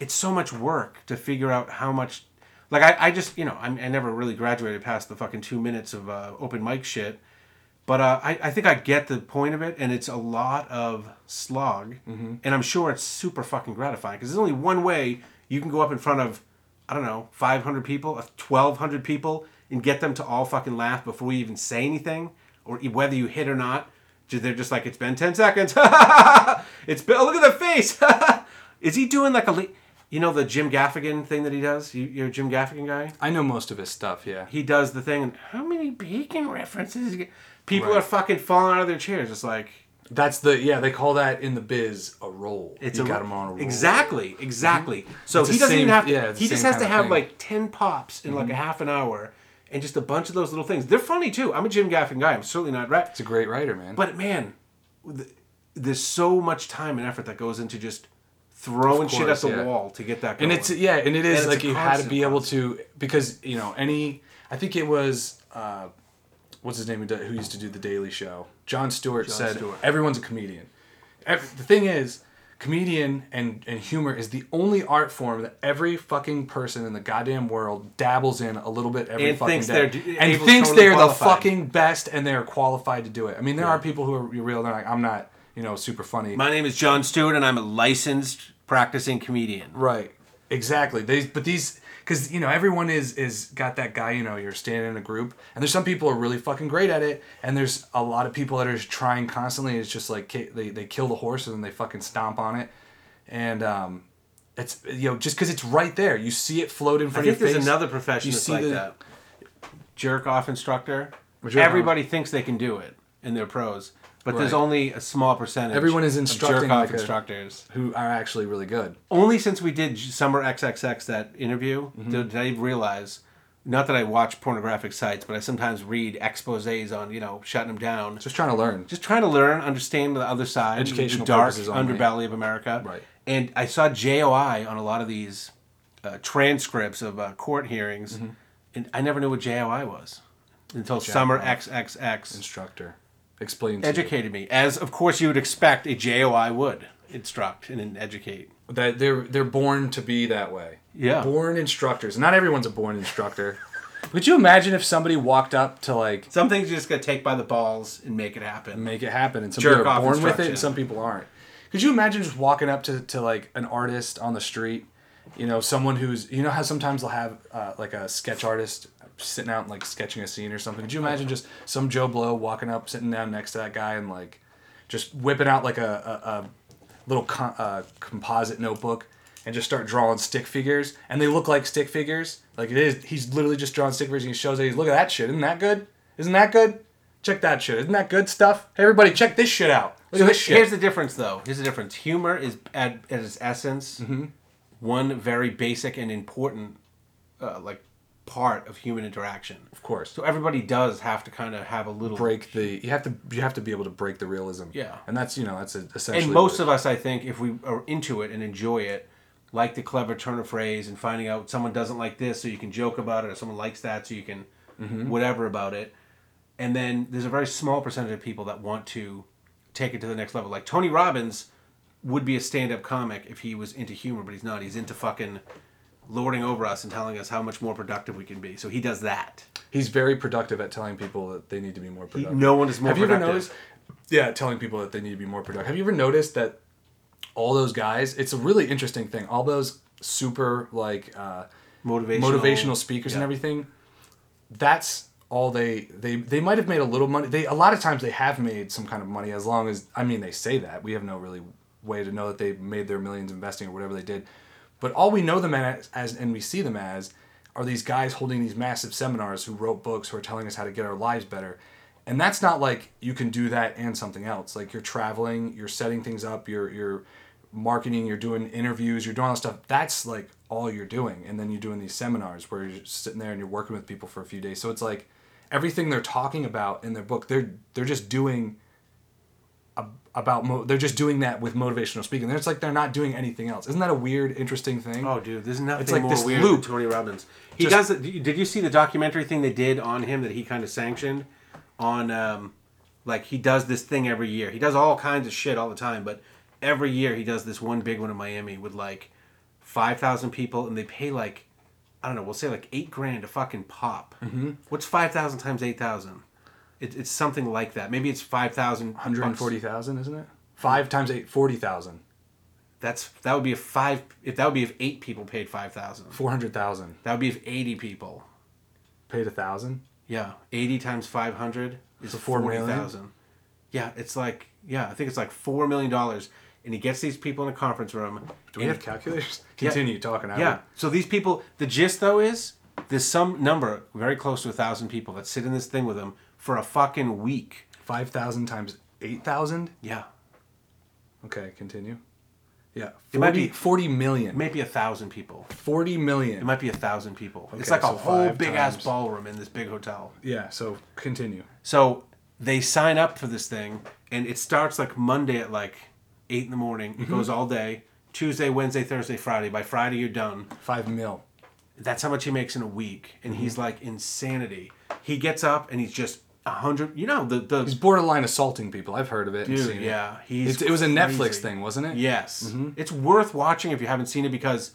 it's so much work to figure out how much like i, I just you know I'm, i never really graduated past the fucking two minutes of uh, open mic shit but uh, I, I think i get the point of it and it's a lot of slog Mhm. and i'm sure it's super fucking gratifying because there's only one way you can go up in front of i don't know 500 people 1200 people and get them to all fucking laugh before you even say anything or whether you hit or not they're just like it's been 10 seconds it's been oh, look at the face is he doing like a le- you know the jim gaffigan thing that he does you, you're a jim gaffigan guy I know most of his stuff. Yeah. he does the thing and how many bacon references people Right. are fucking falling out of their chairs it's like That's the yeah. They call that in the biz a roll. it's you a, got him on a roll. exactly exactly so It's he doesn't even have to, yeah, he just has to have thing. like 10 pops in like Mhm. a half an hour and just a bunch of those little things they're funny too i'm a jim gaffigan guy i'm certainly not right It's a great writer, man. but man th- there's so much time and effort that goes into just throwing Of shit at the yeah. wall to get that and it's yeah, and it is it's like you had to be able to because you know any. I think it was uh, what's his name who, used to do the Daily Show. Jon Stewart Jon said Stewart. everyone's a comedian. Ev the thing is, comedian and and humor is the only art form that every fucking person in the goddamn world dabbles in a little bit every And fucking day, and thinks totally they're qualified. the fucking best and they're qualified to do it. I mean, there Yeah. are people who are real. They're like, I'm not, you know, super funny. My name is Jon Stewart, and I'm a licensed practicing comedian. Right. Exactly. They but these because you know everyone is is got that guy. You know, you're standing in a group, and there's some people are really fucking great at it, and there's a lot of people that are just trying constantly. It's just like they they kill the horse and then they fucking stomp on it, and um, it's you know just because it's right there, you see it float in I front think of your there's face. another profession You that's see like the- that. Jerk off instructor. Everybody thinks they can do it, and they're pros. But there's only a small percentage. Everyone is instructing like a- instructors who are actually really good. Only since we did Summer XXX that interview Mm-hmm. did, I realize. Not that I watch pornographic sites, but I sometimes read exposés on you know shutting them down. Just trying to learn. Just trying to learn, understand the other side, Educational the dark underbelly of America. Right. And I saw JOI on a lot of these uh, transcripts of uh, court hearings, Mm-hmm. and I never knew what JOI was until Summer XXX instructor explained to educated me, as of course you would expect a JOI would instruct and educate. that they're they're born to be that way. Yeah. Born instructors. Not everyone's a born instructor. Could you imagine if somebody walked up to like Some things you just gotta take by the balls and make it happen. make it happen and some Jerk people are born with it and some people aren't. Could you imagine just walking up to, to like an artist on the street, you know, someone who's you know how sometimes they'll have uh, like a sketch artist sitting out and like sketching a scene or something. Could you imagine just some Joe Blow walking up, sitting down next to that guy and like just whipping out like a, a, a little uh, composite notebook and just start drawing stick figures and they look like stick figures like it is he's literally just drawing stick figures and he shows it he's look at that shit isn't that good isn't that good Check that shit. Isn't that good stuff? Hey, everybody, check this shit out. Look So at this shit. Here's the difference, though. Here's the difference. Humor is at, at its essence Mm-hmm. one very basic and important, uh, like, part of human interaction. of course. So everybody does have to kind of have a little break the you have to you have to be able to break the realism. Yeah. And that's you know that's essentially And most of us, I think, if we are into it and enjoy it, like the clever turn of phrase and finding out someone doesn't like this, so you can joke about it, or someone likes that, so you can Mhm. whatever about it. And then there's a very small percentage of people that want to take it to the next level. Like Tony Robbins would be a stand-up comic if he was into humor, but he's not. He's into fucking lording over us and telling us how much more productive we can be. So he does that. He's very productive at telling people that they need to be more productive. no one is more productive. Have you ever noticed? Yeah, telling people that they need to be more productive. Have you ever noticed that all those guys? It's a really interesting thing. All those super like uh, Motivational- motivational speakers and everything. That's all they they they might have made a little money. They a lot of times they have made some kind of money as long as I mean they say that we have no really way to know that they made their millions investing or whatever they did. But all we know them as, as and we see them as are these guys holding these massive seminars who wrote books who are telling us how to get our lives better. And that's not like you can do that and something else. Like you're traveling, you're setting things up, you're you're marketing, you're doing interviews, you're doing all stuff. That's like all you're doing. And then you're doing these seminars where you're sitting there and you're working with people for a few days. So it's like everything they're talking about in their book, they're they're just doing about mo- they're just doing that with motivational speaking. It's like they're not doing anything else. Isn't that a weird, interesting thing? Oh, dude, there's nothing It's like more this weird loop. than Tony Robbins. He Just- does it. Did you see the documentary thing they did on him that he kind of sanctioned? On um, like he does this thing every year. He does all kinds of shit all the time, but every year he does this one big one in Miami with like five thousand people, and they pay like I don't know, we'll say like eight grand a fucking pop. Mhm. What's five thousand times eight thousand? It, it's something like that. Maybe it's five thousand. 140,000, isn't it? Five times eight, 40,000. That's that would be if five. If that would be if eight people paid five thousand. 400,000. That would be if eighty people paid a thousand. Yeah, eighty times five hundred is So four forty million? thousand. Yeah, it's like yeah, I think it's like four million dollars, and he gets these people in a conference room. Do we have calculators? Yeah. Continue talking. I Yeah. would- So these people, the gist though is there's some number very close to a thousand people that sit in this thing with him for a fucking week. 5,000 times 8,000? Yeah. Okay, continue. Yeah. It might be 40 million. Maybe a thousand people. 40 million. It might be a thousand people. it's Okay, like a whole big ass ballroom in this big hotel. Yeah, so continue. So they sign up for this thing, and it starts like Monday at like eight in the morning. It Mhm. goes all day. Tuesday, Wednesday, Thursday, Friday. By Friday, you're done. Five mil. That's how much he makes in a week, and Mm-hmm. he's like insanity. He gets up and he's just a hundred. You know the the He's borderline assaulting people. I've heard of it. and dude. seen it. Yeah, he's. It, it was a Netflix crazy. thing, wasn't it? Yes, Mhm. it's worth watching if you haven't seen it because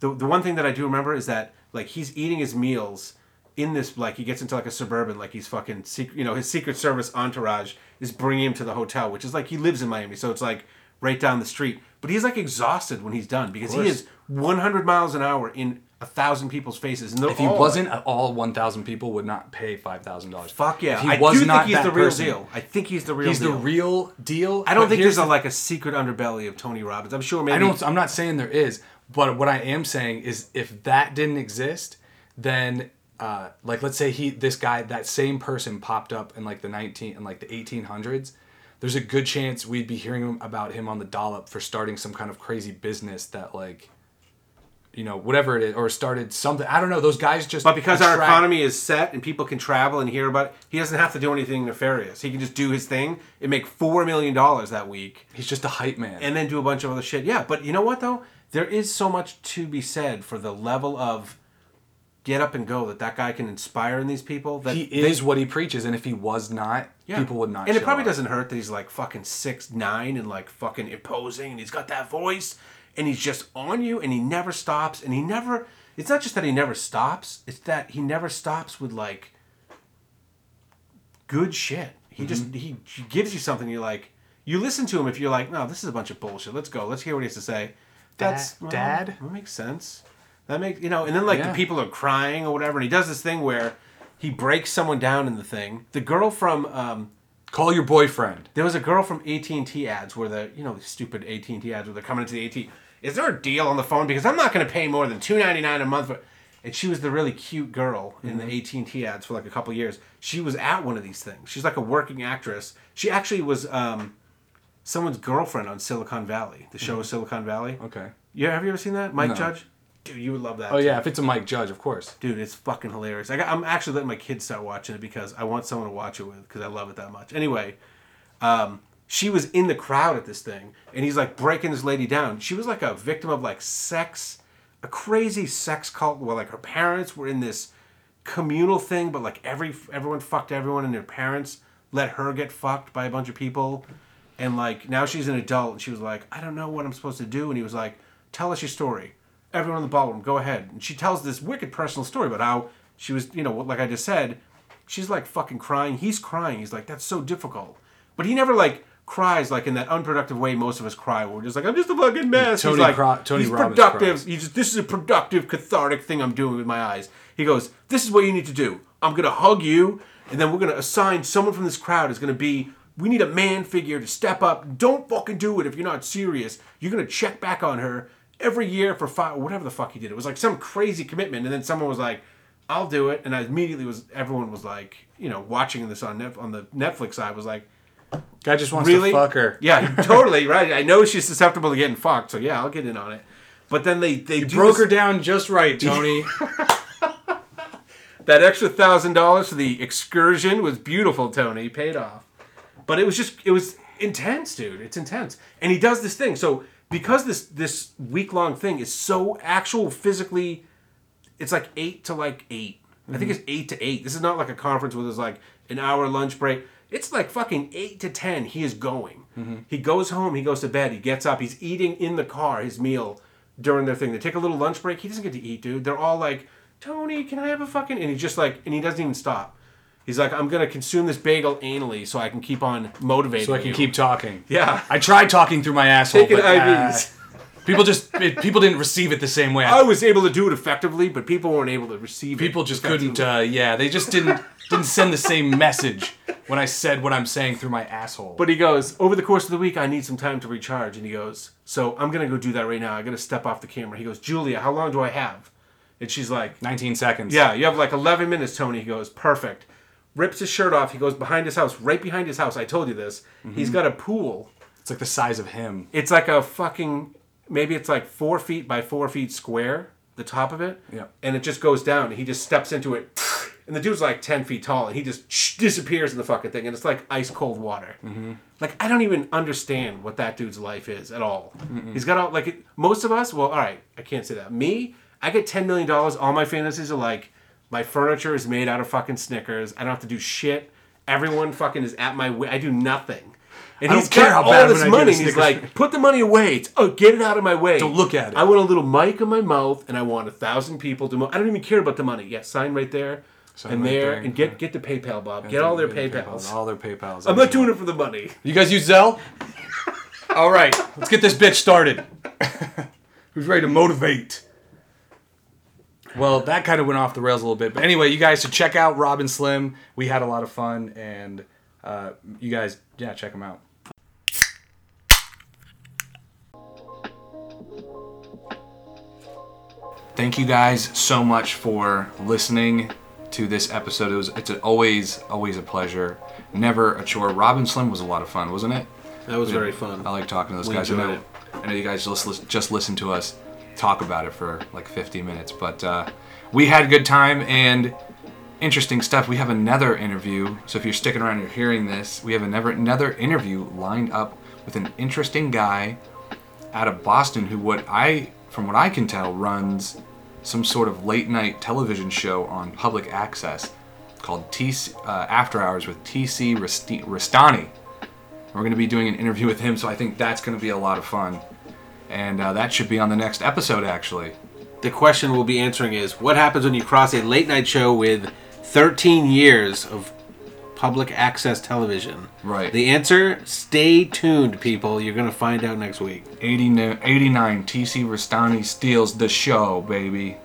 the the one thing that I do remember is that like he's eating his meals in this like he gets into like a suburban like he's fucking secret you know his secret service entourage is bringing him to the hotel which is like he lives in Miami so it's like right down the street but he's like exhausted when he's done because he is 100 miles an hour in a thousand people's faces and If he all wasn't, all 1,000 people would not pay $5,000. Fuck yeah! If he I was do not think he's the real person- deal. I think he's the real. He's deal. the real deal. I don't think there's a, like a secret underbelly of Tony Robbins. I'm sure maybe. I don't. I'm not saying there is, but what I am saying is, if that didn't exist, then uh, like let's say he, this guy, that same person popped up in like the 19 in like the 1800s. There's a good chance we'd be hearing about him on the dollop for starting some kind of crazy business that like, you know, whatever it is, or started something. I don't know. Those guys just. But because our economy is set and people can travel and hear about it, he doesn't have to do anything nefarious. He can just do his thing and make four million dollars that week. He's just a hype man. And then do a bunch of other shit. Yeah, but you know what though? There is so much to be said for the level of get up and go that that guy can inspire in these people. That he they- is what he preaches, and if he was not, Yeah. people would not. And it probably up. doesn't hurt that he's like fucking six nine and like fucking imposing, and he's got that voice, and he's just on you, and he never stops, and he never. It's not just that he never stops; it's that he never stops with like good shit. He just Mm-hmm. he gives you something. You're like, you listen to him if you're like, no, this is a bunch of bullshit. Let's go. Let's hear what he has to say. That's Dad- well, Dad? That makes sense. That makes you know, and then like Yeah. the people are crying or whatever, and he does this thing where he breaks someone down in the thing. The girl from um, Call your boyfriend. there was a girl from AT and T ads where the you know the stupid AT and T ads where they're coming into the AT. Is there a deal on the phone? Because I'm not going to pay more than two ninety nine a month for. and she was the really cute girl in the Mhm. AT&T ads for like a couple years. She was at one of these things. She's like a working actress. She actually was um, someone's girlfriend on Silicon Valley. The show Mhm. is Silicon Valley. Okay. Yeah, have you ever seen that? Mike No. Judge. Dude, you would love that. Oh too. yeah, if it's a Mike Judge, of course. Dude, it's fucking hilarious. I got, I'm actually letting my kids start watching it because I want someone to watch it with because I love it that much. Anyway, um, she was in the crowd at this thing, and he's like breaking this lady down. She was like a victim of like sex, a crazy sex cult where like her parents were in this communal thing, but like every everyone fucked everyone, and their parents let her get fucked by a bunch of people. And like now she's an adult, and she was like, I don't know what I'm supposed to do. And he was like, Tell us your story. Everyone in the ballroom, go ahead. And she tells this wicked personal story about how she was, you know, like I just said, she's like fucking crying. He's crying. He's like, That's so difficult. But he never like cries like in that unproductive way most of us cry. Where we're just like, I'm just a fucking mess. Tony he's like, Cro- Tony he's Robbins productive. cries. He just this is a productive, cathartic thing I'm doing with my eyes. He goes, This is what you need to do. I'm gonna hug you, and then we're gonna assign someone from this crowd is gonna be. We need a man figure to step up. Don't fucking do it if you're not serious. You're gonna check back on her every year for five, whatever the fuck he did. It was like some crazy commitment, and then someone was like, "I'll do it," and I immediately was. Everyone was like, you know, watching this on Net, on the Netflix side was like, Guy just wants really? to fuck her. Yeah, totally right. I know she's susceptible to getting fucked, so yeah, I'll get in on it. But then they they broke this- her down just right, Tony. that extra thousand dollars for the excursion was beautiful, Tony. Paid off. But it was just it was intense, dude. It's intense. And he does this thing. So because this this week long thing is so actual physically it's like eight to like 8 I think Mhm. it's eight to eight. This is not like a conference where there's like an hour lunch break. It's like fucking eight to ten. He is going. Mhm. He goes home. He goes to bed. He gets up. He's eating in the car his meal during their thing. They take a little lunch break. He doesn't get to eat, dude. They're all like, Tony, can I have a fucking? And he just like, and he doesn't even stop. He's like, I'm gonna consume this bagel anally so I can keep on motivating. so I can you." keep talking. Yeah. I tried talking through my asshole. Taking but, IVs. uh, people just it, people didn't receive it the same way. I was able to do it effectively, but people weren't able to receive it. People just couldn't. Uh, yeah, they just didn't didn't send the same message when I said what I'm saying through my asshole. But he goes, over the course of the week, I need some time to recharge. And he goes, so I'm going to go do that right now. I got to step off the camera. He goes, Julia, how long do I have? And she's like, 19 seconds. Yeah, you have like 11 minutes, Tony. He goes, perfect. Rips his shirt off. He goes behind his house, right behind his house. I told you this. He's Mhm. got a pool. It's like the size of him. It's like a fucking, maybe it's like four feet by four feet square, the top of it. Yeah. And it just goes down. And he just steps into it. And the dude's like 10 feet tall. And he just disappears in the fucking thing. And it's like ice cold water. Mm-hmm. Like I don't even understand what that dude's life is at all. Mm-mm. He's got all like it, most of us. Well, all right, I can't say that. Me, I get ten million dollars. All my fantasies are like my furniture is made out of fucking Snickers. I don't have to do shit. Everyone fucking is at my way. I do nothing. And I he's don't care got how bad all this when I get a money. and He's Snickers. like, put the money away. It's, oh, get it out of my way. Don't look at it. I want a little mic in my mouth, and I want a thousand people to. Mo- I don't even care about the money. Yeah, sign right there. Sign and right there, there, and get get the PayPal, Bob. Get all their PayPals. All their PayPals. I'm not doing it for the money. You guys use Zelle? All right, let's get this bitch started. Who's ready to motivate? Well, that kind of went off the rails a little bit. But anyway, you guys should check out Rob and Slim. We had a lot of fun, and uh, you guys, yeah, check them out. Thank you guys so much for listening to this episode. It was it's always always a pleasure, never a chore. Rob and Slim was a lot of fun, wasn't it? That was We- very fun. I like talking to those We guys. I know. I know you guys just listen, just listen to us talk about it for like 50 minutes, but uh, we had a good time and interesting stuff. We have another interview, so if you're sticking around, you're hearing this. We have another another interview lined up with an interesting guy out of Boston who, what I from what I can tell, runs some sort of late night television show on public access called TC, uh, After Hours with TC Rastani. We're going to be doing an interview with him, so I think that's going to be a lot of fun. And uh, that should be on the next episode, actually. The question we'll be answering is what happens when you cross a late night show with 13 years of public access television? Right. The answer stay tuned, people. You're going to find out next week. 89, 89 TC Rastani steals the show, baby.